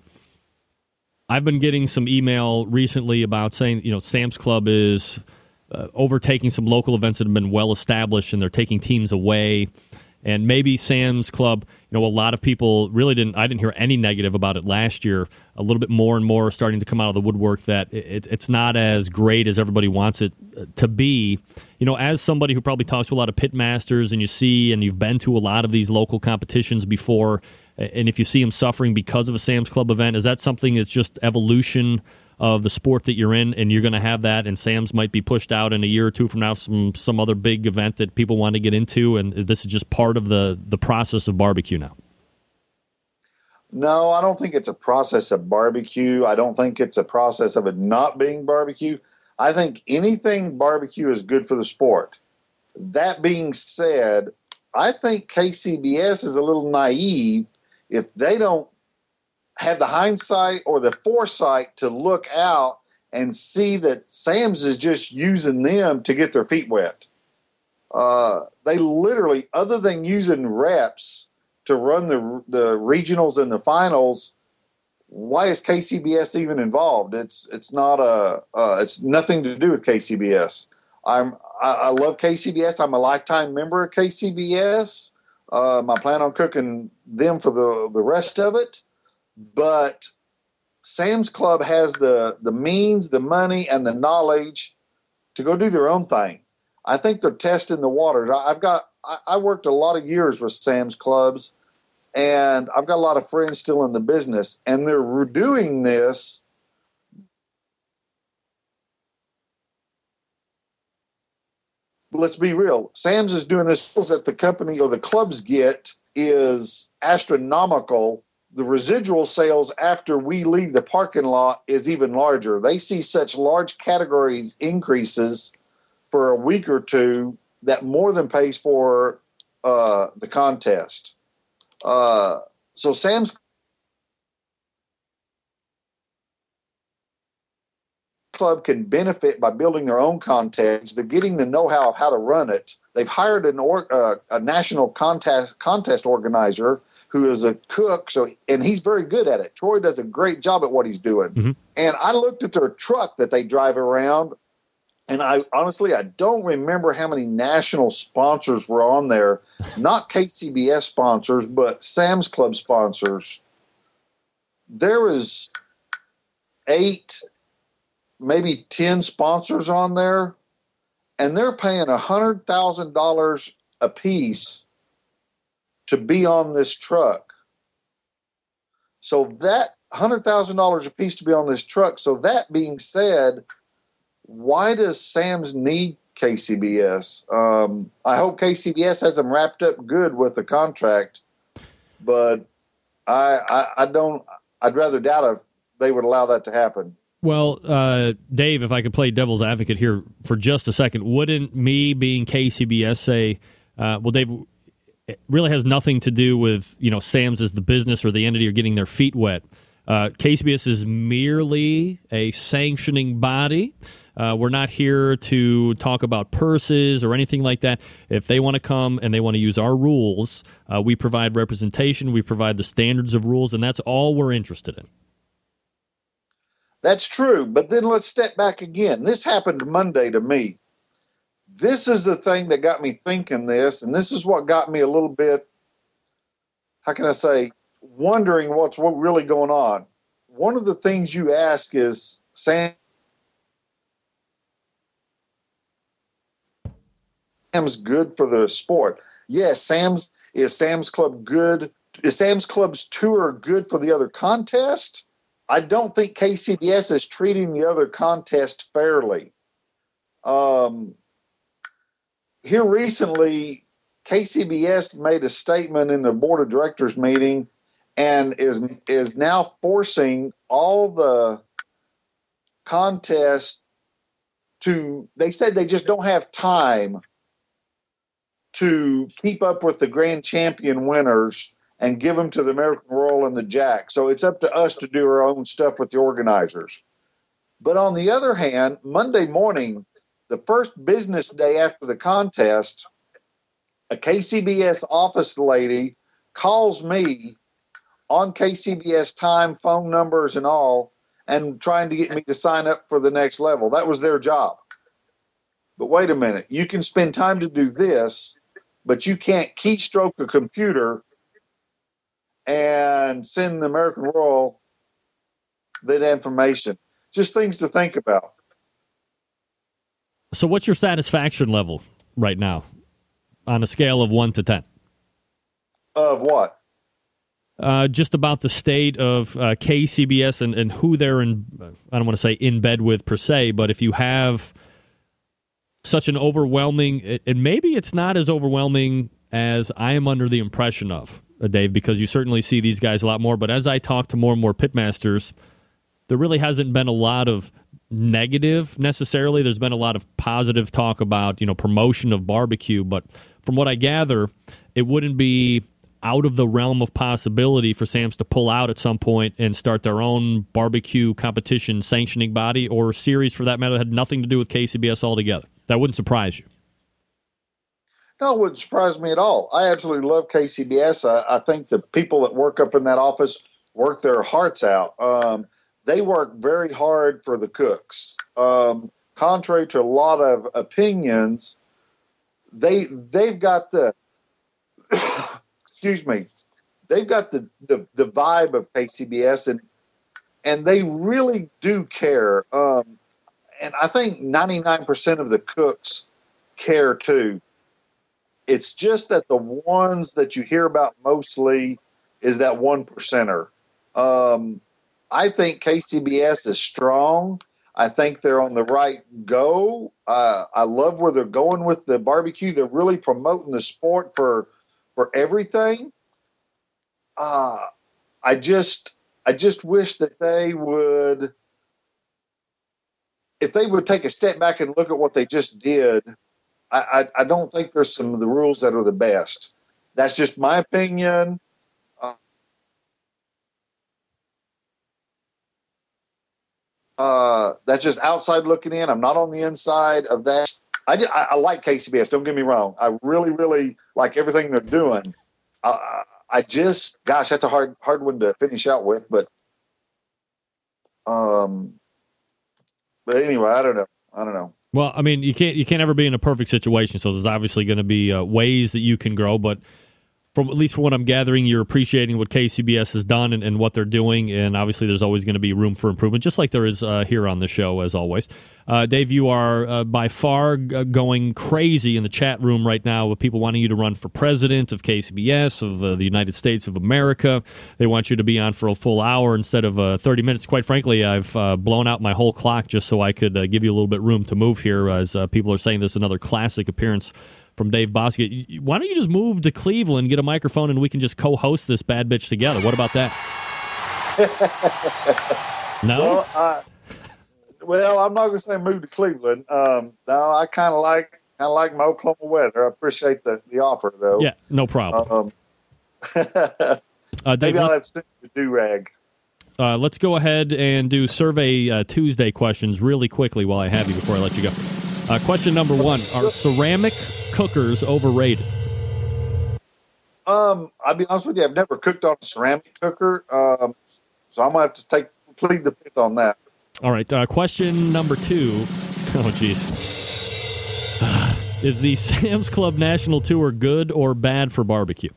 I've been getting some email recently about saying, you know, Sam's Club is uh, overtaking some local events that have been well established, and they're taking teams away. And maybe Sam's Club, you know, a lot of people really didn't. I didn't hear any negative about it last year. A little bit more and more starting to come out of the woodwork that it, it's not as great as everybody wants it uh, to be. You know, as somebody who probably talks to a lot of pit masters, and you see, and you've been to a lot of these local competitions before, and if you see them suffering because of a Sam's Club event, is that something that's just evolution? Of the sport that you're in, and you're going to have that. And Sam's might be pushed out in a year or two from now, some some other big event that people want to get into, and this is just part of the the process of barbecue now. No, I don't think it's a process of barbecue. I don't think it's a process of it not being barbecue. I think anything barbecue is good for the sport. That being said, I think KCBS is a little naive if they don't have the hindsight or the foresight to look out and see that Sam's is just using them to get their feet wet. Uh, they literally, other than using reps to run the the regionals and the finals, why is KCBS even involved? It's it's not a uh, it's nothing to do with KCBS. I'm I, I, love KCBS. I'm a lifetime member of KCBS. Um, I plan on cooking them for the the rest of it but Sam's Club has the the means, the money, and the knowledge to go do their own thing. I think they're testing the waters. I've got I worked a lot of years with Sam's Clubs, and I've got a lot of friends still in the business, and they're doing this. Let's be real. Sam's is doing this that the company or the clubs get is astronomical the residual sales after we leave the parking lot is even larger. They see such large categories increases for a week or two that more than pays for uh, the contest. Uh, so Sam's Club can benefit by building their own contest. They're getting the know-how of how to run it. They've hired an or, uh, a national contest contest organizer who is a cook. So, and he's very good at it. Troy does a great job at what he's doing. Mm-hmm. And I looked at their truck that they drive around, and I honestly I don't remember how many national sponsors were on there. Not KCBS sponsors, but Sam's Club sponsors. There was eight, maybe ten sponsors on there, and they're paying a hundred thousand dollars a piece to be on this truck. So that $100,000 a piece to be on this truck. So that being said, why does Sam's need KCBS? Um, I hope KCBS has them wrapped up good with the contract, but I, I, I don't. I'd rather doubt if they would allow that to happen. Well, uh, Dave, if I could play devil's advocate here for just a second, wouldn't me being KCBS say, uh, well, Dave, it really has nothing to do with you know Sam's as the business or the entity or getting their feet wet. Uh, KCBS is merely a sanctioning body. Uh, we're not here to talk about purses or anything like that. If they want to come and they want to use our rules, uh, we provide representation, we provide the standards of rules, and that's all we're interested in. That's true. But then let's step back again. This happened Monday to me this is the thing that got me thinking this, and this is what got me a little bit, how can I say, wondering what's what really going on. One of the things you ask is Sam's good for the sport. Yes, Sam's is Sam's Club good. Is Sam's Club's tour good for the other contest? I don't think KCBS is treating the other contest fairly. Um, here recently, KCBS made a statement in the board of directors meeting and is is now forcing all the contests to they said they just don't have time to keep up with the grand champion winners and give them to the American Royal and the Jack. So it's up to us to do our own stuff with the organizers. But on the other hand, Monday morning, the first business day after the contest, a KCBS office lady calls me on KCBS time, phone numbers, and all, and trying to get me to sign up for the next level. That was their job. But wait a minute, you can spend time to do this, but you can't keystroke a computer and send the American Royal that information. Just things to think about. So, what's your satisfaction level right now on a scale of one to ten? Of what? Uh, just about the state of uh, KCBS and, and who they're in. I don't want to say in bed with per se, but if you have such an overwhelming, and maybe it's not as overwhelming as I am under the impression of, uh, Dave, because you certainly see these guys a lot more. But as I talk to more and more pitmasters, there really hasn't been a lot of negative necessarily. There's been a lot of positive talk about you know promotion of barbecue, but from what I gather, it wouldn't be out of the realm of possibility for Sam's to pull out at some point and start their own barbecue competition sanctioning body or series for that matter that had nothing to do with KCBS altogether. That wouldn't surprise you. No, it wouldn't surprise me at all. I absolutely love KCBS. I, I think the people that work up in that office work their hearts out. Um, they work very hard for the cooks. Um, contrary to a lot of opinions, they they've got the excuse me, they've got the, the, the vibe of KCBS and and they really do care. Um, and I think 99% of the cooks care too. It's just that the ones that you hear about mostly is that one percenter. Um, I think KCBS is strong. I think they're on the right go. Uh, I love where they're going with the barbecue. They're really promoting the sport for for everything. Uh, I just I just wish that they would if they would take a step back and look at what they just did, I, I, I don't think there's some of the rules that are the best. That's just my opinion. Uh, that's just outside looking in. I'm not on the inside of that. I, just, I, I, like KCBS. Don't get me wrong. I really, really like everything they're doing. I, I just, gosh, that's a hard, hard one to finish out with. But, um, but anyway, I don't know. I don't know. Well, I mean, you can't you can't ever be in a perfect situation. So there's obviously going to be uh, ways that you can grow, but from at least from what I'm gathering, you're appreciating what KCBS has done and, and what they're doing, and obviously there's always going to be room for improvement, just like there is uh, here on the show, as always. Uh, Dave, you are uh, by far g- going crazy in the chat room right now with people wanting you to run for president of KCBS of uh, the United States of America. They want you to be on for a full hour instead of uh, 30 minutes. Quite frankly, I've uh, blown out my whole clock just so I could give you a little bit room to move here, as people are saying this is another classic appearance from Dave Bouska. Why don't you just move to Cleveland, get a microphone, and we can just co-host this bad bitch together? What about that? no. Well, uh, well, I'm not going to say move to Cleveland. Um, no, I kind of like kind of like my Oklahoma weather. I appreciate the, the offer though. Yeah, no problem. Um, uh, Dave, maybe I'll have to send you do rag. Uh, let's go ahead and do survey uh, Tuesday questions really quickly while I have you before I let you go. Uh, question number one: Are ceramic cookers overrated? Um, I'll be honest with you. I've never cooked on a ceramic cooker, um, so I'm gonna have to take plead the fifth on that. All right. Uh, question number two. Oh, jeez. Is the Sam's Club National Tour good or bad for barbecue?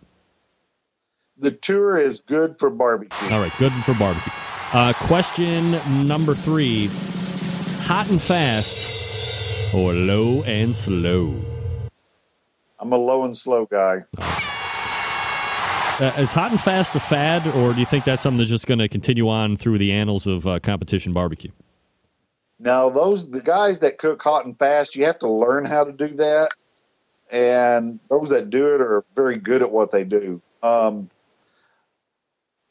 The tour is good for barbecue. All right, good for barbecue. Uh, question number three: Hot and fast or low and slow? I'm a low and slow guy. Uh, is hot and fast a fad, or do you think that's something that's just going to continue on through the annals of uh, competition barbecue? Now, those the guys that cook hot and fast, you have to learn how to do that, and those that do it are very good at what they do. Um,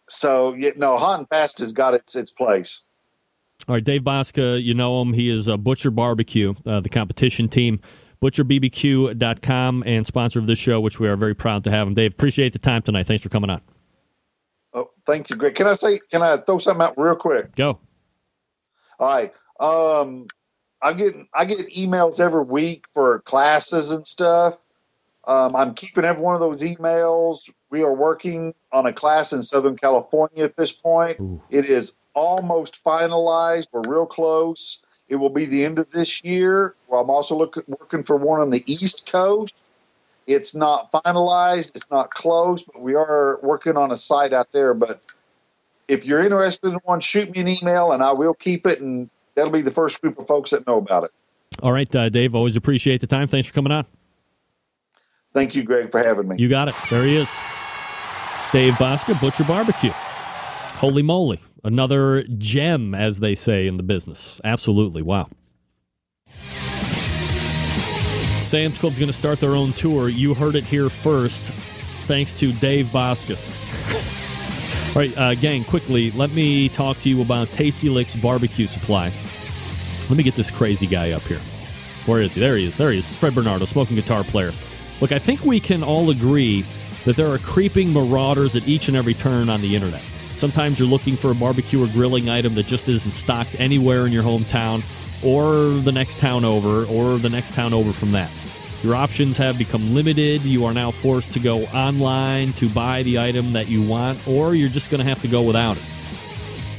so, yeah, no, hot and fast has got its its place. All right, Dave Bouska, you know him. He is a Butcher Barbecue, uh, the competition team, butcherbbq.com, and sponsor of this show, which we are very proud to have him. Dave, appreciate the time tonight. Thanks for coming on. Oh, thank you, Greg. Can I say, can I throw something out real quick? Go. All right. Um, I get I get emails every week for classes and stuff. Um, I'm keeping every one of those emails. We are working on a class in Southern California at this point. Ooh. It is almost finalized. We're real close. It will be the end of this year. Well, I'm also looking working for one on the East Coast, It's not finalized, it's not closed, but we are working on a site out there. But if you're interested in one, shoot me an email and I will keep it, and that'll be the first group of folks that know about it. All right, uh, Dave. Always appreciate the time. Thanks for coming on. Thank you, Greg, for having me. You got it. There he is. Dave Bouska, Butcher Barbecue. Holy moly. Another gem, as they say in the business. Absolutely. Wow. Sam's Club's going to start their own tour. You heard it here first, thanks to Dave Bouska. All right, uh, gang, quickly, let me talk to you about Tasty Licks Barbecue Supply. Let me get this crazy guy up here. Where is he? There he is. There he is. Fred Bernardo, smoking guitar player. Look, I think we can all agree that there are creeping marauders at each and every turn on the internet. Sometimes you're looking for a barbecue or grilling item that just isn't stocked anywhere in your hometown or the next town over or the next town over from that. Your options have become limited. You are now forced to go online to buy the item that you want, or you're just going to have to go without it.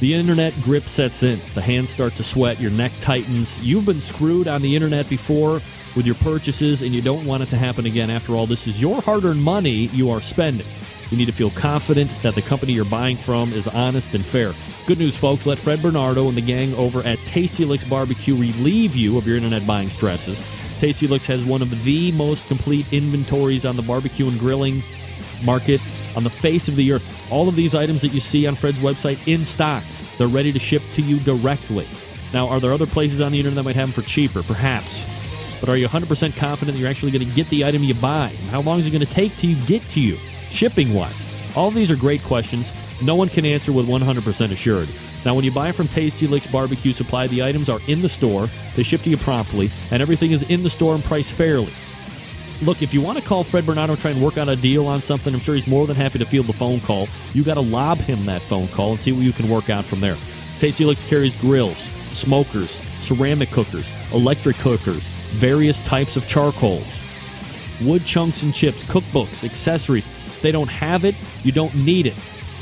The internet grip sets in. The hands start to sweat, your neck tightens. You've been screwed on the internet before with your purchases, and you don't want it to happen again. After all, this is your hard earned money you are spending. You need to feel confident that the company you're buying from is honest and fair. Good news, folks. Let Fred Bernardo and the gang over at Tasty Licks Barbecue relieve you of your internet buying stresses. Tasty Licks has one of the most complete inventories on the barbecue and grilling market on the face of the earth. All of these items that you see on Fred's website in stock. They're ready to ship to you directly. Now, are there other places on the internet that might have them for cheaper? Perhaps. But are you 100% confident that you're actually going to get the item you buy? And how long is it going to take to get to you, shipping wise? All these are great questions. No one can answer with 100% assurity. Now, when you buy from Tasty Licks Barbecue Supply, the items are in the store, they ship to you promptly, and everything is in the store and priced fairly. Look, if you want to call Fred Bernardo and try and work out a deal on something, I'm sure he's more than happy to field the phone call. You got to lob him that phone call and see what you can work out from there. Tasty Licks carries grills, smokers, ceramic cookers, electric cookers, various types of charcoals, wood chunks and chips, cookbooks, accessories. They don't have it, you don't need it.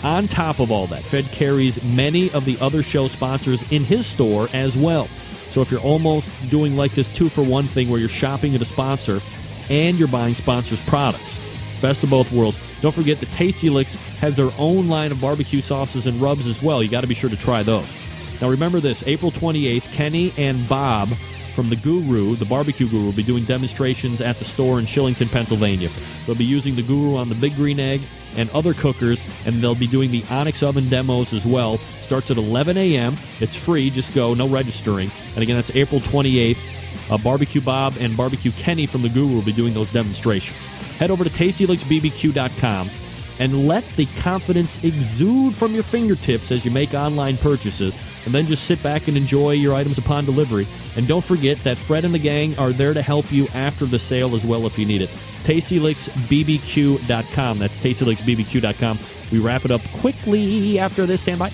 On top of all that, Fred carries many of the other show sponsors in his store as well. So if you're almost doing like this two for one thing where you're shopping at a sponsor and you're buying sponsors' products, best of both worlds. Don't forget that Tasty Licks has their own line of barbecue sauces and rubs as well. You got to be sure to try those. Now remember this April 28th, Kenny and Bob from the Guru, the barbecue Guru, will be doing demonstrations at the store in Shillington, Pennsylvania. They'll be using the Guru on the Big Green Egg and other cookers, and they'll be doing the Onyx Oven demos as well. Starts at 11 a.m. It's free, just go, no registering. And again, that's April 28th. Uh, Barbecue Bob and Barbecue Kenny from the Guru will be doing those demonstrations. Head over to tastylicksbbq.com and let the confidence exude from your fingertips as you make online purchases, and then just sit back and enjoy your items upon delivery. And don't forget that Fred and the gang are there to help you after the sale as well if you need it. TastyLicksBBQ.com. That's TastyLicksBBQ.com. We wrap it up quickly after this. Stand by.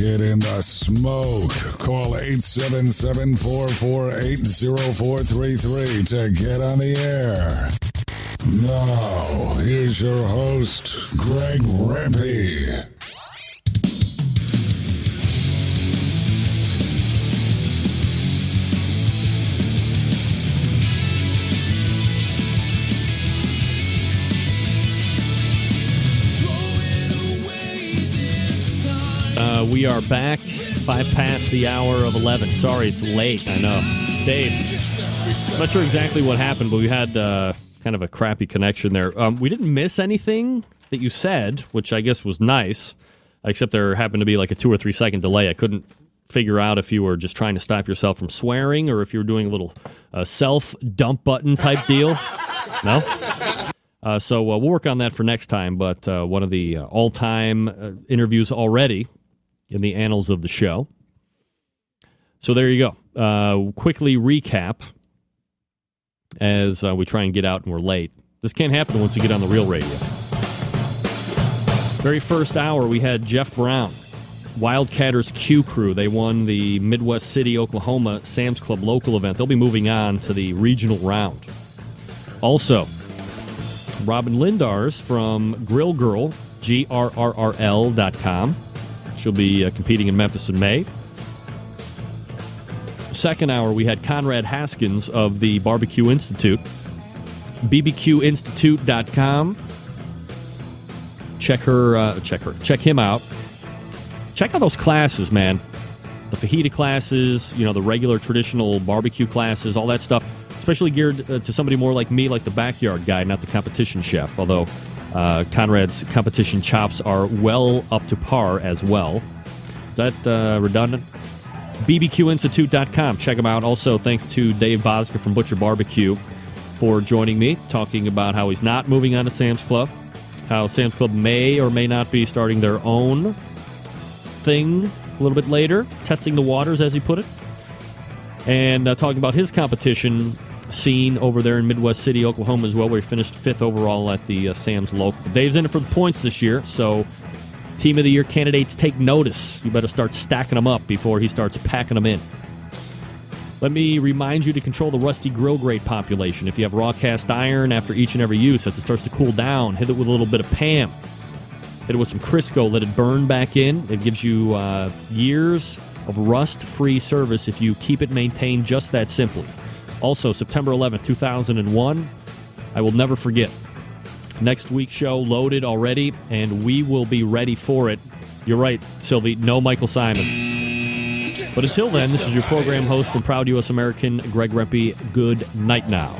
Get in the smoke. Call 877 448 0433 to get on the air. Now, here's your host, Greg Rempe. Uh, we are back five past the hour of 11. Sorry, it's late. I know. Dave, not sure exactly what happened, but we had uh, kind of a crappy connection there. Um, we didn't miss anything that you said, which I guess was nice, except there happened to be like a two or three second delay. I couldn't figure out if you were just trying to stop yourself from swearing or if you were doing a little uh, self dump button type deal. No? Uh, so uh, we'll work on that for next time. But uh, one of the uh, all time uh, interviews already in the annals of the show. So there you go. Uh, quickly recap as we try and get out and we're late. This can't happen once you get on the real radio. Very first hour, we had Jeff Brown, Wildcatters Q Crew. They won the Midwest City, Oklahoma Sam's Club local event. They'll be moving on to the regional round. Also, Robyn Lindars from Grill Grrrl, G R R R L dot com. She'll be uh, competing in Memphis in May. Second hour, we had Konrad Haskins of the Barbecue Institute, bbqinstitute.com. Check her, uh, check her, check him out. Check out those classes, man. The fajita classes, you know, the regular traditional barbecue classes, all that stuff, especially geared uh, to somebody more like me, like the backyard guy, not the competition chef. Although uh, Konrad's competition chops are well up to par as well. Is that uh, redundant? bbqinstitute.com. Check them out. Also, thanks to Dave Bouska from Butcher Barbecue for joining me, talking about how he's not moving on to Sam's Club, how Sam's Club may or may not be starting their own thing a little bit later, testing the waters, as he put it, and uh, talking about his competition scene over there in Midwest City, Oklahoma, as well, where he finished fifth overall at the uh, Sam's local. Dave's in it for the points this year, so Team of the Year candidates take notice. You better start stacking them up before he starts packing them in. Let me remind you to control the rusty grill grate population. If you have raw cast iron after each and every use, as it starts to cool down, hit it with a little bit of PAM. Hit it with some Crisco, let it burn back in. It gives you uh, years of rust free service if you keep it maintained just that simply. Also, September 11th, 2001, I will never forget. Next week's show loaded already, and we will be ready for it. You're right, Sylvie, no Michael Symon. But until then, this is your program host and proud U.S. American, Greg Rempe. Good night now.